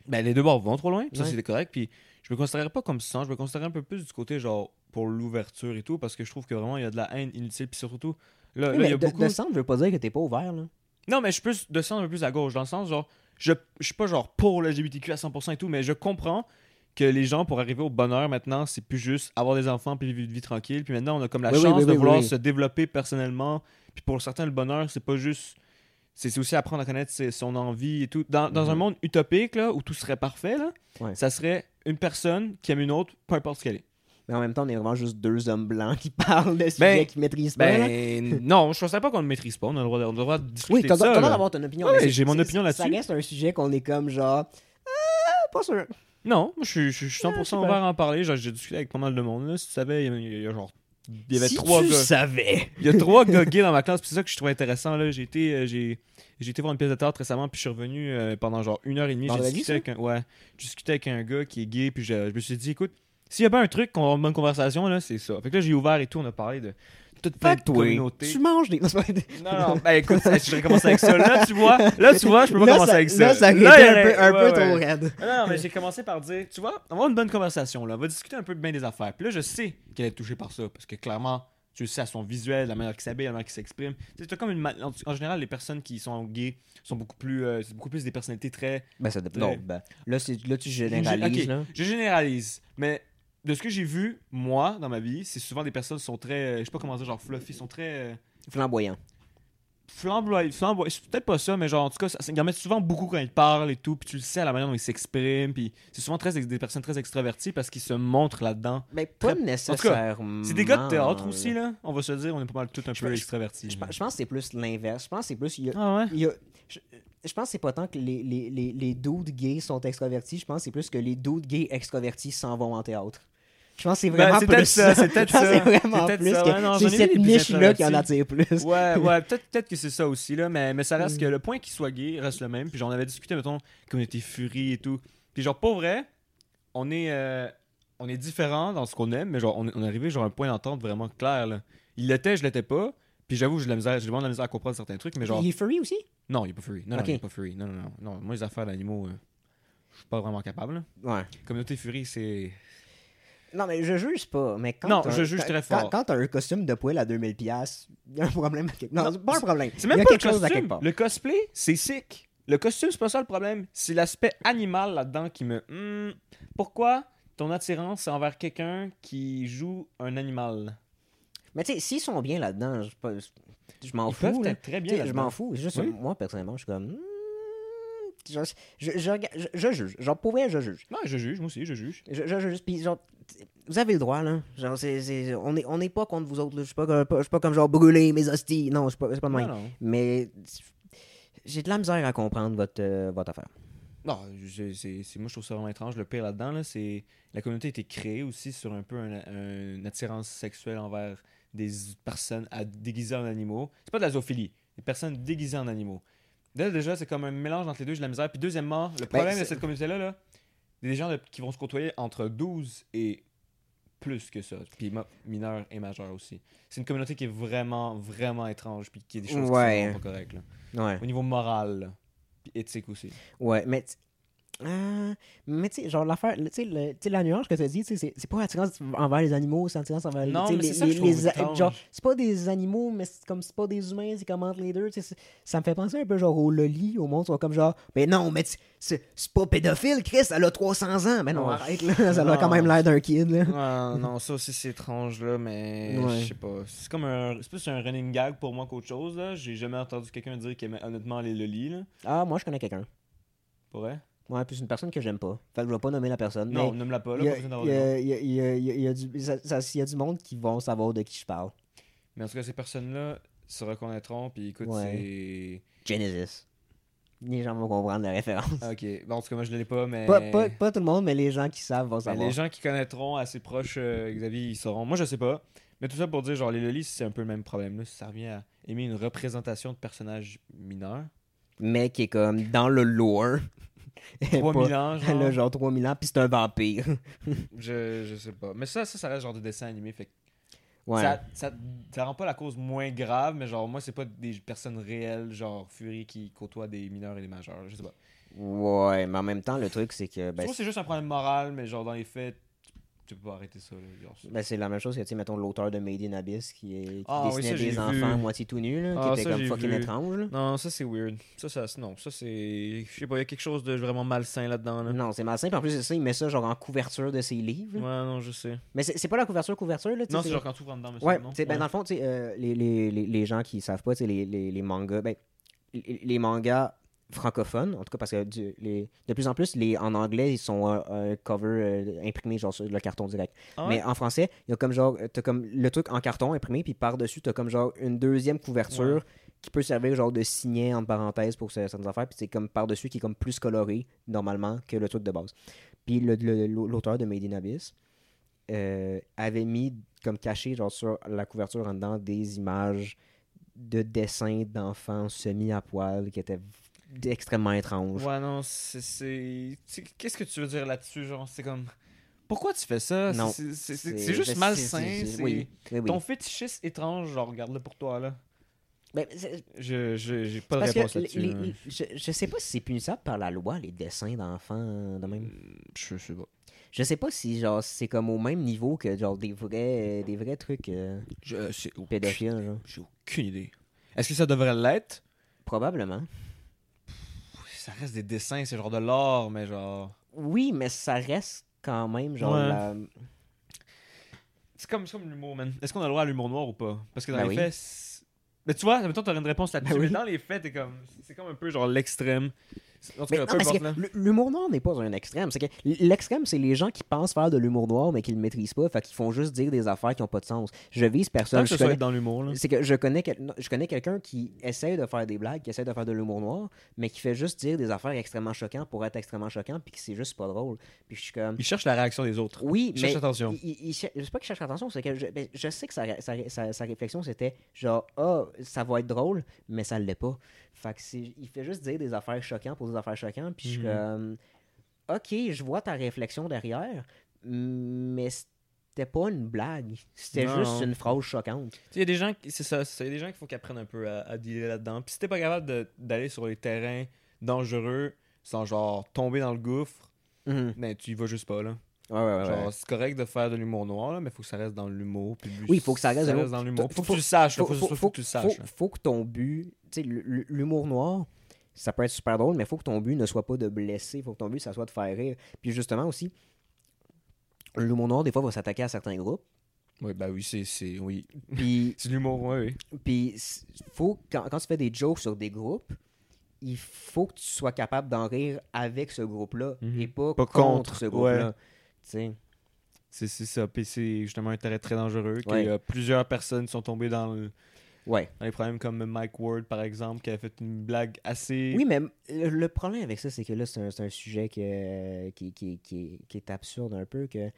Ben, les deux bords vont trop loin, puis ça Ouais. c'est correct. Puis je me considérerais pas comme ça, je me considérerais un peu plus du côté genre pour l'ouverture et tout, parce que je trouve que vraiment il y a de la haine inutile, puis surtout là, Oui, là, il y a de, beaucoup. de centre, je veux pas dire que t'es pas ouvert, là. Non, mais je suis plus de centre un peu plus à gauche, dans le sens genre je, je suis pas genre pour le LGBTQ à 100% et tout, mais je comprends que les gens pour arriver au bonheur maintenant, c'est plus juste avoir des enfants puis vivre une vie tranquille, puis maintenant on a comme la Oui, oui, chance oui, de oui, vouloir oui. se développer personnellement, puis pour certains le bonheur, c'est pas juste c'est aussi apprendre à connaître ses- son envie et tout. Dans, dans un Mhm. monde utopique, là, où tout serait parfait, là, Ouais. ça serait une personne qui aime une autre, peu importe ce qu'elle est. Mais en même temps, on est vraiment juste deux hommes blancs qui *laughs* parlent de sujets Ben, qu'ils maîtrisent pas. Ben, *laughs* non, je pensais pas qu'on ne maîtrise pas. On a le droit de, on a le droit de discuter Oui, de t'as ça. t'as le droit là. d'avoir ton opinion. Ouais, j'ai mon opinion Ça là-dessus. reste un sujet qu'on est comme genre. Ah, pas sûr. Non, moi, je suis, je suis 100% Ah, ouvert à en parler. J'ai discuté avec pas mal de monde. Là. Si tu savais, il y, a- il y a genre. Il y avait si trois tu gars. savais. Il y a trois gars *laughs* gays dans ma classe. C'est ça que je trouvais intéressant. J'ai été, euh, j'ai, été voir une pièce de théâtre récemment. Puis je suis revenu euh, pendant genre une heure et demie. J'ai discuté, avec un, ouais, discuté avec un gars qui est gay. Puis je, je me suis dit, écoute, s'il y a pas un truc qu'on avoir une bonne conversation, là, c'est ça. Fait que là, j'ai ouvert et tout. On a parlé de toute plein de communautés. tu manges des. *laughs* Non, non, ben écoute, je vais commencer avec ça. Là, tu vois, là, tu vois, je peux pas Là, commencer ça- avec ça. Là, ça été y un peu, un ouais, peu ouais. trop raide. Non, mais j'ai commencé par dire, tu vois, on va avoir une bonne conversation, là. On va discuter un peu de bien des affaires. Puis là, je sais qu'elle est touchée par ça, parce que clairement, tu sais à son visuel, la manière qu'il s'habille, la manière qu'il s'exprime. T'as comme une. En, général, les personnes qui sont gays sont beaucoup plus. euh, c'est beaucoup plus des personnalités très. Ben, ça dépend. Ouais. Non, ben, là, c'est- là, tu Je- généralises. là. Je généralise, mais de ce que j'ai vu, moi, dans ma vie, c'est souvent des personnes qui sont très. euh, Je sais pas comment dire, genre fluffy, sont très. euh, Flamboyant. flamboyant, flamboyant, c'est peut-être pas ça, mais genre en tout cas, ça, ils en mettent souvent beaucoup quand ils parlent et tout, puis tu le sais à la manière dont ils s'expriment, puis c'est souvent très, des personnes très extraverties parce qu'ils se montrent là-dedans. Mais pas Très- nécessairement. C'est des gars de théâtre aussi, là, on va se dire, on est pas mal tous un Je peu pense- extravertis. Je, pense- je pense que c'est plus l'inverse. Je pense que c'est plus. il y a- Ah ouais? il y a- je, je pense que c'est pas tant que les, les, les, les dudes gays sont extravertis. Je pense que c'est plus que les dudes gays extravertis s'en vont en théâtre. Je pense que c'est Ben, vraiment c'est plus peut-être ça, c'est peut-être ça. C'est vraiment peut-être plus ouais, c'est cette niche-là qui en attire plus. Ouais, ouais, *laughs* peut-être peut que c'est ça aussi, là, mais, mais ça reste Mm. que le point qu'il soit gay reste le même. Puis j'en avais discuté, mettons, qu'on était furie et tout. Puis genre, pas vrai, on est, euh, on est différents dans ce qu'on aime, mais genre, on est, on est arrivé genre à un point d'entente vraiment clair, là. Il l'était, je l'étais pas. Puis j'avoue, j'ai de la misère, j'ai vraiment de la misère à comprendre certains trucs, mais genre, Il est furry aussi? non, il est pas furry. Non, non, il est pas furry. Non, non, non, non. Moi, les affaires d'animaux, euh, je suis pas vraiment capable. là. Ouais. Communauté furie, c'est. Non, mais je juge pas. Mais quand Non, je juge très fort. Quand, t'as un costume de poil à 2000$, piastres, il y a un problème. à quelque- Non, Non, c'est pas un problème. C'est Il y même a pas le chose à quelque costume. part. Le cosplay, c'est sick. Le costume, c'est pas ça le problème. C'est l'aspect animal là-dedans qui me. Hmm, pourquoi ton attirance c'est envers quelqu'un qui joue un animal? Mais tu sais, s'ils sont bien là-dedans, je, m'en fous. peuvent là. être très bien. je m'en fous. Juste, Oui. moi, personnellement, je suis comme. hmm, Je, je, je, juge. Genre, pour vrai, je juge. Non, je juge, moi aussi, je juge. Je, je juge. Puis, genre, vous avez le droit, là. Genre, c'est- on n'est on est pas contre vous autres. là. Je suis pas, comme- pas- je suis pas comme genre brûler mes hosties. Non, je suis pas, de Non, même. non. Mais j'ai de la misère à comprendre votre, euh, votre affaire. Non, c'est, c'est- moi je trouve ça vraiment étrange. Le pire là-dedans, là, c'est la communauté a été créée aussi sur un peu un, un- une attirance sexuelle envers des personnes à, déguisées en animaux. C'est pas de la zoophilie, des personnes déguisées en animaux. Là, déjà, c'est comme un mélange entre les deux, j'ai de la misère. Puis deuxièmement, le problème de cette communauté-là, là, des gens de- qui vont se côtoyer entre 12 et plus que ça. Puis mineurs et majeurs aussi. C'est une communauté qui est vraiment, vraiment étrange. Puis qui est des choses Ouais. qui sont pas correctes. là. Ouais. Au niveau moral, là, puis éthique aussi. Ouais, mais. Euh, mais tu sais, genre l'affaire, tu sais, la nuance que tu as dit, c'est c'est pas attirance envers les animaux, c'est attirance envers Non, les, ça les- a- genre, c'est pas des animaux, mais c'est comme c'est pas des humains, c'est comme entre les deux, ça me fait penser un peu genre au loli, au monde, comme genre, mais non, mais c'est c'est pas pédophile, Chris, elle a 300 ans, mais non, arrête là, ça a quand même l'air d'un kid là. Ouais, non, ça aussi c'est étrange là, mais Ouais. je sais pas. C'est comme un. C'est plus un running gag pour moi qu'autre chose là. J'ai jamais entendu quelqu'un dire qu'il aimait honnêtement les lolis là. Ah, moi je connais quelqu'un. Pour vrai? Ouais, puis c'est une personne que j'aime pas. Fait que je vais pas nommer la personne. Non, mais ne me l'a pas il là, y a- il y du- monde qui vont savoir de qui je parle. Mais en tout cas, ces personnes-là se reconnaîtront, puis écoute, Ouais. c'est. Genesis. Les gens vont comprendre la référence. Ok, bon, en tout cas, moi je l'ai pas, mais. Pas, pas, pas tout le monde, mais les gens qui savent vont Ben, savoir. les gens qui connaîtront assez proche euh, Xavier, ils sauront. Moi, je sais pas. Mais tout ça pour dire, genre, les lolis, c'est un peu le même problème. Là. Ça revient à aimer une représentation de personnages mineurs. Mais qui est comme dans le lore. 3000 Pas- ans, genre. Là, genre 3000 ans, puis c'est un vampire. *laughs* Je, je sais pas. Mais ça, ça, ça reste genre de dessin animé. Fait Ouais. ça, ça, ça rend pas la cause moins grave, mais genre, moi, c'est pas des personnes réelles, genre Fury, qui côtoient des mineurs et des majeurs. Je sais pas. Ouais, mais en même temps, le truc, c'est que. je Ben, trouve que c'est juste un problème moral, mais genre, dans les faits, tu peux pas arrêter ça. Ben, c'est la même chose que, tu sais, mettons, l'auteur de Made in Abyss qui, est, qui Ah oui, dessinait ça, des enfants à moitié tout nus, là, Ah, qui était ça, comme fucking vu. étrange. Là. Non, ça, c'est weird. Ça, ça, non, ça, c'est. Je sais pas, il y a quelque chose de vraiment malsain là-dedans. Là. Non, c'est malsain. Puis en plus, c'est ça, il met ça genre en couverture de ses livres. Ouais, non, je sais. Mais c'est c'est pas la couverture couverture, là. tu sais, Non, c'est genre quand tu ouvres dedans, monsieur. Ouais, non? ben, Ouais. dans le fond, tu sais, euh, les, les, les, les gens qui savent pas, tu sais, les, les, les mangas, ben, les, les mangas francophones, en tout cas parce que du- les, de plus en plus, les, en anglais, ils sont euh, euh, cover euh, imprimés genre sur le carton direct. Ah ouais? Mais en français, il y a comme genre, t'as comme le truc en carton imprimé, puis par-dessus, t'as comme genre une deuxième couverture Ouais. qui peut servir genre de signet entre parenthèses pour ce- certaines affaires, puis c'est comme par-dessus qui est comme plus coloré normalement que le truc de base. Puis l'auteur de Made in Abyss avait mis comme caché genre sur la couverture en dedans des images de dessins d'enfants semi à poil qui étaient extrêmement étranges. Ouais, non, c'est. Qu'est-ce que tu veux dire là-dessus? Genre, c'est comme. Pourquoi tu fais ça? Non, C'est- juste malsain. Oui, oui. Ton fétichisme étrange, genre, regarde-le pour toi, là. Ben, Je je- j'ai pas de réponse là-dessus. je, je sais pas si c'est punissable par la loi, les dessins d'enfants euh, de même. Je sais pas. Je sais pas si genre c'est comme au même niveau que genre des vrais des vrais trucs euh, Je pédophiles genre. J'ai aucune idée. Est-ce que ça devrait l'être? Probablement. Ça reste des dessins, c'est genre de l'art, mais genre. Oui, mais ça reste quand même genre Ouais. la- C'est comme, comme l'humour, man. Est-ce qu'on a le droit à l'humour noir ou pas? Parce que dans Ben les oui. faits. Mais tu vois, mettons, t'aurais une réponse là-dessus. Ben Mais oui. dans les faits, t'es comme. C'est comme un peu genre l'extrême. En tout Mais cas, non, peu parce importe, que l'humour noir n'est pas un extrême. C'est que l'extrême, c'est les gens qui pensent faire de l'humour noir, mais qui le maîtrisent pas. Fait qu'ils font juste dire des affaires qui ont pas de sens. Je vise personne. que Je connais, être dans l'humour, là. c'est que je connais, quel- non, je connais quelqu'un qui essaie de faire des blagues, qui essaie de faire de l'humour noir, mais qui fait juste dire des affaires extrêmement choquantes pour être extrêmement choquant, puis que c'est juste pas drôle. Puis je suis comme. Il cherche la réaction des autres. Oui, Il mais. cherche l'attention. Il, il, il cher- je sais pas qu'il cherche l'attention, c'est que je, je sais que sa, sa, sa- sa réflexion c'était genre, ah, ça va être drôle, mais ça l'est pas. Fait que c'est, il fait juste dire des affaires choquantes pour des affaires choquantes, puis je suis Mhm. comme, ok, je vois ta réflexion derrière, mais c'était pas une blague, c'était juste une phrase choquante. Il y a des gens, qui- c'est ça, c'est ça, il y a des gens qu'il faut qu'ils apprennent un peu à, à dealer là-dedans. Puis si t'es pas capable de- d'aller sur les terrains dangereux sans genre tomber dans le gouffre, Mhm. ben tu y vas juste pas là. Ouais, ouais, ouais, Genre, c'est correct de faire de l'humour noir, là, mais faut que ça reste dans l'humour. Oui, faut que ça reste dans dans l'humour. Faut, Faut- que tu le saches, Faut, que tu le saches. faut que ton but, tu sais, l'humour noir, ça peut être super drôle, mais faut que ton but ne soit pas de blesser, faut que ton but, ça soit de faire rire. Puis justement aussi, l'humour noir, des fois, va s'attaquer à certains groupes. Oui, bah oui, c'est, c'est, oui. Puis, *laughs* C'est l'humour, oui, oui. puis faut, quand, quand tu fais des jokes sur des groupes, il faut que tu sois capable d'en rire avec ce groupe-là Mhm. et pas, Pas contre, contre, ce groupe-là. ouais. Sais. C'est, ça. Puis c'est justement un terrain très dangereux. Ouais. Que, euh, plusieurs personnes sont tombées dans, le- Ouais. dans les problèmes comme Mike Ward, par exemple, qui a fait une blague assez. Oui, mais le, le problème avec ça, c'est que là, c'est un, sujet que- qui, qui, qui, qui est absurde un peu. que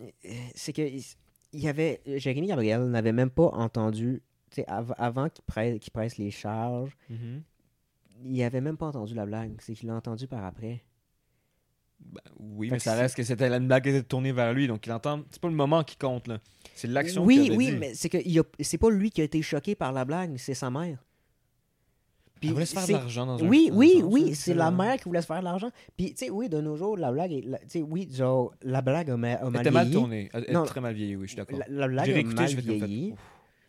euh, C'est que il y avait. Jérémy Gabriel n'avait même pas entendu. av- avant qu'il presse, qu'il presse les charges, Mhm. il avait même pas entendu la blague. C'est qu'il l'a entendu par après. Ben, oui, Fait mais ça reste que c'était une blague qui était tournée vers lui, donc il entend. C'est pas le moment qui compte, là. C'est l'action Oui, oui, dit. mais c'est que il a- c'est pas lui qui a été choqué par la blague, c'est sa mère. Puis Elle voulait se faire de l'argent dans un Oui, oui, sens, oui, c'est la mère qui voulait se faire de l'argent. Puis, tu sais, oui, de nos jours, la blague, est, la- tu sais, oui, genre, la blague a, ma- a Elle était mal tournée. Elle était Non. très mal vieillie, oui, je suis d'accord. La, la blague J'ai a mal je vais te faire. vieilli.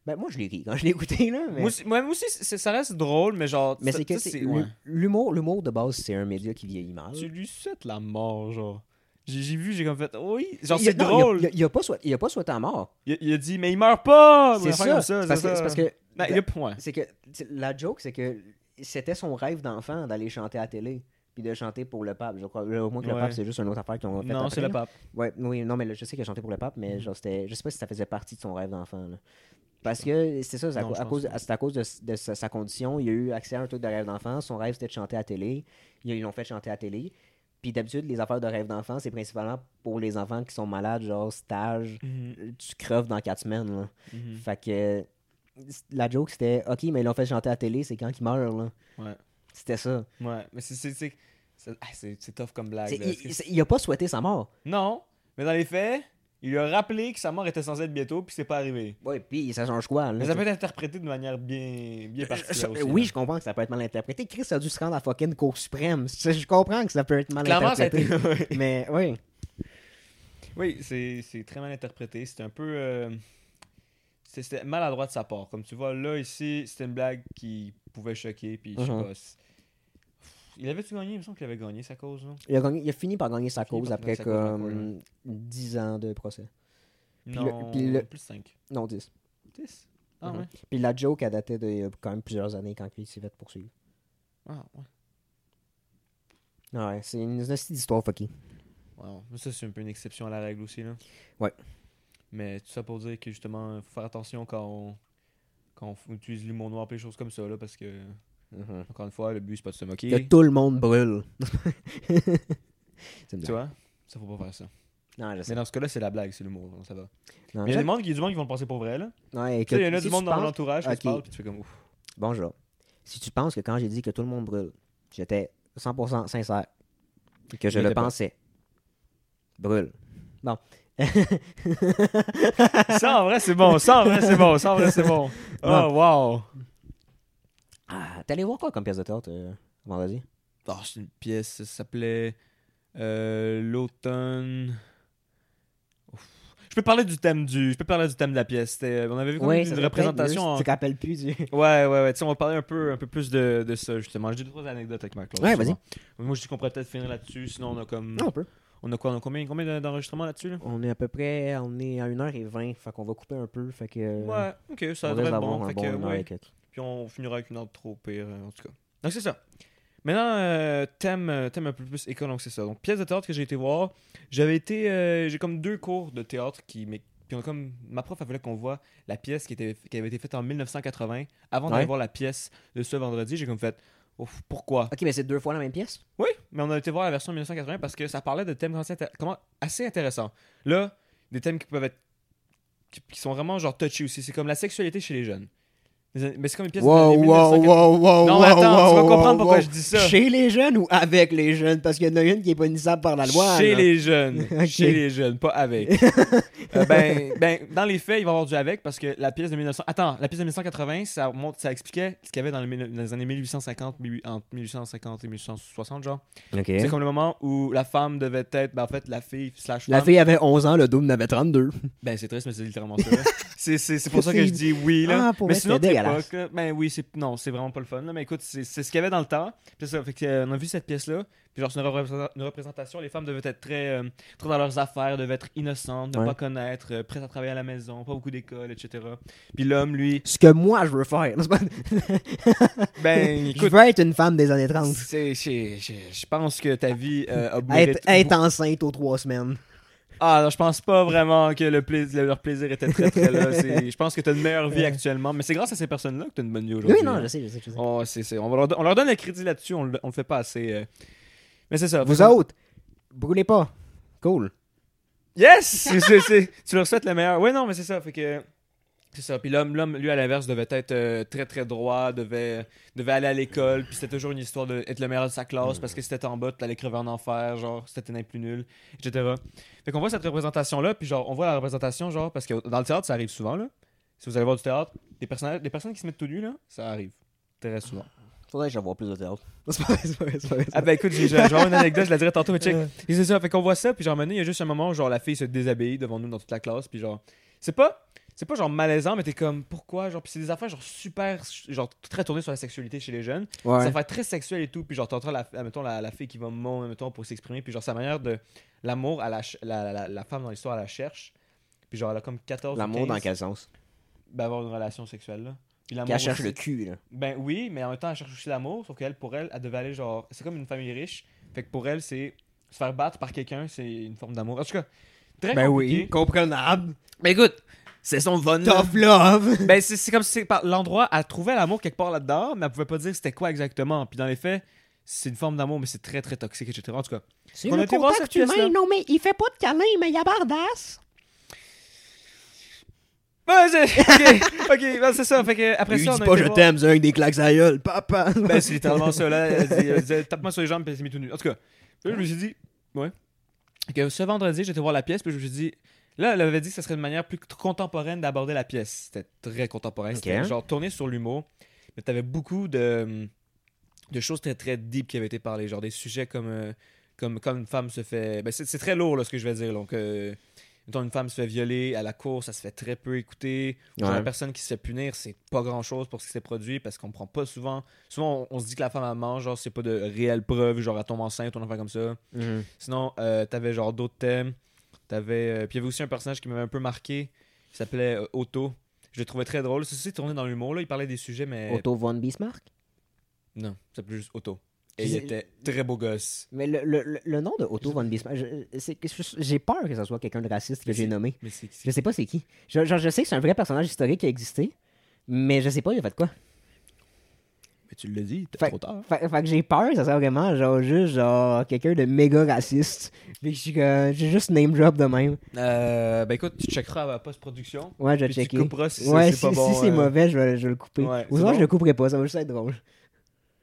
Ben, moi, je l'ai ri quand je l'ai écouté, là. Mais, Moi aussi, moi aussi, c'est- ça reste drôle, mais genre. mais c'est que l'humour, l'humour de base, c'est un média qui vieillit mal. Tu lui souhaites la mort, genre. J'ai vu, j'ai comme fait. Oui, genre, c'est il a- drôle. Il a, il a pas souhaité- il y a pas souhaité à mort. Il a, il a dit, mais il meurt pas! C'est ça. C'est parce, que- ça. c'est parce que Ben, il y a point. c'est que la joke, c'est que c'était son rêve d'enfant d'aller chanter à la télé. Puis de chanter pour le pape. Je crois au moins que le pape, c'est juste une autre affaire qu'ils ont fait Non, c'est le pape. Ouais, oui, non, mais là, je sais qu'il a chanté pour le pape, mais genre, c'était, je sais pas si ça faisait partie de son rêve d'enfant. Parce que c'est ça, c'est à, à cause, c'est à cause de, de sa, sa condition. Il a eu accès à un truc de rêve d'enfant. Son rêve, c'était de chanter à la télé. Ils l'ont fait chanter à la télé. Puis d'habitude, les affaires de rêve d'enfant, c'est principalement pour les enfants qui sont malades, genre stage, Mhm, tu creves dans 4 semaines. Là. mhm. Fait que la joke, c'était OK, mais ils l'ont fait chanter à la télé, c'est quand qu'il meurt. Là. Ouais. C'était ça. Ouais, mais c'est- c'est c'est- c'est ah, tough comme blague. Il, que il a pas souhaité sa mort. Non, mais dans les faits, il lui a rappelé que sa mort était censée être bientôt, puis c'est pas arrivé. Oui, puis ça change quoi? là, Mais ça peut être interprété de manière bien, bien Euh, particulière aussi. oui, là. je comprends que ça peut être mal interprété. Chris a dû se rendre à fucking Cour suprême. Je comprends que ça peut être mal Clairement, ça a interprété. été. *laughs* Mais oui. Oui, c'est très mal interprété. C'était un peu. euh, C'était maladroit de sa part. Comme tu vois, là, ici, c'était une blague qui pouvait choquer. Puis, je sais Mhm. pas. Il avait-tu gagné? Il me semble qu'il avait gagné sa cause. non? Il a, gagné- il a fini par gagner sa cause après cause comme 10 ans de procès. Puis le- Non, puis le- plus 5. Non, 10. 10 Ah Mhm. ouais. Puis la joke, elle datait de a quand même plusieurs années quand il s'est fait poursuivre. Ah ouais. Ah Ouais, c'est une, une histoire fucky. Wow. Ça, c'est un peu une exception à la règle aussi. Là. Ouais. Mais tout ça pour dire que justement, faut faire attention quand on, quand on utilise l'humour noir et des choses comme ça. Là, parce que, encore une fois, le but, c'est pas de se moquer. Que tout le monde brûle. c'est une Tu vois Ça, faut pas faire ça. Non, je sais. Mais dans ce cas-là, c'est la blague, c'est l'humour. Ça va. Non, Mais il y a du monde, il y a du monde qui vont le penser pour vrai. Là. Ouais, il y en a si du monde dans penses- l'entourage qui Ok. se parle, puis tu fais comme ouf. Bonjour. Si tu penses que quand j'ai dit que tout le monde brûle, j'étais 100% sincère et que je Mais le pas. pensais. Brûle. Bon. *laughs* Ça, en vrai, c'est bon. Ça, en vrai, c'est bon. Ça, en vrai, c'est bon. Oh, Non. wow. Ah, T'es allé voir quoi comme pièce de théâtre euh, vendredi? Ah, c'est une pièce, ça s'appelait euh, L'automne. Ouf. Je peux parler du thème du, je peux parler du thème de la pièce. C'était- on avait vu Oui, une représentation. en- Tu te rappelles plus du. *laughs* Ouais, ouais, ouais. Tu sais, on va parler un peu, un peu plus de, de ça justement. J'ai deux trois anecdotes avec ma classe. Ouais, vas-y. Moi, je dis qu'on pourrait peut-être finir là-dessus. Sinon, on a comme, Non, on peut. on a quoi, on a combien, combien d'enregistrements là-dessus là? On est à peu près on est à 1h20, fait qu'on va couper un peu. Fait que. Ouais, ok, ça devrait être bon. Fait que, ouais. Puis on finira avec une autre trop pire, en tout cas. Donc c'est ça. Maintenant, euh, thème, euh, thème un peu plus école, donc c'est ça. Donc pièce de théâtre que j'ai été voir. J'avais été, euh, j'ai comme deux cours de théâtre qui, mais, puis on comme ma prof elle voulait qu'on voit la pièce qui, était, qui avait été faite en 1980. Avant d'aller Ouais. voir la pièce de ce vendredi, j'ai comme fait, Ouf, pourquoi? Ok, mais c'est deux fois la même pièce? Oui, mais on a été voir la version 1980 parce que ça parlait de thèmes assez, comment, assez intéressants. Là, des thèmes qui peuvent être. qui, qui sont vraiment genre touchy aussi. C'est comme la sexualité chez les jeunes. Mais c'est comme une pièce Wow, années wow, 1980. wow, wow, Non, mais wow, attends, tu vas comprendre wow, pourquoi je dis ça. Chez les jeunes ou avec les jeunes? Parce qu'il y en a une qui est punissable par la loi. Chez là. les jeunes. *laughs* Chez les jeunes, pas avec. *laughs* Euh, ben, ben, dans les faits, il va y avoir du avec parce que la pièce de 1900. Attends, la pièce de 1980, ça, montre, ça expliquait ce qu'il y avait dans, les, mille- dans les années 1850, 18 entre 1850 et 1860, genre. Ok. C'est comme le moment où la femme devait être. Ben, en fait, la fille slash La femme- fille avait 11 ans, le double n'avait 32. Ben, c'est triste, mais c'est littéralement ça. *laughs* c'est, pour ça que je dis oui, là. Ah, pour mais sinon, dégueulasse. époque, ben oui, c'est, non, c'est vraiment pas le fun, là. Mais écoute, c'est, ce qu'il y avait dans le temps. Puis ça, fait que, euh, on a vu cette pièce-là. Puis genre, c'est une, représenta- une représentation. Les femmes devaient être très, euh, très dans leurs affaires, devaient être innocentes, ne Ouais. pas connaître, euh, prêtes à travailler à la maison, pas beaucoup d'école, etc. Puis l'homme, lui, Ce que moi, je veux faire. *laughs* Ben, *laughs* je écoute. veux être une femme des années 30. c'est, c'est- je je pense que ta vie euh, a Être, être enceinte aux trois semaines. Ah, non, je pense pas vraiment que le leur plaisir était très très là. C'est- *laughs* Je pense que t'as une meilleure vie actuellement. Mais c'est grâce à ces personnes-là que t'as une bonne vie aujourd'hui. Oui, non, hein. je sais, je sais, je sais. Oh, c'est, c'est- On, leur, don- on leur donne le crédit là-dessus, on, le- on le fait pas assez. euh. Mais c'est ça. Vous autres, brûlez pas. Cool. Yes! *laughs* C'est- c'est- c'est- tu leur souhaites le meilleur. Oui, non, mais c'est ça. Fait que. C'est ça. Puis l'homme, l'homme, lui, à l'inverse, devait être euh, très très droit, devait, devait aller à l'école. Puis c'était toujours une histoire d'être le meilleur de sa classe parce que si t'étais en bas, t'allais crever en enfer, genre, si t'étais un plus nul, etc. Fait qu'on voit cette représentation-là, puis genre, on voit la représentation, genre, parce que dans le théâtre, ça arrive souvent, là. Si vous allez voir du théâtre, des, personnages, des personnes qui se mettent tout nus, là, ça arrive. Très souvent. Faudrait que j'en vois plus de théâtre. *laughs* C'est pas vrai, c'est pas vrai, c'est pas vrai. Ah ben écoute, j'ai- avoir une anecdote, je la dirai tantôt, mais check. Et *laughs* c'est ça, fait qu'on voit ça, puis genre il y a juste un moment où genre la fille se déshabille devant nous dans toute la classe, puis genre, c'est pas, c'est pas genre malaisant, mais t'es comme, pourquoi, genre, puis c'est des affaires genre super, genre très tournées sur la sexualité chez les jeunes, Ouais. ça fait très sexuel et tout, puis genre t'entends la, mettons, la, la fille qui va mon, mettons, pour s'exprimer, puis genre sa manière de, l'amour, à la, la, la, femme dans l'histoire, elle la cherche, puis genre elle a comme 14 ou L'amour dans 15, quel sens? Ben, avoir une relation sexuelle, là. Puis Qu'elle cherche aussi. le cul, là. Ben oui, mais en même temps, elle cherche aussi l'amour, sauf qu'elle, pour elle, elle devait aller genre. C'est comme une famille riche. Fait que pour elle, c'est. Se faire battre par quelqu'un, c'est une forme d'amour. En tout cas, très Ben compliqué. oui, comprenable. Ben écoute, C'est son von. Tough love. *laughs* Ben, c'est c'est comme si c'est par l'endroit, elle trouvait l'amour quelque part là-dedans, mais elle pouvait pas dire c'était quoi exactement. Puis dans les faits, c'est une forme d'amour, mais c'est très très toxique, etc. En tout cas, C'est On a le contact humain. Non, mais il fait pas de câlin, mais il abardasse. Ouais, c'est- *laughs* ok, ok, ben, c'est ça. Fait que après Il ça, on dit a pas je voir- t'aime, c'est un des claques à gueule, papa. Ben, c'est *laughs* littéralement ça. Là, elle disait, tape-moi sur les jambes, puis elle s'est mise tout nu. En tout cas, là, je me suis dit, ouais. Que ce vendredi, j'étais voir la pièce, puis je me suis dit, là, elle avait dit que ce serait une manière plus contemporaine d'aborder la pièce. C'était très contemporain. C'était genre tourné sur l'humour, mais t'avais beaucoup de, de choses très très deep qui avaient été parlées. Genre des sujets comme, euh, comme, comme une femme se fait. Ben, c'est très lourd, là, ce que je vais dire. Donc, euh, une femme se fait violer à la cour, ça se fait très peu écouter. Ouais. la personne qui se fait punir, c'est pas grand chose pour ce qui s'est produit parce qu'on prend pas souvent. Souvent, on, on se dit que la femme elle mange, genre, c'est pas de réelles preuves, genre, elle tombe enceinte ou un affaire comme ça. Mhm. Sinon, euh, t'avais genre d'autres thèmes. T'avais. euh, puis il y avait aussi un personnage qui m'avait un peu marqué, qui s'appelait euh, Otto. Je le trouvais très drôle. Ceci tourné dans l'humour, là. Il parlait des sujets, mais. Otto von Bismarck? Non, ça s'appelait juste Otto. Et il était très beau gosse. Mais le, le, le- le nom de Otto von Bismarck, j'ai peur que ce soit quelqu'un de raciste que j'ai nommé. Mais. Je sais pas c'est qui. Je, genre, je sais que c'est un vrai personnage historique qui a existé, mais je sais pas il a fait quoi? Mais tu l'as dit, t'es trop tard. Fait, fait que j'ai peur ça soit vraiment genre juste genre quelqu'un de méga raciste. Puis que je suis comme- j'ai juste name drop de même. Euh, ben écoute, tu checkeras à la post-production. Ouais, je vais Puis tu checker. couperas si, ouais, c'est si, pas bon. si c'est euh. mauvais, je vais, je vais le couper. Ouais, Ou sinon, bon. je le couperai pas, ça va juste être drôle.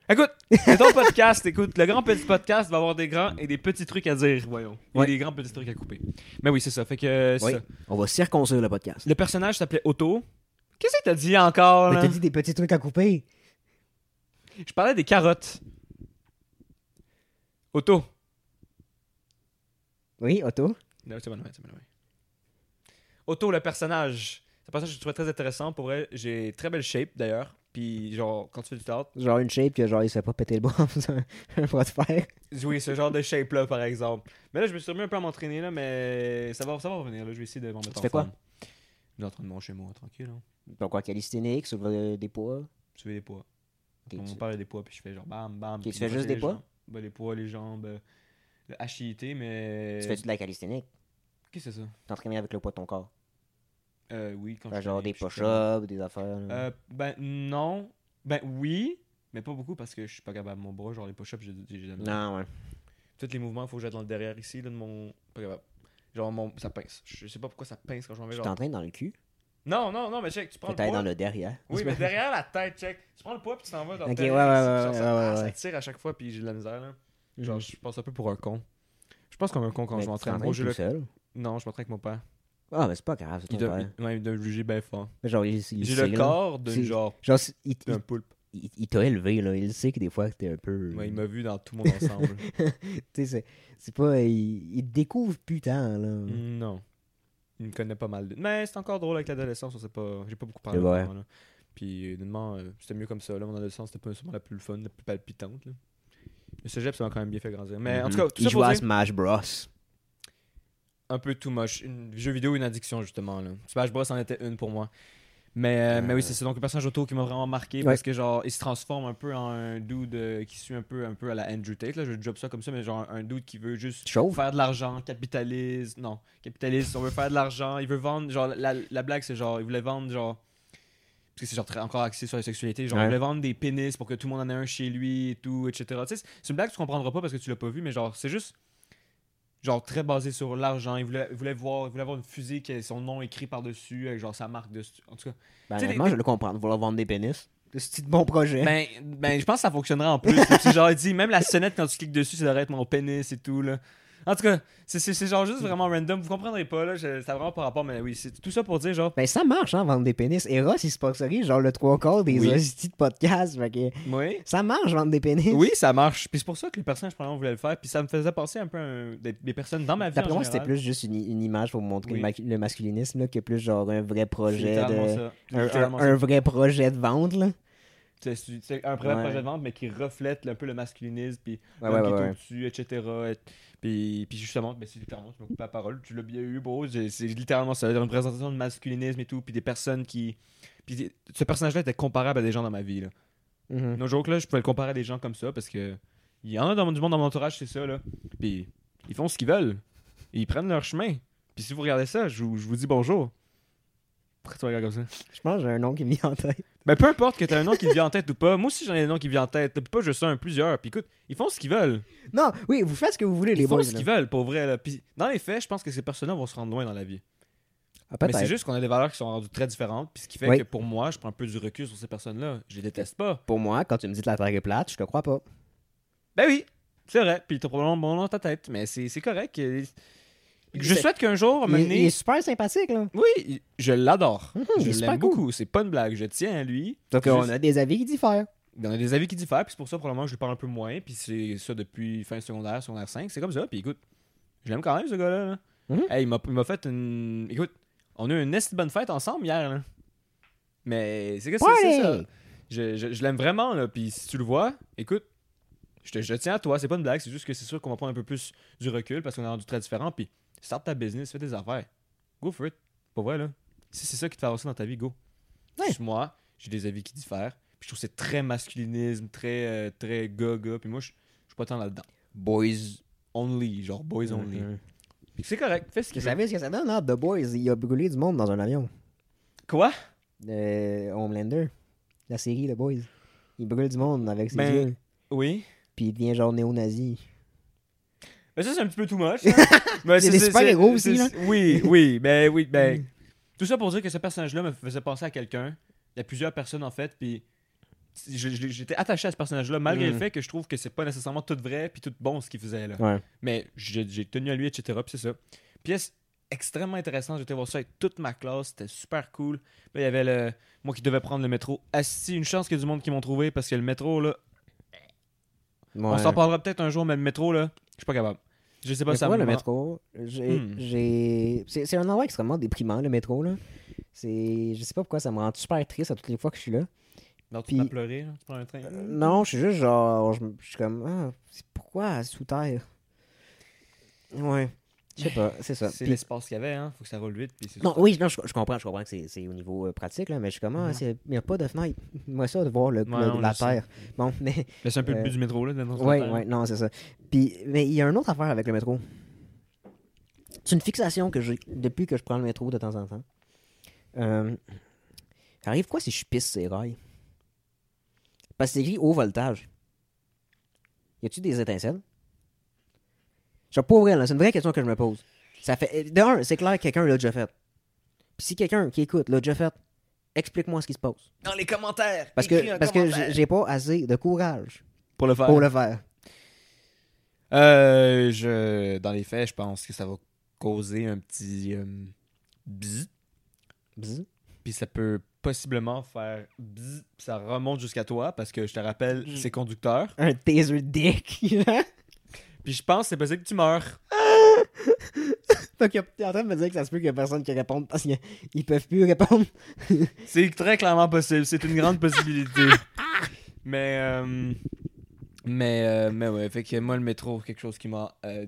Écoute, c'est ton podcast. Écoute, le grand petit podcast va avoir des grands et des petits trucs à dire, voyons. Et Ouais. des grands petits trucs à couper. Mais oui, c'est ça. Fait que euh, Oui. ça. On va circoncire le podcast. Le personnage s'appelait Otto. Qu'est-ce que t'as dit encore Mais là? t'as dit des petits trucs à couper? Je parlais des carottes. Otto. Oui, Otto. Non, c'est bon, ouais, c'est bon, ouais. Otto, le personnage. C'est un personnage que je trouvais très intéressant. Pour vrai, j'ai très belle shape d'ailleurs. Puis, genre, quand tu fais du théâtre, Genre une shape que genre il se fait pas péter le bras *laughs* en faisant un, bras de fer. oui, ce genre de shape-là, par exemple. Mais là, je me suis remis un peu à m'entraîner, là, mais ça va, ça va revenir. Là. Je vais essayer de m'en mettre Tu en fais quoi? Je suis en train de manger moi, tranquille. Hein. Pourquoi? Calisthenics, soulever des poids? Soulever des poids. Ok, On tu- parle des poids, puis je fais genre bam, bam. tu fais juste des poids? jambes. Ben, les poids, les jambes, euh, le HIIT, mais. Tu fais de la calisthénique. Qu'est-ce que c'est ça? T'entraînes avec le poids de ton corps? Euh, oui, quand je genre des push-ups, des affaires. Euh, ben non. Ben oui, mais pas beaucoup parce que je suis pas capable. Mon bras, genre les push-ups, j'ai misère. Non, ouais. Tous les mouvements, il faut que j'aille dans le derrière ici, là, de mon. Pas capable. Genre, mon... ça pince. Je sais pas pourquoi ça pince quand je m'en vais. Tu Genre... t'entraînes dans le cul? Non, non, non, mais check, tu prends le Peut-être poids. dans le derrière. Oui, *laughs* mais derrière la tête, check. Tu prends le poids puis tu t'en vas dans le Ok, derrière ouais, ouais, ouais, ça, ouais, ah, ça tire à chaque fois puis j'ai de la misère, là. Genre, je pense un peu pour un con. Je pense comme un con quand Mais je tu m'entraîne. tout le- seul? Non, je m'entraîne avec mon père. Ah, mais c'est pas grave, c'est Il ton doit, père. il- ouais, il doit juger bien fort. Genre, il, il J'ai le là. corps d'un genre. Genre, c'est- il, d'un il, poulpe. il- il t'a élevé, là. Il sait que des fois, que t'es un peu. Ouais, il m'a vu dans tout mon *laughs* ensemble. tu sais, c'est- c'est pas. Il, il te découvre plus tant, là. non. Il me connaît pas mal. de- Mais c'est encore drôle avec l'adolescence, on sait pas. J'ai pas beaucoup parlé. Vrai. encore, là. Puis honnêtement, euh, c'était mieux comme ça. Là, mon adolescence, c'était pas sûrement la plus fun, la plus palpitante. Là. Le cégep, ça m'a quand même bien fait grandir. Mais en tout cas, tout il ça pour à dire, Smash Bros. un peu too much. Une jeu vidéo, une addiction, justement. Là. Smash Bros en était une pour moi. Mais, euh, mais oui, c'est ça. Donc, le personnage auto qui m'a vraiment marqué Ouais. parce que, genre, il se transforme un peu en un dude euh, qui suit un peu, un peu à la Andrew Tate. Là. Je job ça comme ça, mais genre un dude qui veut juste Chauve. faire de l'argent, capitalise. Non, capitaliste, on veut faire de l'argent. Il veut vendre. Genre, la, la blague, c'est genre, il voulait vendre, genre. Parce que c'est genre très, encore axé sur la sexualité. Genre, Ouais. il voulait vendre des pénis pour que tout le monde en ait un chez lui et tout, etc. Tu sais, c'est- c'est une blague que tu comprendras pas parce que tu l'as pas vu, mais genre, c'est juste. Genre, très basé sur l'argent. Il voulait, il voulait voir, il voulait avoir une fusée qui a son nom écrit par-dessus, avec genre sa marque dessus. En tout cas. Ben, honnêtement, les- je le comprends. Vouloir vendre des pénis. C'est un bon projet. Ben, ben, je pense que ça fonctionnera en plus. genre, il dit, même la sonnette, quand tu cliques dessus, ça devrait être mon pénis et tout, là. En tout cas, c'est- genre juste vraiment random. Vous comprendrez pas, là. je- Ça a vraiment pas rapport, mais oui, c'est tout ça pour dire, genre. Ben, ça marche, hein, vendre des pénis. Eros, il sponsorise genre le trois quarts des hosties de podcast. Fait que Oui. ça marche, vendre des pénis. Oui, ça marche. Puis c'est pour ça que les personnages, probablement, voulaient le faire. Puis ça me faisait penser un peu un- des, des personnes dans ma vie. D'après moi, c'était plus juste une, une image pour montrer Oui. le, ma- le masculinisme, là, que plus genre un vrai projet de. ça. Un, un- un vrai projet de vente, là. C'est- un vrai Ouais. projet de vente, mais qui reflète un peu le masculinisme, puis Ouais, ouais, qui est au-dessus, etc. Puis, puis justement, ben c'est littéralement, tu me coupes la parole, tu l'as bien eu, bro. C'est littéralement ça, une représentation de masculinisme et tout, puis des personnes qui. Puis ce personnage-là était comparable à des gens dans ma vie, là. Mhm. No joke, là, je pouvais le comparer à des gens comme ça, parce que. Il y en a dans, du monde dans mon entourage, c'est ça, là. Puis ils font ce qu'ils veulent. Ils prennent leur chemin. Puis si vous regardez ça, je vous, je vous dis bonjour. Pourquoi tu regardes comme ça? Je pense que j'ai un nom qui me vient en tête. Ben, peu importe que t'aies un nom qui te vient en tête ou pas. Moi aussi, j'en ai un nom qui vient en tête. Puis pas, je sais un plusieurs. Puis écoute, ils font ce qu'ils veulent. Non, oui, vous faites ce que vous voulez, Ils les font boys. ce là. qu'ils veulent, pour vrai. Là. Puis dans les faits, je pense que ces personnes-là vont se rendre loin dans la vie. Ah, Mais c'est juste qu'on a des valeurs qui sont rendues très différentes. Puis ce qui fait Oui. que pour moi, je prends un peu du recul sur ces personnes-là. Je les déteste pas. Pour moi, quand tu me dis que la Terre est plate, je te crois pas. Ben oui, c'est vrai. Puis t'as probablement bon nom dans ta tête. Mais c'est c'est correct. Je souhaite qu'un jour, Il, il est super sympathique, là. Oui, je l'adore. Mhm, je l'aime cool. beaucoup. C'est pas une blague. Je tiens à lui. Juste- qu'on a des avis qui diffèrent. On a des avis qui diffèrent, puis c'est pour ça probablement que je lui parle un peu moins, puis c'est ça depuis fin secondaire, secondaire 5, c'est comme ça, puis écoute, je l'aime quand même ce gars-là. là. Mhm. Hey, il m'a fait une... Écoute, on a eu une esti bonne fête ensemble hier, là. Mais c'est que c'est ça. Ouais! Je, je- je l'aime vraiment, là, puis si tu le vois, écoute, je, te, je tiens à toi, c'est pas une blague, c'est juste que c'est sûr qu'on va prendre un peu plus du recul, parce qu'on est rendu très différent, puis start ta business, fais tes affaires. Go for it. Pour vrai, là. Si c'est ça qui te fait avancer dans ta vie, go. Ouais. Juste moi, j'ai des avis qui diffèrent. Puis je trouve que c'est très masculinisme, très, euh, très gaga. Puis moi, je suis pas tant là-dedans. Boys only, genre boys only. Puis c'est correct, fais ce Tu qu'il veut. savais ce que ça donne, hein? The Boys, il a brûlé du monde dans un avion. Quoi? Euh, Homelander. La série The Boys. Il brûle du monde avec ses Ben- yeux. Oui. Puis il devient genre néo-nazi. Mais ça, c'est un petit peu too much. hein. *laughs* Mais C'est des super-héros aussi, là. Oui, oui, ben oui, ben. Tout ça pour dire que ce personnage-là me faisait penser à quelqu'un. Il y a plusieurs personnes, en fait, puis j'étais attaché à ce personnage-là, malgré Mm. le fait que je trouve que c'est pas nécessairement tout vrai puis tout bon ce qu'il faisait, là. Ouais. Mais j'ai tenu à lui, etc. Puis c'est ça. Pièce extrêmement intéressante. J'étais voir ça avec toute ma classe. C'était super cool. Là, il y avait le. Moi qui devais prendre le métro. Assis, une chance qu'il y a du monde qui m'ont trouvé parce que le métro, là. On s'en parlera peut-être un jour, mais le métro, là, je suis pas capable. Je sais pas Mais si ça moi, le métro, j'ai. Hmm. j'ai- C'est c'est un endroit extrêmement déprimant, le métro, là. C'est... Je sais pas pourquoi ça me rend super triste à toutes les fois que je suis là. Non, tu Puis- m'as pleuré, là, tu prends un train. Euh, non, je suis juste genre. Je, je suis comme. Ah, c'est pourquoi sous terre? Ouais. Je sais pas, c'est ça. C'est Puis- l'espace qu'il y avait, hein. Faut que ça roule vite. Puis c'est Non, oui, non, je, je comprends, je comprends que c'est, c'est au niveau euh, pratique, là, mais je suis comme, ah, Mhm. c'est- il n'y a pas de fenêtre. *laughs* Moi, ça, de voir le, Ouais, le- on la terre. Bon, mais. Mais c'est un peu le Euh, but du métro, là. d'être dans terre. ouais, non, c'est ça. Puis, mais il y a une autre affaire avec le métro. C'est une fixation que j'ai depuis que je prends le métro de temps en temps. Euh, ça arrive quoi si je pisse ces rails? Parce que c'est écrit haut voltage. Y a-tu des étincelles? Je sais pas vrai, là, c'est une vraie question que je me pose. Ça fait. D'un, c'est clair que quelqu'un l'a déjà fait. Puis si quelqu'un qui écoute l'a déjà fait, explique-moi ce qui se passe. Dans les commentaires. Parce que, parce que commentaire. j'ai j'ai pas assez de courage Pour le faire. pour le faire. Euh, je... Dans les faits, je pense que ça va causer un petit euh, bzzz, puis ça peut possiblement faire bzzz, puis ça remonte jusqu'à toi parce que je te rappelle, Mm. c'est conducteur. Un taser dick. *laughs* Puis je pense que c'est possible que tu meurs. Fait que t'es en train de me dire que ça se peut qu'il y a personne qui réponde parce qu'ils ils peuvent plus répondre. *laughs* C'est très clairement possible, c'est une grande possibilité. *laughs* mais euh, mais euh, mais ouais, fait que moi le métro, quelque chose qui m'a euh,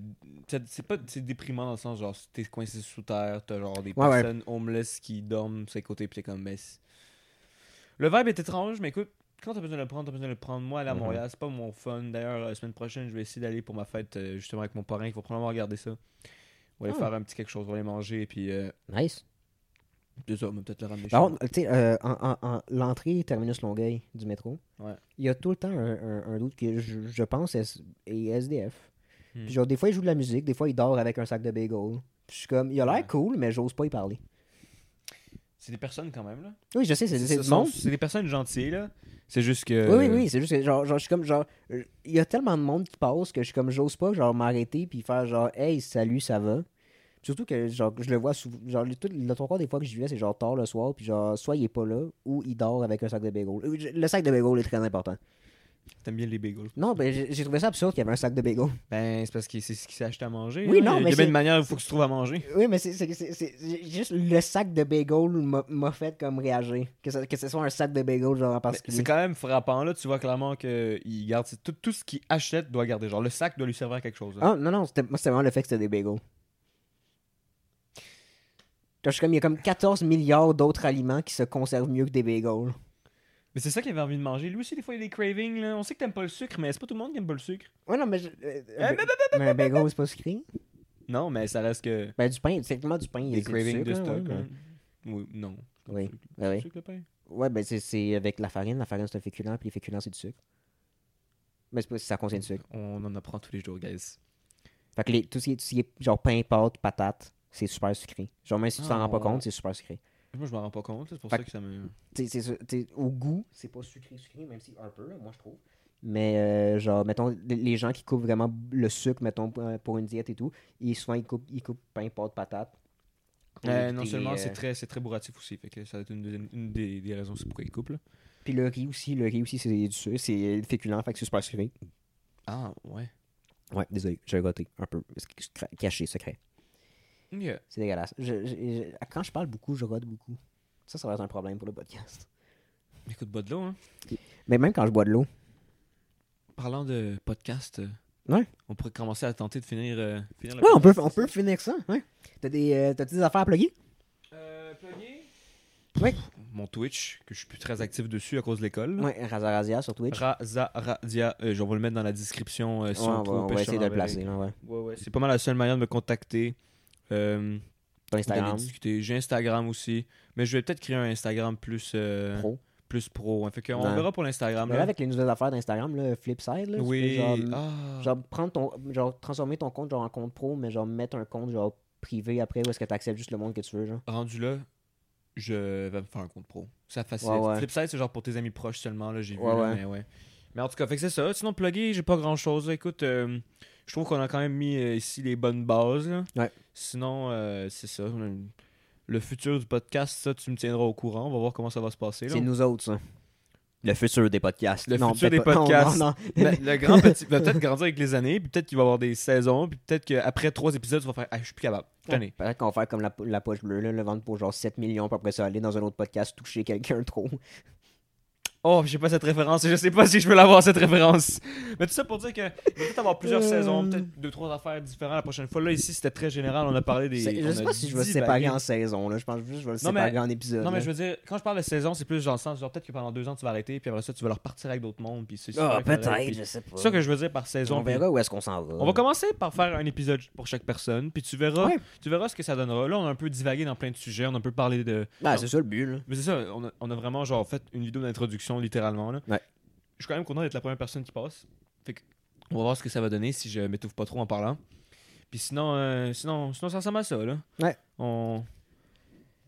c'est pas c'est déprimant dans le sens genre t'es coincé sous terre, t'as genre des Ouais, ouais. personnes homeless qui dorment sur les côtés puis t'es comme mais le vibe est étrange, mais écoute, quand t'as besoin de le prendre, t'as besoin de le prendre. Moi, aller à Mhm. Montréal, c'est pas mon fun. D'ailleurs, la semaine prochaine, je vais essayer d'aller pour ma fête, euh, justement, avec mon parrain. Il faut probablement regarder ça. On va aller Ah. faire un petit quelque chose, on va aller manger, puis euh, Nice. ça, on va peut-être le ramener Par contre, tu sais, euh, en, en- en- l'entrée terminus Longueuil du métro, Ouais. il y a tout le temps un, un, un doute que je, je pense est, est SDF. Hmm. Puis genre, des fois, il joue de la musique, des fois, il dort avec un sac de bagel. Puis je suis comme, il a l'air Ouais. cool, mais j'ose pas y parler. C'est des personnes quand même, là. Oui, je sais, c'est. C'est des personnes gentilles, là. C'est juste que. Oui, oui, oui, c'est juste que, genre, genre, je suis comme, genre, il y a tellement de monde qui passe que je suis comme, j'ose pas, genre, m'arrêter puis faire, genre, hey, salut, ça va. Surtout que, genre, je le vois souvent, genre, tout, le trois quarts des fois que j'y vais, c'est genre tard le soir, puis genre, soit il est pas là, ou il dort avec un sac de bagel. Euh, je- Le sac de bagel est très important. T'aimes bien les bagels. Non, ben, j'ai trouvé ça absurde qu'il y avait un sac de bagel. Ben, c'est parce que c'est ce qui s'est acheté à manger. Oui, là. non, Il y mais a bien une manière où il faut que tu trouves à manger. Oui, mais c'est juste le sac de bagel m'a fait comme réagir. Que, ça- que ce soit un sac de bagel, genre, en Mais particulier. C'est quand même frappant, là. Tu vois clairement qu'il garde. Tout, tout ce qu'il achète doit garder. Genre, le sac doit lui servir à quelque chose. Ah, non, non, moi, c'était vraiment le fait que c'était des bagels. Je suis comme, il y a comme 14 milliards d'autres aliments qui se conservent mieux que des bagels. Mais c'est ça qu'il avait envie de manger. Lui aussi, des fois, il a des cravings, là. On sait que t'aimes pas le sucre, mais c'est pas tout le monde qui aime pas le sucre. Ouais, non, mais. je- euh, un, mais- un bagel, c'est pas sucré. Non, mais ça reste que. Ben, du pain, c'est tellement du pain. il y a Des cravings de là, stock. ouais, hein. Oui, non. Oui. Ah oui. sucre, le pain. Ouais, ben c'est- avec la farine. La farine, c'est un féculent, puis les féculents, c'est du sucre. Mais c'est pas si ça contient du sucre. On en apprend tous les jours, guys. Fait que les, tout, ce qui est, tout ce qui est genre pain, pâte, patate, c'est super sucré. Genre, même si tu t'en Ah, rends pas on- compte, c'est super sucré. Moi, je m'en rends pas compte, c'est pour Fait ça que ça me. T'sais, c'est sûr- t'sais, au goût, c'est pas sucré, sucré, même si un peu, là, moi je trouve. Mais euh, genre, mettons, les- les gens qui coupent vraiment le sucre, mettons, pour- pour une diète et tout, ils, souvent ils coupent, ils coupent pain, pâte, patate. pour Euh, éviter non les, seulement euh, c'est très, c'est très bourratif aussi, fait que ça va être une, des- une des, des raisons c'est pourquoi ils coupent. Là. Puis le riz aussi, le riz aussi, c'est du sucre, c'est féculent, fait que c'est super sucré. Ah, ouais. Ouais, désolé, j'ai goûté un peu. C'est caché, secret. Yeah. C'est dégueulasse. Je- je- je- quand je parle beaucoup, je rote beaucoup. Ça, ça va être un problème pour le podcast. Écoute, bois de l'eau, hein. Mais même quand je bois de l'eau, Parlant de podcast, euh, Ouais. on pourrait commencer à tenter de finir, euh, finir le ouais, on peut, on peut finir ça. Ouais. T'as des, euh, t'as des affaires à plugger? Euh, plugger? Oui. Mon Twitch, que je suis plus très actif dessus à cause de l'école. là. Ouais, Razarazia sur Twitch. Razaradia, euh, je vais le mettre dans la description euh, si Ouais, on on va, on essayer de le placer. Là, ouais. Ouais, ouais, c'est pas mal la seule manière de me contacter. Euh, Instagram? J'ai Instagram aussi, mais je vais peut-être créer un Instagram plus euh, pro. plus pro. hein. Fait Ouais. verra pour l'Instagram. Mais là. là, avec les nouvelles affaires d'Instagram, le Flipside, là, Oui. genre, ah. genre, prendre ton, genre, transformer ton compte genre, en compte pro, mais genre mettre un compte genre privé après où est-ce que tu acceptes juste le monde que tu veux. Genre. rendu là, je vais me faire un compte pro. Ça. Ouais, ouais. Flipside, c'est genre pour tes amis proches seulement, là, j'ai vu. Là, mais ouais. Mais en tout cas, fait que c'est ça. Sinon, plugger, j'ai pas grand chose. Écoute, euh, je trouve qu'on a quand même mis euh, ici les bonnes bases. là. Ouais. Sinon, euh, c'est ça. Une- Le futur du podcast, ça, tu me tiendras au courant. On va voir comment ça va se passer. C'est nous autres, ça. Le futur des podcasts. Le Non, futur des podcasts. non, non. Le, le grand *laughs* petit va peut-être grandir avec les années, puis peut-être qu'il va y avoir des saisons, puis peut-être qu'après trois épisodes, tu vas faire Ah, je suis plus capable. Tanné. Peut-être qu'on va faire comme la, la poche bleue, là, le vendre pour genre 7 millions, puis après ça aller dans un autre podcast toucher quelqu'un trop. Oh, j'ai pas cette référence et je sais pas si je veux l'avoir cette référence. Mais tout ça pour dire que peut-être avoir plusieurs Euh. saisons, peut-être deux trois affaires différentes la prochaine fois. Là ici c'était très général, on a parlé des. Je sais pas si je vais divagué. séparer en saison, là. Je pense juste que je vais le Non, mais- séparer en épisode. Non mais je veux dire, quand je parle de saison, c'est plus genre le sens, genre peut-être que pendant deux ans tu vas arrêter, puis après ça tu vas leur partir avec d'autres mondes, puis c'est Ah, peut-être, puis je sais pas. C'est ça que je veux dire par saison. On puis- verra où est-ce qu'on s'en va. On va commencer par faire un épisode pour chaque personne, puis tu verras, Ouais. tu verras ce que ça donnera. Là, on a un peu divagué dans plein de sujets, on a un peu parlé de, Ah, c'est ça le but, là. Mais c'est ça, on a, on a vraiment genre fait une vidéo d'introduction littéralement. Là. Ouais. Je suis quand même content d'être la première personne qui passe. Fait que on va voir ce que ça va donner si je m'étouffe pas trop en parlant. Puis sinon, euh, sinon, sinon ça ressemble à ça. Là. Ouais. On...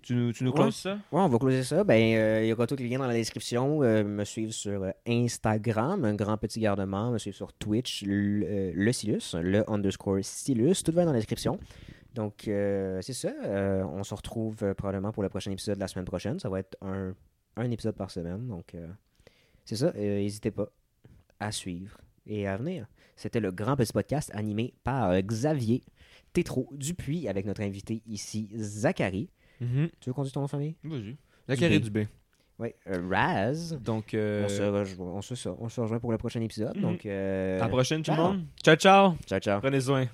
Tu nous, tu nous Ouais. closes ça? Ouais, on va closer ça. Ben, euh, il y aura tous les liens dans la description. Euh, me suivre sur euh, Instagram, un grand petit gardement. Me suivre sur Twitch, le, euh, le Silus, le underscore Silus. Tout va dans la description. Donc, euh, c'est ça. Euh, on se retrouve euh, probablement pour le prochain épisode la semaine prochaine. Ça va être un, un épisode par semaine. Donc, euh, c'est ça. Euh, N'hésitez pas à suivre et à venir. C'était le grand petit podcast animé par euh, Xavier Tétro Dupuis avec notre invité ici, Zachary. Mhm. Tu veux qu'on dise ton nom de famille? Vas-y. La carré du B. Oui, euh, Raz. Donc, euh, On, se rejoint, on, se, ça, on se rejoint pour le prochain épisode. Mhm. Donc, euh, à la prochaine tout le monde. Ciao, ciao. ciao, ciao. Prenez soin.